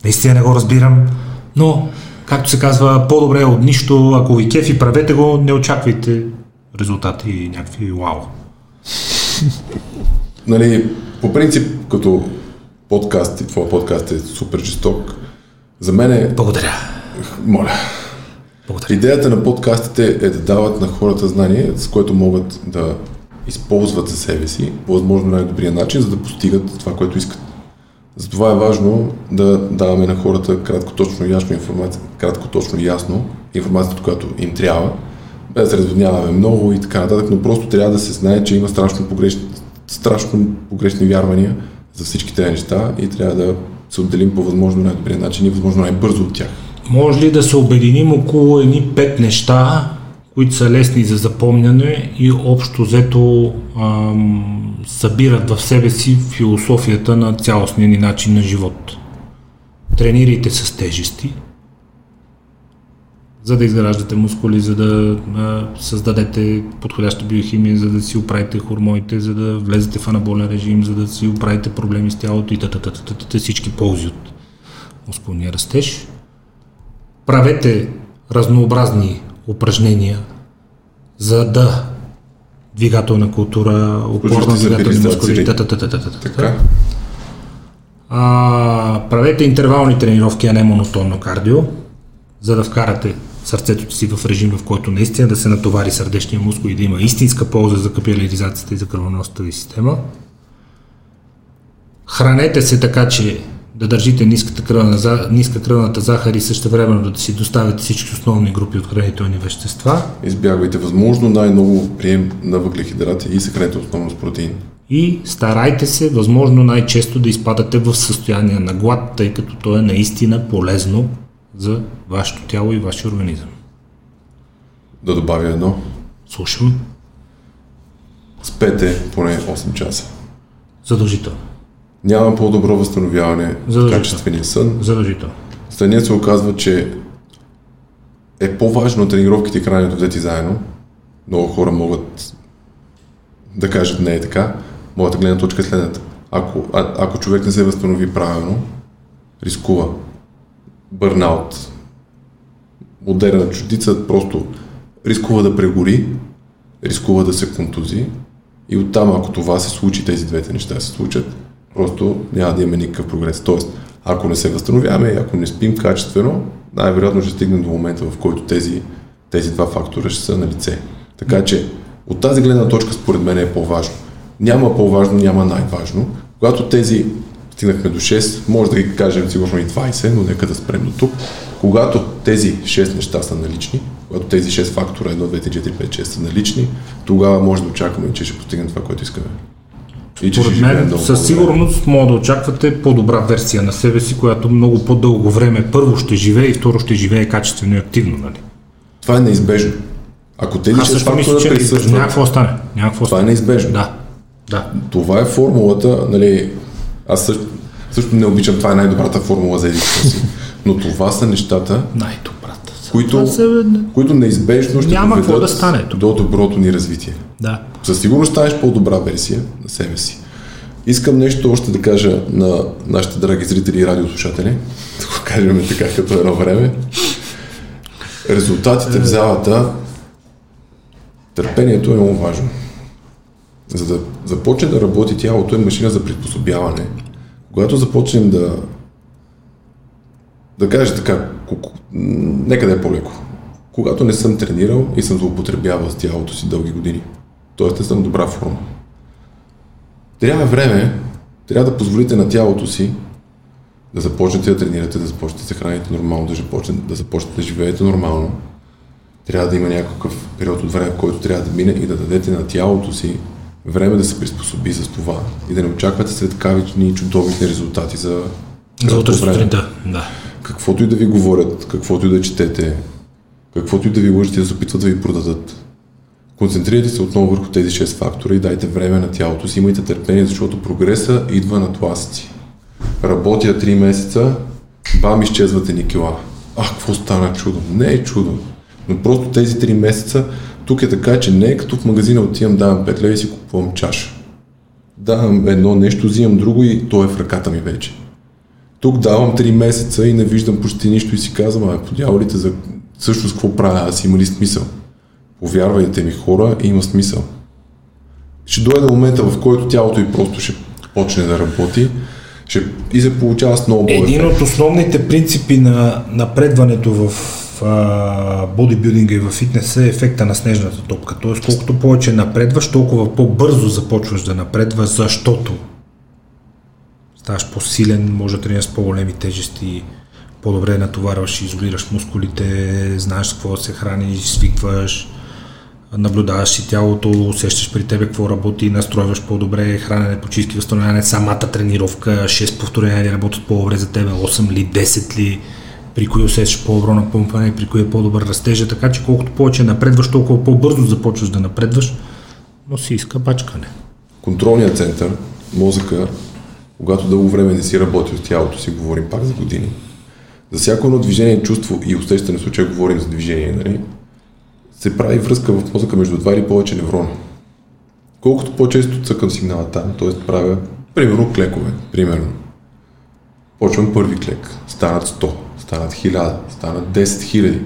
Наистина не го разбирам. Но, както се казва, по-добре е от нищо. Ако ви кефи, правете го, не очаквайте резултати и някакви вау. Нали, по принцип, като подкаст, и твой подкаст е супер жесток, за мен е, Благодаря. моля, Благодаря. Идеята на подкастите е да дават на хората знание, с което могат да използват за себе си по възможно най-добрия начин, за да постигат това, което искат. Затова е важно да даваме на хората кратко, точно, ясно информация, кратко, точно, ясно информацията, която им трябва, без да се разводняваме много и така нататък, но просто трябва да се знае, че има страшно погрешни, страшно погрешни вярвания за всички тези неща и трябва да се отделим по възможно най-добрия начин и възможно най-бързо от тях. Може ли да се обединим около едни пет неща, които са лесни за запомняне и общо взето ам, събират в себе си философията на цялостния ни начин на живот. Тренирайте с тежести, за да изграждате мускули, за да а, създадете подходяща биохимия, за да си оправите хормоните, за да влезете в анаболен режим, за да си оправите проблеми с тялото и т.т. всички ползи от мускулния растеж правете разнообразни упражнения, за да двигателна култура, опорна Включващи се двигателни мускули, перисталци. та-та-та-та-та-та. Така. А, правете интервални тренировки, а не монотонно кардио, за да вкарате сърцето си в режим, в който наистина да се натовари сърдечния мускул и да има истинска полза за капиляризацията и за кръвоносната ви система. Хранете се така, че да държите ниската кръвна, ниска кръвната захар и също времено да си доставяте всички основни групи от хранителни вещества. Избягвайте възможно най-много прием на въглехидрати и съхранете основно с протеин. и старайте се възможно най-често да изпадате в състояние на глад, тъй като то е наистина полезно за вашето тяло и вашия организъм. Да добавя едно. Слушам. Спете поне 8 часа. Задължително. Няма по-добро възстановяване Задължително. качествения сън. Задължително. След се оказва, че е по-важно тренировките и храненето взети заедно. Много хора могат да кажат не е така. Моята гледна точка е следната. Ако, а, ако човек не се възстанови правилно, рискува бърнаут, модерна чудица, просто рискува да прегори, рискува да се контузи и оттам, ако това се случи, тези двете неща се случат, просто няма да имаме никакъв прогрес. Тоест, ако не се възстановяваме, ако не спим качествено, най-вероятно ще стигнем до момента, в който тези, тези два фактора ще са на лице. Така че, от тази гледна точка, според мен е по-важно. Няма по-важно, няма най-важно. Когато тези стигнахме до 6, може да ги кажем сигурно и 20, но нека да спрем до тук. Когато тези 6 неща са налични, когато тези 6 фактора, 1, 2, 3, 4, 5, 6 са налични, тогава може да очакваме, че ще постигнем това, което искаме. И че Според мен, със сигурност може да очаквате по-добра версия на себе си, която много по-дълго време първо ще живее и второ ще живее качествено и активно. Нали? Това е неизбежно. Ако тези 6 фактора присъстват... Няма какво стане. Няма какво това е неизбежно. Да. да. Това е формулата, нали, аз също, също не обичам, това е най-добрата формула за единството си. Но това са нещата, най-добрата. Които, са... които неизбежно ще Няма доведат да стане, до доброто ни развитие. Да. Със сигурност станеш по-добра версия на себе си. Искам нещо още да кажа на нашите драги зрители и радиослушатели, да го кажем така като едно време. Резултатите в залата, търпението е много важно. За да започне да работи тялото е машина за приспособяване. Когато започнем да да кажа така, нека да е по-леко. Когато не съм тренирал и съм злоупотребявал с тялото си дълги години, т.е. не съм добра форма, трябва време, трябва да позволите на тялото си да започнете да тренирате, да започнете да се храните нормално, да започнете да, започнете да живеете нормално. Трябва да има някакъв период от време, който трябва да мине и да дадете на тялото си време да се приспособи с това и да не очаквате след кавични чудовищни резултати за за утре сутринта, да. Каквото и да ви говорят, каквото и да четете, каквото и да ви лъжите да се опитват да ви продадат. Концентрирайте се отново върху тези 6 фактора и дайте време на тялото си, имайте търпение, защото прогреса идва на тласъци. Работя 3 месеца, бам, изчезвате ни кила. А, какво стана чудо? Не е чудо. Но просто тези 3 месеца тук е така, че не е като в магазина отивам, давам 5 лева и си купувам чаша. Давам едно нещо, взимам друго и то е в ръката ми вече. Тук давам 3 месеца и не виждам почти нищо и си казвам, ами подявалите за също с какво правя, аз има ли смисъл? Повярвайте ми хора, има смисъл. Ще дойде момента, в който тялото и просто ще почне да работи ще, и се получава сноубол. Един от основните принципи на напредването в бодибилдинга и в фитнеса е ефекта на снежната топка. Тоест, колкото повече напредваш, толкова по-бързо започваш да напредваш, защото ставаш по-силен, може да тренираш по-големи тежести, по-добре натоварваш, изолираш мускулите, знаеш какво се храни, свикваш, наблюдаваш си тялото, усещаш при тебе какво работи, настройваш по-добре, хранене, почистки, възстановяване, самата тренировка, 6 повторения работят по-добре за тебе, 8 ли, 10 ли, при кои усещаш по-добро напъмпване, при кои е по-добър растежа, така че колкото повече напредваш, толкова по-бързо започваш да напредваш, но си иска бачкане. Контролният център, мозъка, когато дълго време не си работил с тялото си, говорим пак за години, за всяко едно движение, чувство и усещане, в случая говорим за движение, нали, се прави връзка в мозъка между два или повече неврона. Колкото по-често цъкам сигнала там, т.е. правя, примерно, клекове, примерно. Почвам първи клек, станат 100, станат 1000, станат 10 000.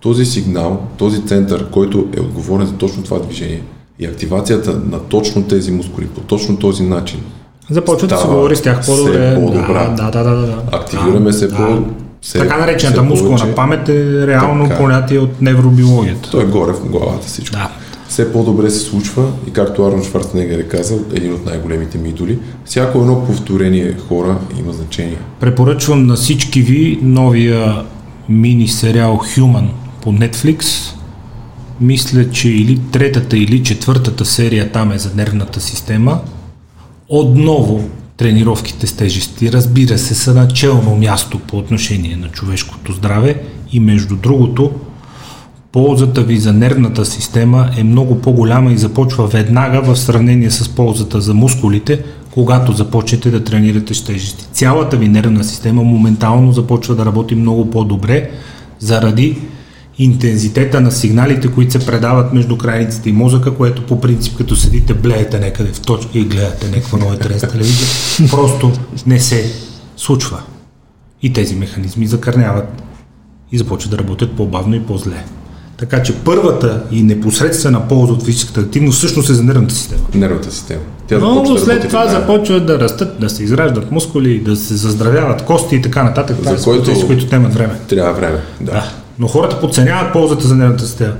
Този сигнал, този център, който е отговорен за точно това движение и активацията на точно тези мускули по точно този начин, Започва да се говори с тях по-добре. по-добра. Да, да, да, да, да. Активираме се да. по... Все, така наречената мускулна памет е реално така. понятие от невробиологията. Той е горе в главата всичко. Да. Все по-добре се случва и както Арнолд Шварценегер е казал, един от най-големите ми идоли, всяко едно повторение хора има значение. Препоръчвам на всички ви новия мини сериал Human по Netflix. Мисля, че или третата или четвъртата серия там е за нервната система. Отново тренировките с тежести, разбира се, са начално място по отношение на човешкото здраве и между другото, ползата ви за нервната система е много по-голяма и започва веднага в сравнение с ползата за мускулите, когато започнете да тренирате с тежести. Цялата ви нервна система моментално започва да работи много по-добре заради интензитета на сигналите, които се предават между крайниците и мозъка, което по принцип като седите, блеете някъде в точка и гледате някаква нова интерес телевизия, просто не се случва. И тези механизми закърняват и започват да работят по-бавно и по-зле. Така че първата и непосредствена полза от физическата активност всъщност е за нервната система. Нервната система. Тя Но да след работи това веднага. започват да растат, да се израждат мускули, да се заздравяват кости и така нататък. Това За са който- процеси, които темат време. Трябва време. Да. Да. Но хората подценяват ползата за нервната система.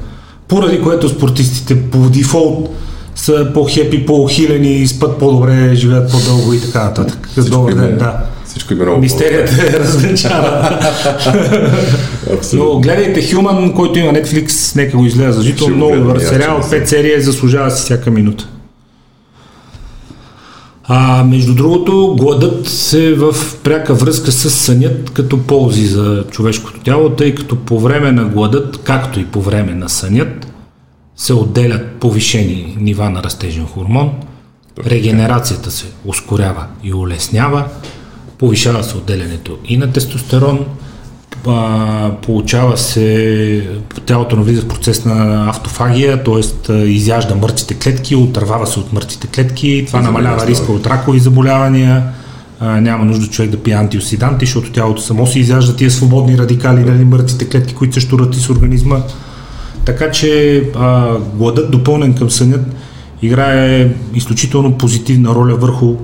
Поради което спортистите по дефолт са по-хепи, по-хилени, спят по-добре, живеят по-дълго и така нататък. Добър ден, да. Всичко има много Мистерията е. Абсолютно. Но гледайте Human, който има Netflix, нека го изгледа за го Много добър сериал, ще го 5 серии, заслужава си всяка минута. А, между другото, гладът е в пряка връзка с сънят като ползи за човешкото тяло, тъй като по време на гладът, както и по време на сънят, се отделят повишени нива на растежен хормон, регенерацията се ускорява и улеснява, повишава се отделянето и на тестостерон, а, получава се, тялото навлиза в процес на автофагия, т.е. изяжда мъртвите клетки, отървава се от мъртвите клетки, това И намалява риска от ракови заболявания, а, няма нужда човек да пие антиоксиданти, защото тялото само си изяжда тия свободни радикали, нали, мъртвите клетки, които се щурат из организма. Така че а, гладът допълнен към сънят играе изключително позитивна роля върху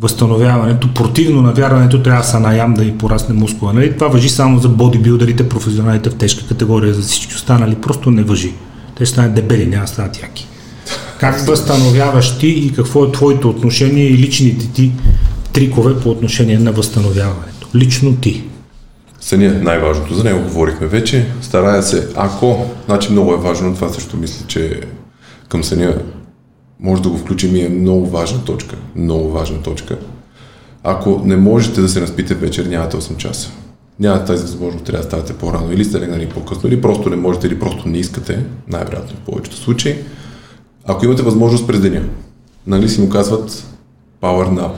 възстановяването. Противно на вярването трябва да са наям да и порасне мускула. Нали? Това въжи само за бодибилдерите, професионалите в тежка категория, за всички останали просто не въжи. Те ще станат дебели, няма да станат яки. Как възстановяваш ти и какво е твоето отношение и личните ти трикове по отношение на възстановяването? Лично ти. Съня е най-важното. За него говорихме вече. Старая се, ако, значи много е важно, това също мисля, че към съня може да го включим и е много важна точка. Много важна точка. Ако не можете да се наспите вечер, нямате 8 часа. Нямате тази възможност, трябва да ставате по-рано или сте легнали по-късно, или просто не можете, или просто не искате, най-вероятно в повечето случаи. Ако имате възможност през деня, на английски му казват power nap.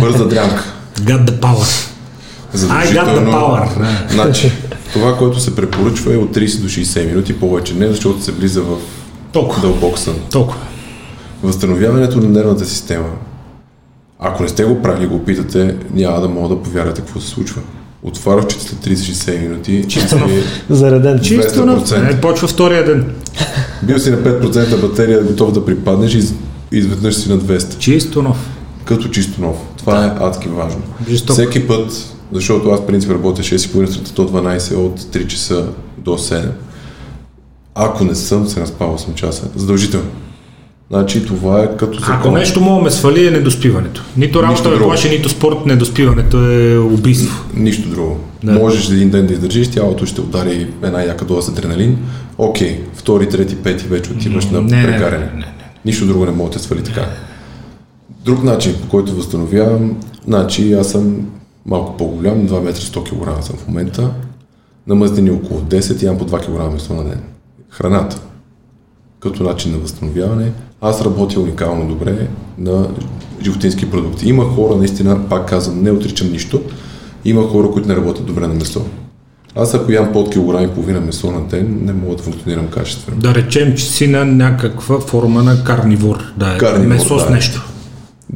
Бърза дрямка. Got the power. I got the power. Значи, това, което се препоръчва е от 30 до 60 минути, повече не, защото се влиза в Толкова. дълбок сън. Толкова. Възстановяването на нервната система, ако не сте го правили го опитате, няма да мога да повярвате какво се случва. Отварях, че след 30-60 минути Чисто си- Зареден. Чисто на 200%. е, почва втория ден. бил си на 5% батерия, готов да припаднеш и из- изведнъж си на 200. Чисто нов. Като чисто нов. Това е адски важно. Жестоко. Всеки път, защото аз в принцип работя 6,5 сутринта до 12 от 3 часа до 7. Ако не съм се наспал 8 часа, задължително. Значи това е като закон. Ако нещо мога да ме свали е недоспиването. Нито работа ме плаши, нито спорт, недоспиването е убийство. Нищо друго. Да. Можеш един ден да издържиш, тялото ще удари една яка доза адреналин. Окей, втори, трети, пети вече отиваш на не, не, прекаране. не, не, не. Нищо друго не може да те свали така. Друг начин, по който възстановявам, значи аз съм малко по-голям, 2 метра 100 кг съм в момента, на мъзнини около 10 и ям по 2 кг месо на ден. Храната, като начин на възстановяване, аз работя уникално добре на животински продукти. Има хора, наистина, пак казвам, не отричам нищо, има хора, които не работят добре на месо. Аз ако ям под килограм и половина месо на ден, не мога да функционирам качествено. Да речем, че си на някаква форма на карнивор. Да, е Карнивор, месо с нещо.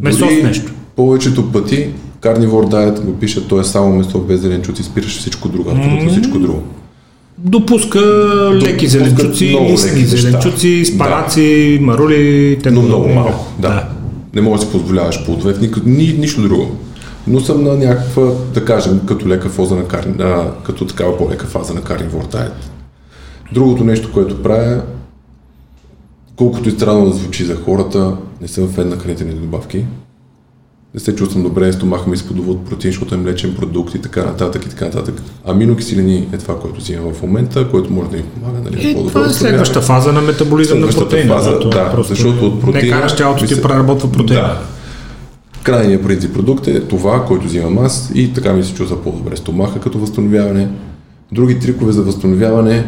Месо Дори с нещо. Повечето пъти карнивор диет го пише, то е само месо без зеленчуци, спираш всичко друго, абсолютно всичко друго. Допуска леки зеленчуци, листни зеленчуци, спараци, марули, те Но много малко, да. Не можеш да си позволяваш плодове, в никак, ни, нищо друго. Но съм на някаква, да кажем, като лека фаза на карни, а, като такава по-лека фаза на карнивор диет. Другото нещо, което правя, колкото и странно да звучи за хората, не съм фен на хранителни добавки. Не се чувствам добре, стомаха ми се подува от протеин, защото е млечен продукт и така нататък и така нататък. Аминокиселини е това, което взимам в момента, което може да ми помага нали, Е, по-добро това е възстановяване. следваща фаза на метаболизъм на Следващата протеина. фаза, това да, просто защото от Не протеина караш тялото ти се- преработва протеина. Да. Крайният принцип продукт е това, който взимам аз и така ми се чувства по-добре стомаха като възстановяване. Други трикове за възстановяване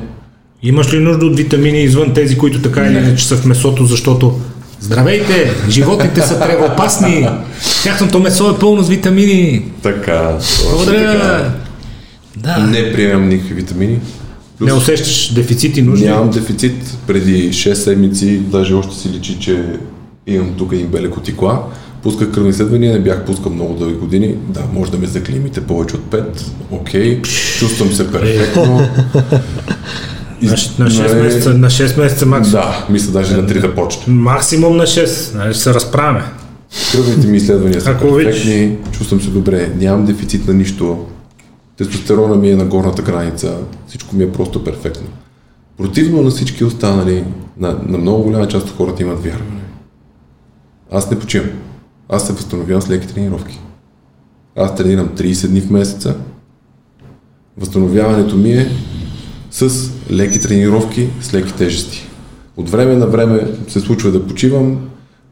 Имаш ли нужда от витамини извън тези, които така или Не. иначе са в месото, защото Здравейте! Животните са тревоопасни! Тяхното месо е пълно с витамини! Така. Благодаря! така. Да. Не приемам никакви витамини. Не усещаш дефицит и нужди? Нямам дефицит. Преди 6 седмици, даже още си личи, че имам тук един белек от икла. Пусках кръвни изследвания, не бях пускал много дълги години. Да, може да ме заклимите повече от 5. Окей. Чувствам се перфектно. И- На, на 6 нали, месеца, на 6 месеца максимум. Да, мисля даже на 3 да почне. Максимум на 6. Нали, ще се разправяме. Кръвните ми изследвания са Ако перфектни, чувствам се добре, нямам дефицит на нищо, тестостерона ми е на горната граница, всичко ми е просто перфектно. Противно на всички останали, на, на много голяма част от хората имат вярване. Аз не почивам. Аз се възстановявам с леки тренировки. Аз тренирам 30 дни в месеца. Възстановяването ми е с леки тренировки, с леки тежести. От време на време се случва да почивам.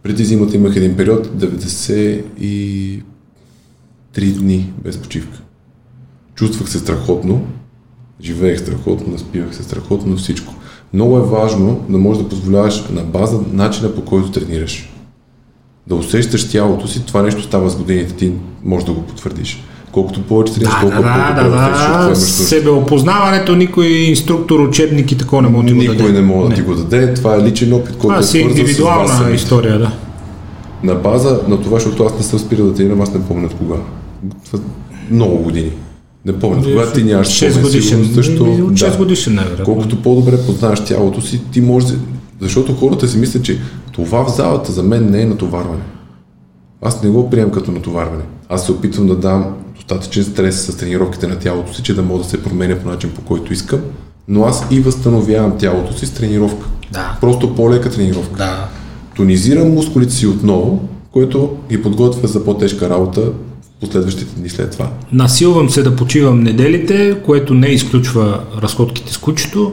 Преди зимата имах един период 93 дни без почивка. Чувствах се страхотно, живеех страхотно, наспивах се страхотно, всичко. Много е важно да можеш да позволяваш на база начина по който тренираш. Да усещаш тялото си, това нещо става с годините, ти можеш да го потвърдиш. Колкото повече тренираш, Да, толкова да, да, какво да, да. нужда. Себеопознаването никой инструктор, учебник и такова не може да ти го Никой даде. не може да ти го даде. Това е личен опит, който Това е си свързан с вас индивидуална история, да. На база на това, защото аз не съм спирал да тренирам, аз не помня кога. Много години. Не помня. Кога ти нямаш 6 спомен, годишен. също. От 6 да. годишен. Колкото по-добре познаваш тялото си, ти можеш. да- Защото хората си мислят, че това в залата за мен не е натоварване. Аз не го приемам като натоварване. Аз се опитвам да дам достатъчен стрес с тренировките на тялото си, че да мога да се променя по начин, по който искам. Но аз и възстановявам тялото си с тренировка. Да. Просто по-лека тренировка. Да. Тонизирам мускулите си отново, което ги подготвя за по-тежка работа в последващите дни след това. Насилвам се да почивам неделите, което не изключва разходките с кучето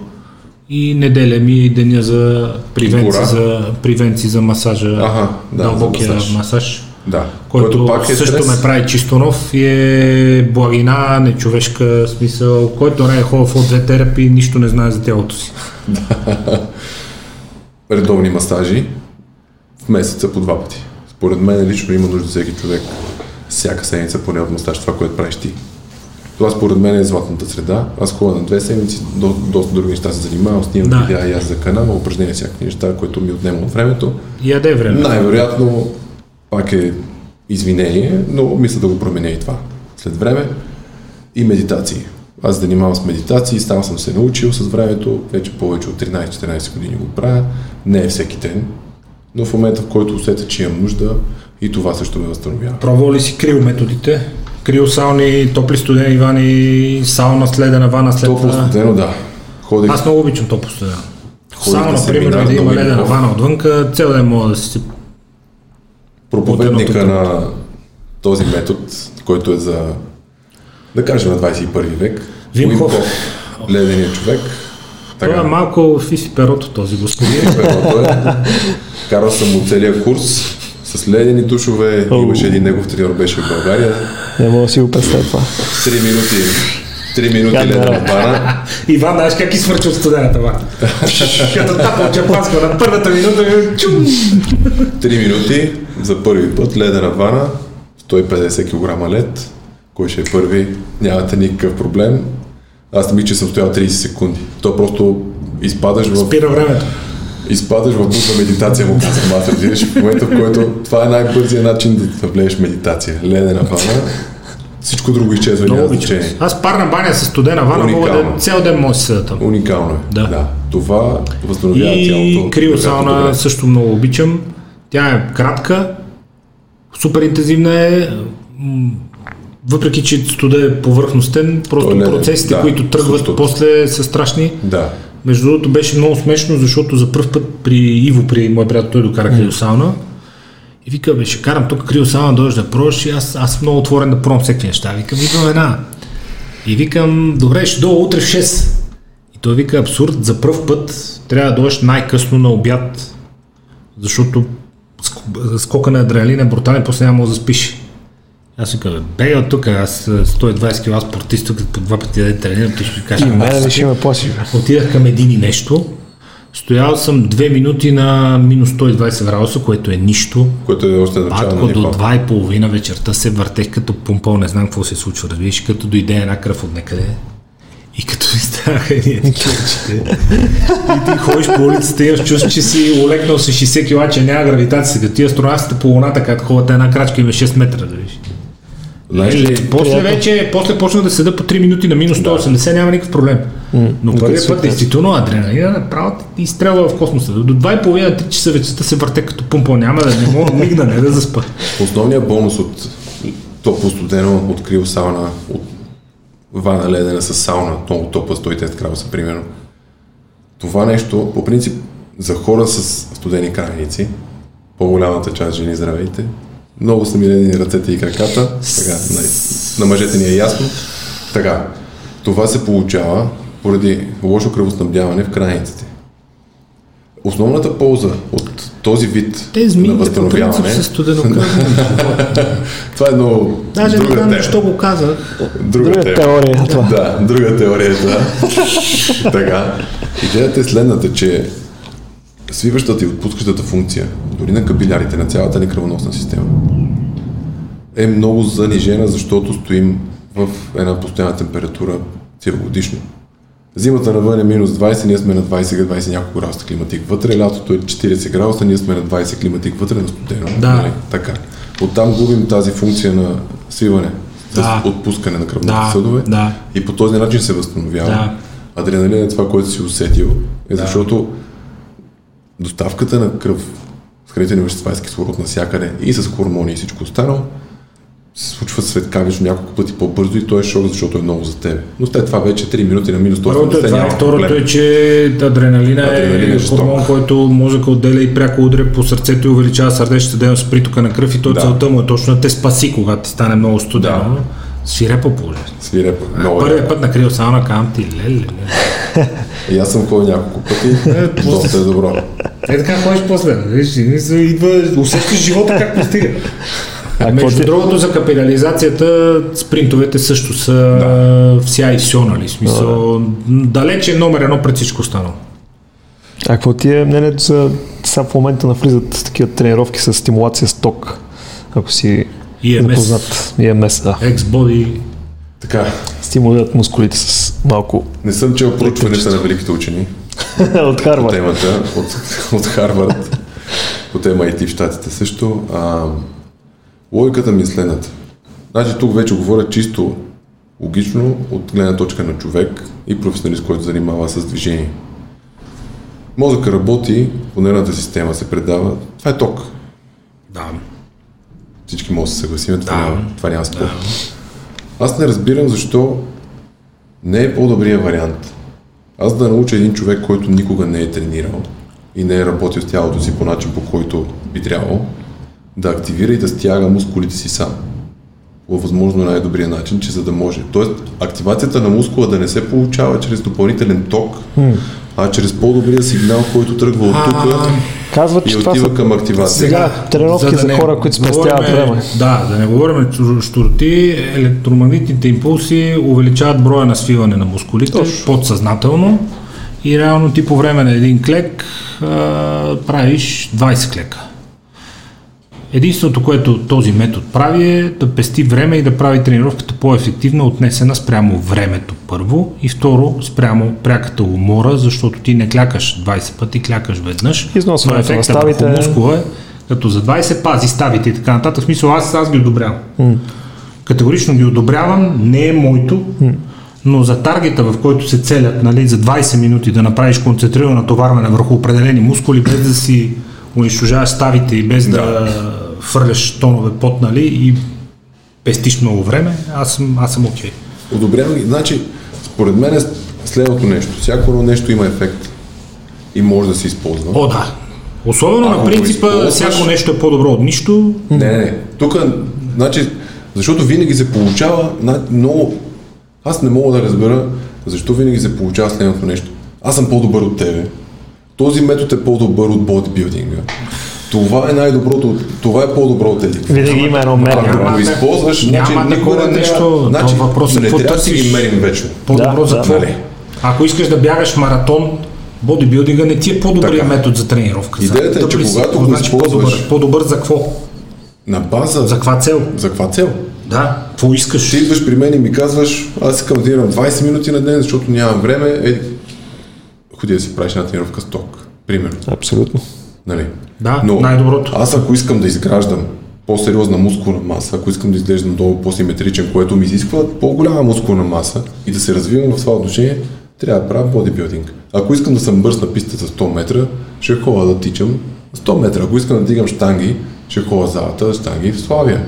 и неделя ми е деня за привенци, Гора. за, привенци за масажа, Аха, да, дълбокия за масаж. масаж, Да, който, също ме прави чисто нов и е благина, нечовешка смисъл, който не е ходил в две терапии, нищо не знае за тялото си. редовни масажи в месеца по два пъти. Според мен лично има нужда всеки човек всяка седмица поне от масаж, това, което правиш ти. Това според мен е златната среда. Аз ходя на две седмици, до, доста други неща се занимавам, снимам Да. видеа и аз за канала, упражнения, всякакви неща, което ми отнема от времето. Яде време. Най-вероятно пак е извинение, но мисля да го променя и това. След време и медитации. Аз занимавам с медитации, сам съм се научил с времето, вече повече от 13-14 години го правя. Не е всеки ден, но в момента, в който усетя, че имам нужда, и това също ме възстановява. Пробвал ли си крио методите? Крио сауни, топли студени вани, сауна, следена вана след Топло студено, да. Ходих, Аз много обичам топло студено. Само, на например, да има ледена хубав. вана отвънка, цял ден мога да си... проповедника на този метод, който е за, да кажем, на 21 век. Вим Хоф. Леденият човек. Това е малко фиси перото този господин. Перото е. Карал съм му целия курс с ледени душове. Имаше един негов треньор, беше в България. Не мога да си го представя това. Три минути. Три минути ледена работа. бана. Иван, знаеш как изхвърча от студената вана? Като тапа от джапанска на първата минута, чум! Три минути за първи път ледена вана. 150 кг лед. Кой ще е първи? Нямате никакъв проблем. Аз не мисля, че съм стоял 30 секунди. То просто изпадаш в Спира времето. изпадаш в будна медитация, му казвам аз, разбираш, в момента, в който това е най-бързият начин да, влезеш медитация. Ледена вана, всичко друго изчезва, Много обичам. Аз парна баня с студена вана, мога да цял ден мога да седа там. Уникално е. Да. да. Това възстановява И тялото. криосауна вероятно също много обичам. Тя е кратка, супер интензивна е, въпреки че студа е повърхностен, просто Той не е- процесите, да, които тръгват същото. после са страшни. Да. Между другото беше много смешно, защото за първ път при Иво, при моя брат, той докара криосауна. И вика, бе, ще карам тук криосауна, дойдеш да пробваш и аз, аз съм много отворен да пробвам всеки неща. Викам, идвам една. И викам, добре, ще дойда утре в 6. И той вика, абсурд, за първ път трябва да дойдеш най-късно на обяд, защото ск- скока на адреналин е брутален, после няма да заспиш. Аз викам, бе, от тук, аз а, 120 кг спортист, тук по два пъти да тренирам, ти ще ми кажеш, И «Ама, мене аз ли ще ме? Отидах към един и нещо. Стоял съм 2 минути на минус 120 градуса, което е нищо. Което е още на до ниво. 2.30 вечерта се въртех като пумпал, не знам какво се случва, разбираш, като дойде една кръв от некъде. И като ми станаха едни такива очите. И ти ходиш по улицата и имаш чувство, че си олекнал с 60 кила, че няма гравитация. Като ти астронавтите по луната, като ходят една крачка има 6 метра, да виж. Знаеш ли, после приятно. вече, после почнах да седа по 3 минути на минус 180, няма никакъв проблем. Но първият като път, действително, адреналина направо ти изстрелва в космоса. До 2.30-3 часа вечерта се върте като пумпал, няма да не мога да мигна, не да заспа. Основният бонус от топло студено открил сауна от вана ледена с сауна, много топла 130 градуса примерно. Това нещо, по принцип, за хора с студени крайници, по-голямата част жени здравейте, много са ми ледени ръцете и краката, така, на, на мъжете ни е ясно. Така, това се получава поради лошо кръвоснабдяване в крайниците. Основната полза от този вид Те на възстановяване са студенокръвни. това е много Даже не друга знам тема. защо го казах. Друга, Друга тема. теория е това. Да, друга теория е това. така. Идеята е следната, че свиващата и отпускащата функция, дори на капилярите, на цялата ни кръвоносна система, е много занижена, защото стоим в една постоянна температура целогодишно. Зимата навън е минус 20, ние сме на 20, 20 няколко градуса климатик вътре, лятото е 40 градуса, ние сме на 20 климатик вътре на студено. Да. Нали? Така. Оттам губим тази функция на свиване, Да. отпускане на кръвните Да, съдове да. и по този начин се възстановява. Да. Адреналин е това, което си усетил, е защото доставката на кръв с хранителни вещества и с кислород навсякъде и с хормони и всичко останало се случва светкавично няколко пъти по-бързо и той е шок, защото е много за тебе. Но след това вече 3 минути на минус 180 Първото е това, второто е, че адреналина, Адреналин е е жесток. хормон, който мозъка отделя и пряко удря по сърцето и увеличава сърдечната дейност с притока на кръв и то Да. целта му е точно да те спаси, когато ти стане много студено. Да. Свирепо положение. Свирепо. Много е. Първият път на криосауна казвам ти, леле, леле. И аз съм ходил няколко пъти. после- Доста е добро. Е така ходиш после, виж, идва, усещаш живота как пристига. А Между ти- другото за капитализацията, спринтовете също са да. вся и все, нали? Смисъл, далече е номер едно пред всичко останало. А какво ти е мнението за... Сега в момента навлизат такива тренировки с стимулация с ток, ако си EMS. запознат. EMS, да. X-Body, Така, Стимулират мускулите с малко не съм чел проучването на великите учени. от по Харвард. темата от, от Харвард, по тема IT в Штатите също. А, логиката ми е следната. Значи тук вече говоря чисто логично от гледна точка на човек и професионалист, който занимава с движение. Мозъка работи, по нервната система се предава. Това е ток. да, Всички могат да се съгласим, това, Да. няма, това няма спор. Аз не разбирам защо не е по-добрия вариант. Аз да науча един човек, който никога не е тренирал и не е работил с тялото си по начин, по който би трябвало, да активира и да стяга мускулите си сам. По възможно най-добрия начин, че за да може. Тоест, активацията на мускула да не се получава чрез допълнителен ток, а чрез по-добрия сигнал, който тръгва от тук Казват, и че това отива са към активация. Сега, тренировки за не хора, които спестяват време. Да, да не говорим штурти, електромагнитните импулси увеличават броя на свиване на мускулите Точно. подсъзнателно и реално ти по време на един клек а, правиш 20 клека. Единственото, което този метод прави е да пести време и да прави тренировката по-ефективна, отнесена спрямо времето първо и второ спрямо пряката умора, защото ти не клякаш 20 пъти, клякаш веднъж. Износването Но на ставите. мускула е като за 20 пази ставите и така нататък. В смисъл аз, аз ги одобрявам. Категорично ги одобрявам, не е моето, но за таргета, в който се целят нали, за 20 минути да направиш концентрирано натоварване върху определени мускули, без да си унищожаваш ставите и без да, да фърляш тонове пот, нали, и пестиш много време, аз съм, аз съм окей. Одобрявам ги. Значи, според мен е следното нещо. Всяко едно нещо има ефект и може да се използва. О, да. Особено Ако на принципа, използваш- всяко нещо е по-добро от нищо. Не, не, не. Тук, значи, защото винаги се получава много... Аз не мога да разбера защо винаги се получава следното нещо. Аз съм по-добър от тебе. Този метод е по-добър от бодибилдинга. Това е най-доброто, това е по-добро от еди. какво. Винаги има едно Ако мерене. го използваш, няма значи, никога не нещо. значи, То въпросът е не какво трябва да си ги мерим вечно. По-добро Да, за да. какво? Нали? Ако искаш да бягаш маратон, бодибилдинга не ти е по-добрия Така. метод за тренировка. Идеята е, че когато го значи използваш- по-добър? По-добър за какво? На база... За каква цел? За каква цел? Да, какво искаш? Ти идваш при мен и ми казваш, аз искам да тренирам 20 минути на ден, защото нямам време. Е, ходи да си правиш една тренировка с ток. Примерно. Абсолютно. Нали? Да, най-доброто. Аз ако искам да изграждам по-сериозна мускулна маса, ако искам да изглеждам долу по-симетричен, което ми изисква по-голяма мускулна маса и да се развивам в това отношение, трябва да правя бодибилдинг. Ако искам да съм бърз на пистата за 100 метра, ще ходя да тичам 100 метра. Ако искам да дигам штанги, ще ходя залата штанги в Славия.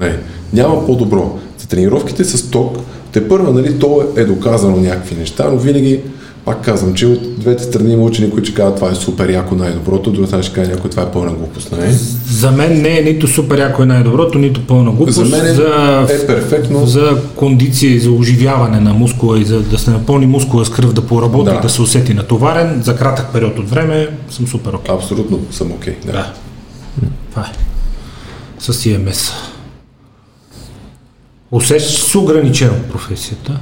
Не, няма по-добро. За тренировките с ток, те първа, нали, то е доказано някакви неща, но винаги, пак казвам, че от двете страни има учени, които ще кажат това е супер яко най-доброто, другата страна ще каже някой това е пълна глупост. Нали? За мен не е нито супер яко е най-доброто, нито пълна глупост. За мен е, за, е перфектно. за кондиция и за оживяване на мускула и за да се напълни мускула с кръв, да поработи Да. да се усети натоварен за кратък период от време, съм супер окей. Абсолютно съм окей. да. Да. Това е. С CMS. Усещаш се ограничено в професията.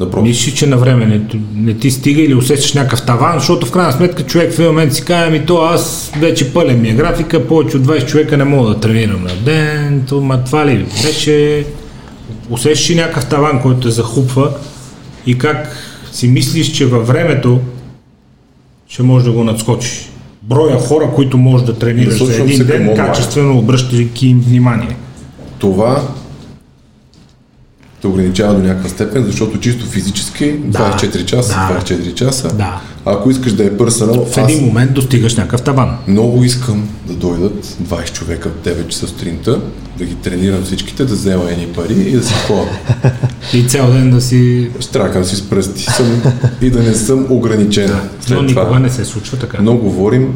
Напротив. Мислиш, че на време не, не ти стига или усещаш някакъв таван, защото в крайна сметка човек в един момент си каже, ми то аз вече пълен ми е графика, повече от 20 човека не мога да тренирам на ден, то, ма това ли беше... Усещаш ли някакъв таван, който те захупва и как си мислиш, че във времето ще можеш да го надскочиш? Броя хора, които можеш да тренираш за един ден, качествено обръщайки им внимание. Това те ограничава до някаква степен, защото чисто физически 24 часа, Да. 24 часа. Да. Ако искаш да е пърсонал, В един момент достигаш някакъв таван. много искам да дойдат 20 човека в 9 часа сутринта, да ги тренирам всичките, да взема едни пари и да си ходя. И цял ден да си... Штракам си с пръсти съм и да не съм ограничен. След Но това. никога не се случва така. Но говорим,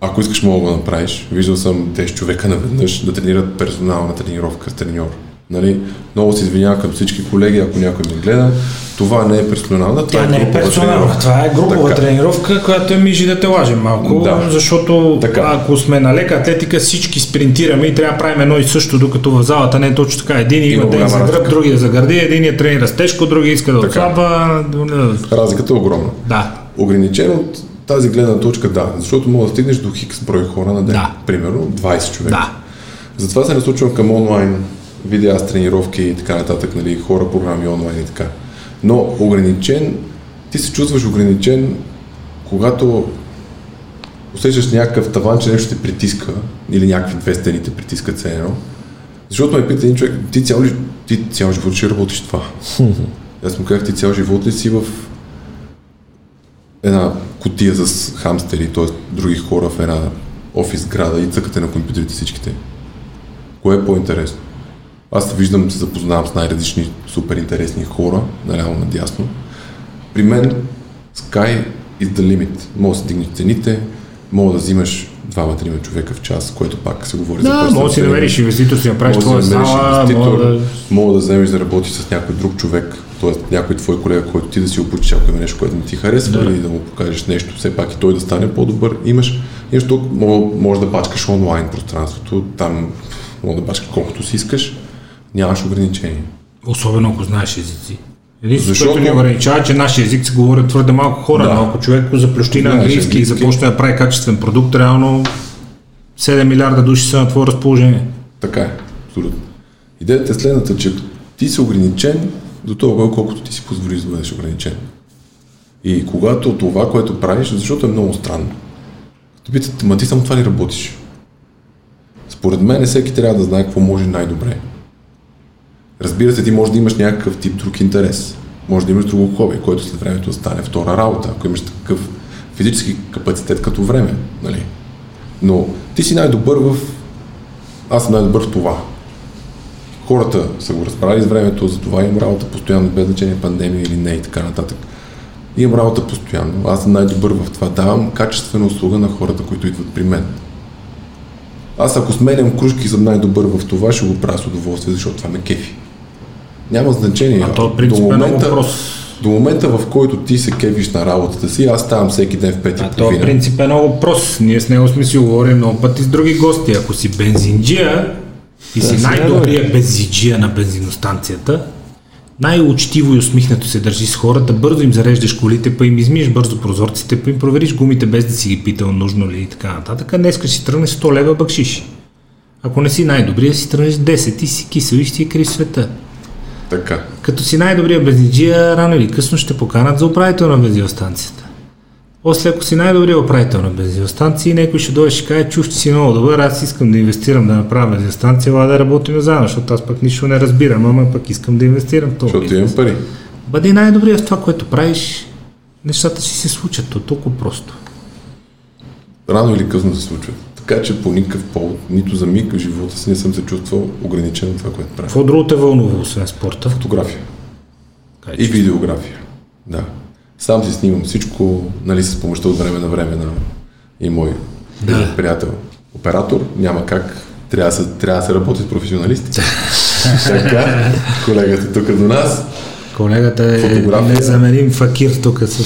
ако искаш мога да го направиш. Виждал съм 10 човека наведнъж да тренират персонална тренировка с треньор. Нали? Много се извинявам към всички колеги, ако някой ме гледа. Това не е персонална, това Тя не е персонална, тренировка. това е групова Така. тренировка, която е мижи да те лажем малко, Да. защото Така. ако сме на лека атлетика, всички спринтираме и трябва да правим едно и също, докато в залата не е точно така. Един има Има ден за гръб, другия за гърди, един тренира с тежко, другия иска да отслабва. Разликата е огромна. Да, Ограничен от тази гледна точка, да, защото може да стигнеш до хикс брой хора на ден. Да. Примерно 20 човека. да. Затова се насочвам към онлайн видеа с тренировки и така нататък, нали, хора, програми онлайн и така. Но ограничен, ти се чувстваш ограничен, когато усещаш някакъв таван, че нещо те притиска, или някакви две стени те притискат все едно. Защото ме пита един човек, ти цял, ли- ти цял живот ще работиш това. Аз му казах, ти цял живот ли си в една котия с хамстери, т.е. други хора в една офис града и цъкате на компютрите всичките. Кое е по-интересно? Аз виждам, се запознавам с най-различни супер интересни хора, наляво надясно. При мен Sky is the limit. Мога да се дигнеш цените, мога да взимаш двама-трима човека в час, което пак се говори за Да, може да си намериш инвеститор, си направиш Може твоя да зала, инвеститор, мога да... мога да вземеш да работиш с някой друг човек, т.е. някой твой колега, който ти да си обучиш, ако има нещо, което не ти харесва, Да. или да му покажеш нещо, все пак и той да стане по-добър. Имаш, мога, може да бачкаш онлайн пространството, там мога да бачкаш колкото си искаш, нямаш ограничения. Особено ако знаеш езици. Единството, Защото- което ни ограничава, че нашия език се говорят твърде малко хора, Да. но ако човек го заплющи на английски и започне да прави качествен продукт, реално 7 милиарда души са на твое разположение. Така е, абсолютно. Идеята е следната, че ти си ограничен до това, колкото ти си позволиш да бъдеш ограничен. И когато това, което правиш, защото е много странно. Те питат, ма ти само това ли работиш? Според мен всеки трябва да знае какво може най-добре. Разбира се, ти може да имаш някакъв тип друг интерес. Може да имаш друго хоби, което след времето стане втора работа, ако имаш такъв физически капацитет като време. Нали? Но ти си най-добър в... Аз съм най-добър в това. Хората са го разбрали с времето, за това имам работа постоянно, без значение пандемия или не и така нататък. Имам работа постоянно. Аз съм най-добър в това. Давам качествена услуга на хората, които идват при мен. Аз ако сменям кружки съм най-добър в това, ще го правя с удоволствие, защото това ме кефи. Няма значение. А то принцип е много въпрос. до момента, в който ти се кефиш на работата си, аз ставам всеки ден в 5 А то принцип е много прост. Ние с него сме си говорили много пъти с други гости. Ако си бензинджия и си най-добрия бензинджия на бензиностанцията, най-учтиво и усмихнато се държиш с хората, бързо им зареждаш колите, па им измиеш бързо прозорците, па им провериш гумите без да си ги питал нужно ли и така нататък. Днес си тръгнеш 100 лева бъкшиш. Ако не си най-добрия, си тръгнеш 10 и си кисел и ще ти крив света. Така. Като си най-добрия бензинджия, рано или късно ще поканат за управител на бензиностанцията. После, ако си най-добрият управител на бензиностанции, някой ще дойде и ще каже, чуш, си много добър, аз искам да инвестирам да направя бензиностанция, ела да работим заедно, защото аз пък нищо не разбирам, ама пък искам да инвестирам в това. Защото имам пари. Бъди най-добрият в това, което правиш, нещата си се случат, то толкова просто. Рано или късно се случват. Така че по никакъв повод, нито за миг в живота си не съм се чувствал ограничен в това, което правя. Какво друго те вълнува, освен спорта? Фотография. Кай, И видеография. Да. Сам си снимам всичко, нали, с помощта от време на време на и мой Да. приятел. Оператор, няма как. Трябва да се, трябва да се работи с професионалисти. така, колегата тук до нас, Колегата е Фотография. незаменим факир тук с...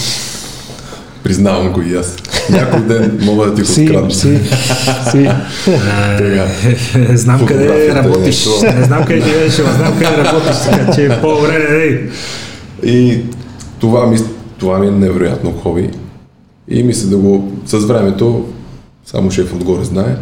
признавам го и аз. Някой ден мога да ти го открадна. си, си. Тега. знам къде е работиш. нещо. Не знам къде живееш, ама знам къде работиш, така че е по-добре, ей. И това ми, това ми е невероятно хоби. И мисля да го с времето, само шеф отгоре знае,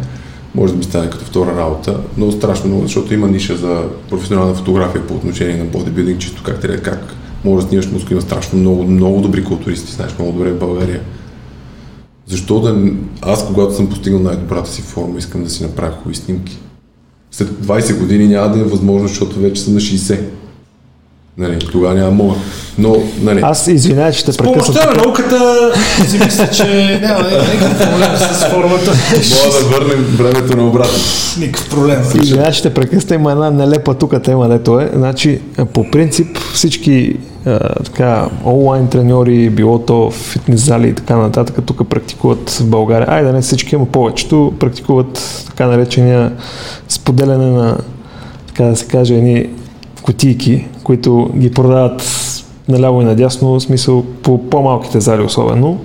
може да ми стане като втора работа, но страшно много, защото има ниша за професионална фотография по отношение на бодибилдинг, чисто как трябва, как може да снимаш мускул, има страшно много, много добри културисти, знаеш много добре в България. Защо да... Аз, когато съм постигнал най-добрата си форма, искам да си направя хубави снимки. След 20 години няма да е възможно, защото вече съм на 60. Нали, тогава няма мога. Но, нали, Аз извинявай, че те С прекъсвам. помощта на науката си мисля, че няма никакъв проблем с формата. мога да върнем времето на обратно. Никакъв проблем. Извинявай, че те прекъсна, има една нелепа тук тема, дето е. Значи, а, по принцип, всички а, така, онлайн треньори, било то фитнес зали и така нататък, тук практикуват в България. Айде, не всички, ама повечето практикуват така наречения споделяне на, така да се каже, едни кутийки, които ги продават наляво и надясно, в смисъл по по-малките зали особено.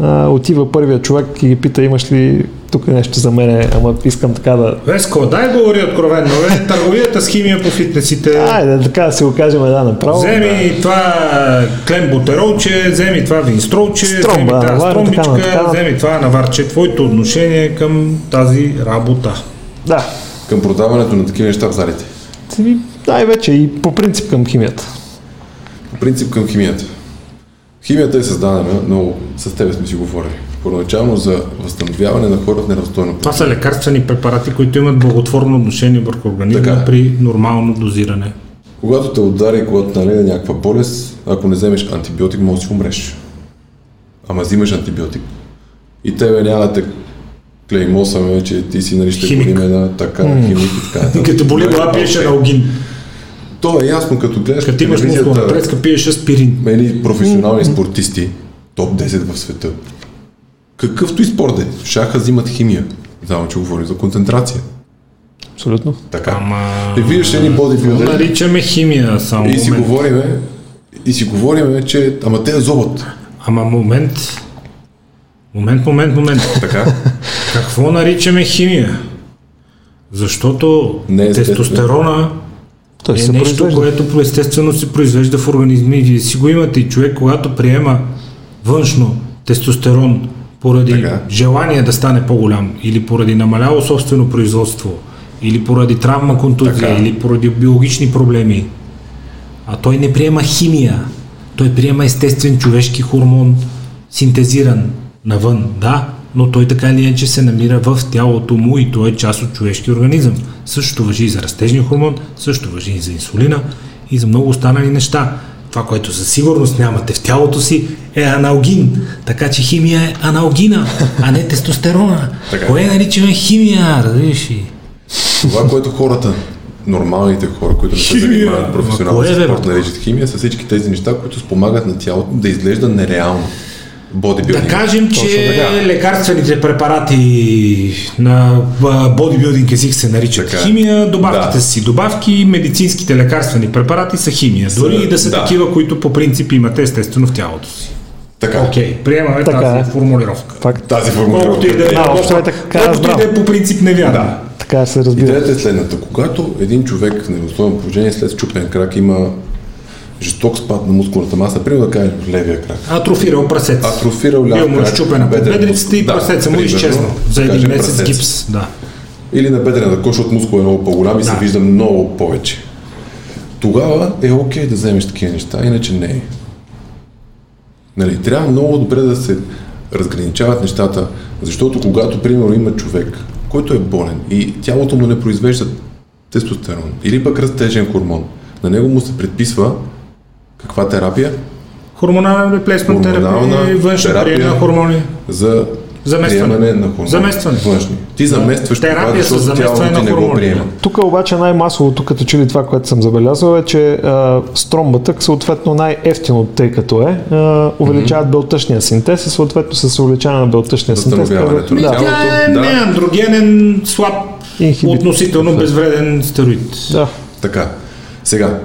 А, отива първият човек и ги пита, имаш ли тук нещо за мене, ама искам така да, Веско, дай говори откровенно, бе. Търговията с химия по фитнесите. Айде, така да си го кажем да направо. Вземи това клембутеролче, вземи това винстролче, вземи Стромба, тази навар, стромбичка, така, така. вземи това наварче. Твоето отношение към тази работа. Да. Към продаването на такива неща в залите. Ами, Най-вече и по принцип към химията. По принцип към химията. Химията е създадена, но с тебе сме си говорили. Първоначално за възстановяване на хора в неравностойно Това са лекарствени препарати, които имат благотворно отношение върху организма Така. при нормално дозиране. Когато те удари, когато налезе някаква болест, ако не вземеш антибиотик, може да си умреш. Ама взимаш антибиотик. И тебе няма да те клеймосаме, че ти си нали ще на така, химик и така. Като боли глава, пиеш аналгин. То е ясно, като гледаш Като имаш мускулна преска, пиеш аспирин. Мени професионални спортисти, топ 10 в света. Какъвто и спорт е, в шаха взимат химия. Само, че говорим за концентрация. Абсолютно. Така. Ама... И виждаш едни бодибилдери Наричаме химия само и си момент. говориме, и си говориме, че ама те зобът. Ама момент. Момент, момент, момент. Така? Какво наричаме химия? Защото Не е тестостерона Той е се нещо, произвежда. което естествено се произвежда в организма и вие си го имате. И човек, когато приема външно тестостерон поради Така. желание да стане по-голям или поради намаляло собствено производство или поради травма, контузия Така. или поради биологични проблеми, а той не приема химия, той приема естествен човешки хормон, синтезиран навън, да, но той така или иначе се намира в тялото му и той е част от човешкия организъм. Същото въжи и за растежния хормон, също въжи и за инсулина и за много останали неща. Това, което със сигурност нямате в тялото си е аналгин. Така че химия е аналгина, а не тестостерона. Така. Кое наричаме химия, разбираш ли? Това, което хората, нормалните хора, които не се занимават професионално е, с бе, спорт, наричат химия, са всички тези неща, които спомагат на тялото да изглежда нереално. Да Бодибилдинг. кажем, Точно че така. лекарствените препарати на бодибилдинг език се наричат Така. химия, добавките Да. си добавки, медицинските лекарствени препарати са химия. Дори и да са да. такива, които по принцип имате естествено в тялото си. Така. Окей, приемаме Така тази е. формулировка. Факт. Тази Колкото и формулировка. да е, Да, общо е така колкото и да е по принцип невярно. Да. Така се разбира. Идеята е следната. Когато един човек в неравностойно положение след щупен крак има жесток спад на мускулната маса, примерно да кажем в левия крак. Атрофирал прасец. Атрофирал ляв Бил му крак, щупена по бедрицата и. Да, прасеца му примерно, изчезнал. За един месец прасец. гипс. Да. Или на бедрената коша от мускул е много по-голям и се Да. вижда много повече. Тогава е окей да вземеш такива неща, иначе не е. Нали, трябва много добре да се разграничават нещата, защото когато, примерно, има човек, който е болен и тялото му не произвежда тестостерон или пък растежен хормон, на него му се предписва каква терапия? Хормонален реплейсмент терапия Хормонална и външен терапия. на хормони. За Заместване. приемане на хормони. Заместване. Външни. Ти заместваш това, Терапия с защото заместване тялото ти на не го хормони. приема. Тук обаче най-масовото, като че ли това, което съм забелязал е, че а, стромбата, съответно най-ефтино, тъй като е, а, увеличават белтъчния синтез и съответно с увеличаване на белтъчния синтез. На да, тялото. Тя е да. неандрогенен, слаб, Инхибит. относително безвреден стероид. да. Така. Сега,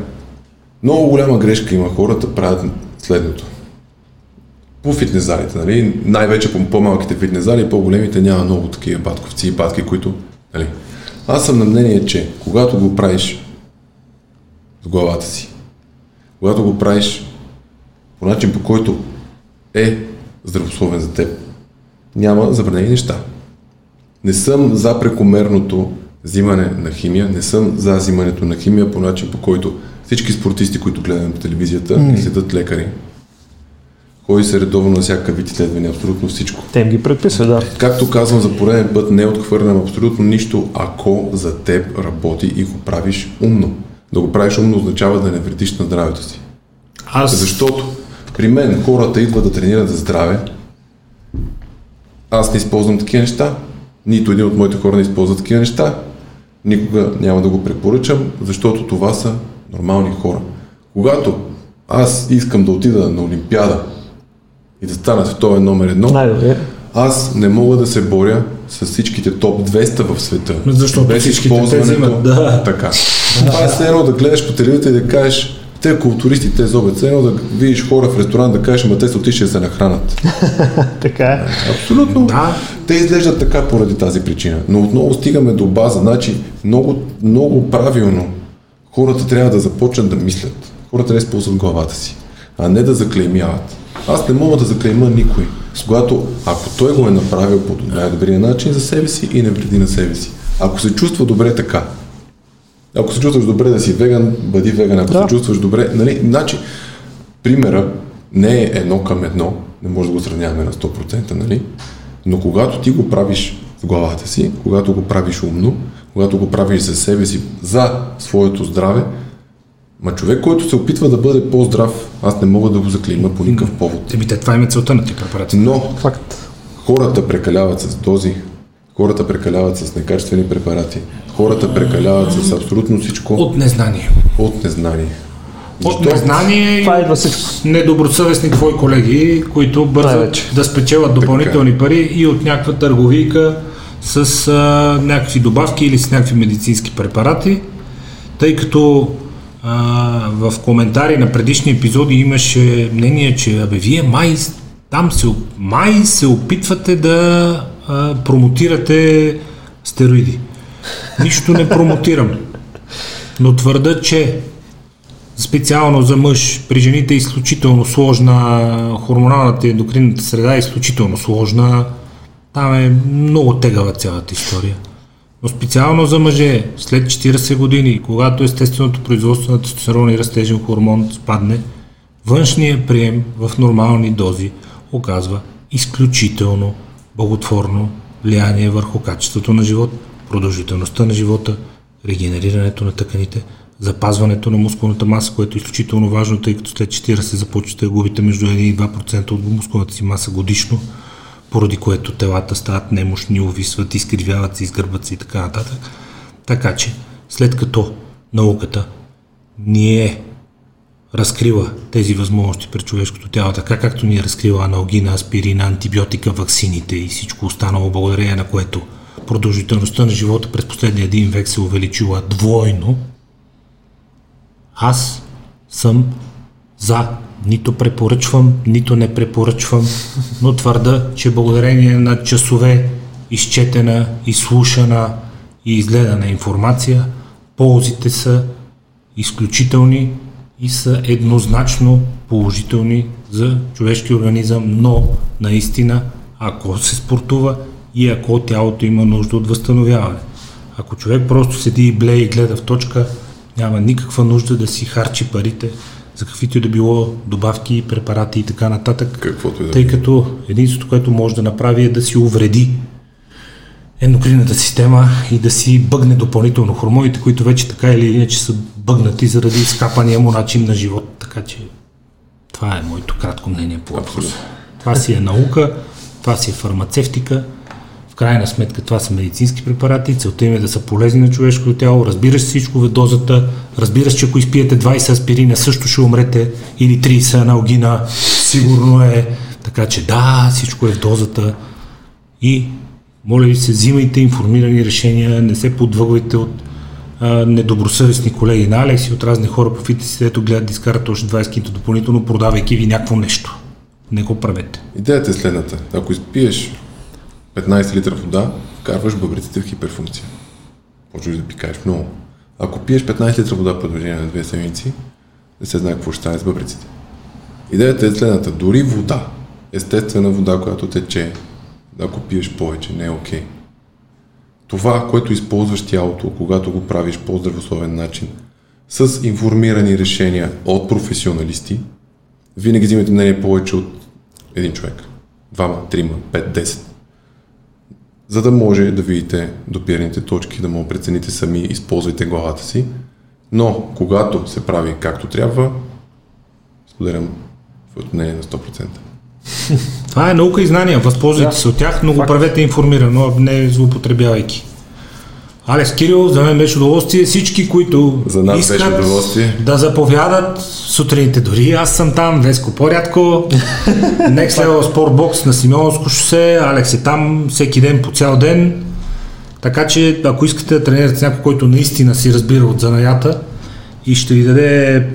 много голяма грешка има хората правят следното. По фитнес залите, нали? най-вече по по-малките фитнес зали, по-големите няма много такива батковци и батки, които... Нали? Аз съм на мнение, че когато го правиш с главата си, когато го правиш по начин, по който е здравословен за теб, няма забранени неща. Не съм за прекомерното взимане на химия, не съм за взимането на химия по начин, по който всички спортисти, които гледаме по телевизията, mm. следят лекари, ходи се редовно на всякакъв вид изследвания, абсолютно всичко. Те им ги предписват, да. Както казвам за пореден път, не отхвърлям абсолютно нищо, ако за теб работи и го правиш умно. Да го правиш умно означава да не вредиш на здравето си. Аз Защото при мен хората идват да тренират за здраве. Аз не използвам такива неща. Нито един от моите хора не използва такива неща. Никога няма да го препоръчам, защото това са нормални хора. Когато аз искам да отида на Олимпиада и да стана световен номер едно, Най-добре. аз не мога да се боря с всичките топ 200 в света. Защото без използването. да. Така. Това е все едно да гледаш по телевизията и да кажеш, те културисти, те зобят, все едно да видиш хора в ресторант да кажеш, ма те са отишли да се нахранат. Така е. Абсолютно. Да. Те изглеждат така поради тази причина. Но отново стигаме до база. Значи, много, много правилно хората трябва да започнат да мислят. Хората да използват главата си, а не да заклеймяват. Аз не мога да заклейма никой. Когато, ако той го е направил по най-добрия начин за себе си и не вреди на себе си. Ако се чувства добре така, ако се чувстваш добре да си веган, бъди веган. Ако Да. се чувстваш добре, нали, значи, примера не е едно към едно, не може да го сравняваме на 100%, нали? Но когато ти го правиш в главата си, когато го правиш умно, когато го правиш за себе си, за своето здраве, ма човек, който се опитва да бъде по-здрав, аз не мога да го заклейма по никакъв повод. Еми, те, това им е целта на тези препарати. Но Факт. хората прекаляват с дози, хората прекаляват с некачествени препарати, хората прекаляват с абсолютно всичко От незнание. от незнание. От незнание Това идва всичко. недобросъвестни твои колеги, които бързат да спечелят допълнителни пари и от някаква търговийка с а, някакви добавки или с някакви медицински препарати, тъй като а, в коментари на предишни епизоди имаше мнение, че абе вие май там се, май се опитвате да а, промотирате стероиди. Нищо не промотирам. Но твърда, че специално за мъж, при жените е изключително сложна, хормоналната и ендокринната среда е изключително сложна. Там е много тегава цялата история. Но специално за мъже, след 40 години, когато естественото производство на тестостерон и растежен хормон спадне, външният прием в нормални дози оказва изключително благотворно влияние върху качеството на живот, продължителността на живота, регенерирането на тъканите, запазването на мускулната маса, което е изключително важно, тъй като след 40 започвате да губите между 1 и 2% от мускулната си маса годишно, поради което телата стават немощни, увисват, изкривяват се, изгърбват се и така нататък. Така че, след като науката ни е разкрива тези възможности пред човешкото тяло, така както ни е разкрила аналгина, аспирина, антибиотика, ваксините и всичко останало, благодарение на което продължителността на живота през последния един век се увеличила двойно, аз съм за. Нито препоръчвам, нито не препоръчвам, но твърда, че благодарение на часове изчетена, изслушана и изгледана информация, ползите са изключителни и са еднозначно положителни за човешки организъм, но наистина, ако се спортува и ако тялото има нужда от възстановяване. Ако човек просто седи и блее и гледа в точка, няма никаква нужда да си харчи парите за каквито и да било добавки, препарати и така нататък. Каквото и да Тъй като единството, което може да направи е да си увреди ендокринната система и да си бъгне допълнително хормоните, които вече така или иначе са бъгнати заради скапания му начин на живот. Така че това е моето кратко мнение по въпроса. Това си е наука, това си е фармацевтика, крайна сметка това са медицински препарати, целта им е да са полезни на човешкото тяло, разбираш всичко в дозата, разбираш, че ако изпиете 20 аспирина също ще умрете или 30 аналгина, сигурно е, така че да, всичко е в дозата и моля ви се, взимайте информирани решения, не се подвъгвайте от а, недобросъвестни колеги на Алекс и от разни хора по фитнесите, ето гледат да още 20 кинта допълнително, продавайки ви някакво нещо. Не го правете. Идеята е следната. Ако изпиеш 15 литра вода, вкарваш бъбреците в хиперфункция. Почваш да пикаеш много. Ако пиеш 15 литра вода по продължение на две седмици, не се знае какво ще стане с бъбреците. Идеята е следната. Дори вода, естествена вода, която тече, ако пиеш повече, не е окей. Това, което използваш тялото, когато го правиш по здравословен начин, с информирани решения от професионалисти, винаги взимате мнение повече от един човек. Двама, трима, пет, десет. За да може да видите допирните точки, да му прецените сами, използвайте главата си. Но, когато се прави както трябва, споделям своето мнение на 100%. Това е наука и знания. Възползвайте Да. се от тях, но го правете информирано, а не злоупотребявайки. Алекс Кирил, за мен беше удоволствие. Всички, които За нас искат беше удоволствие. да заповядат сутрините, дори аз съм там, Веско по-рядко. Next Level Sport Box на Симеоновско шосе, Алекс е там всеки ден по цял ден. Така че, ако искате да тренирате с някой, който наистина си разбира от занаята и ще ви даде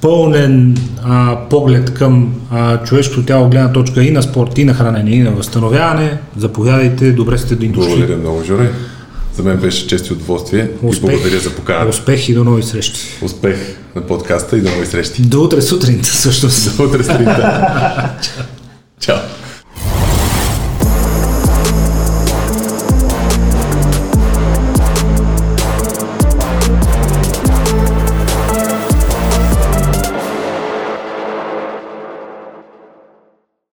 пълнен а, поглед към а, човешкото тяло, гледна точка и на спорт, и на хранене, и на възстановяване, заповядайте, добре сте дошли. Благодаря много, Жоре. За мен беше чест и удоволствие и благодаря за поканата. Успех и до нови срещи. Успех на подкаста и до нови срещи. До утре сутринта, всъщност. До утре сутринта. Чао.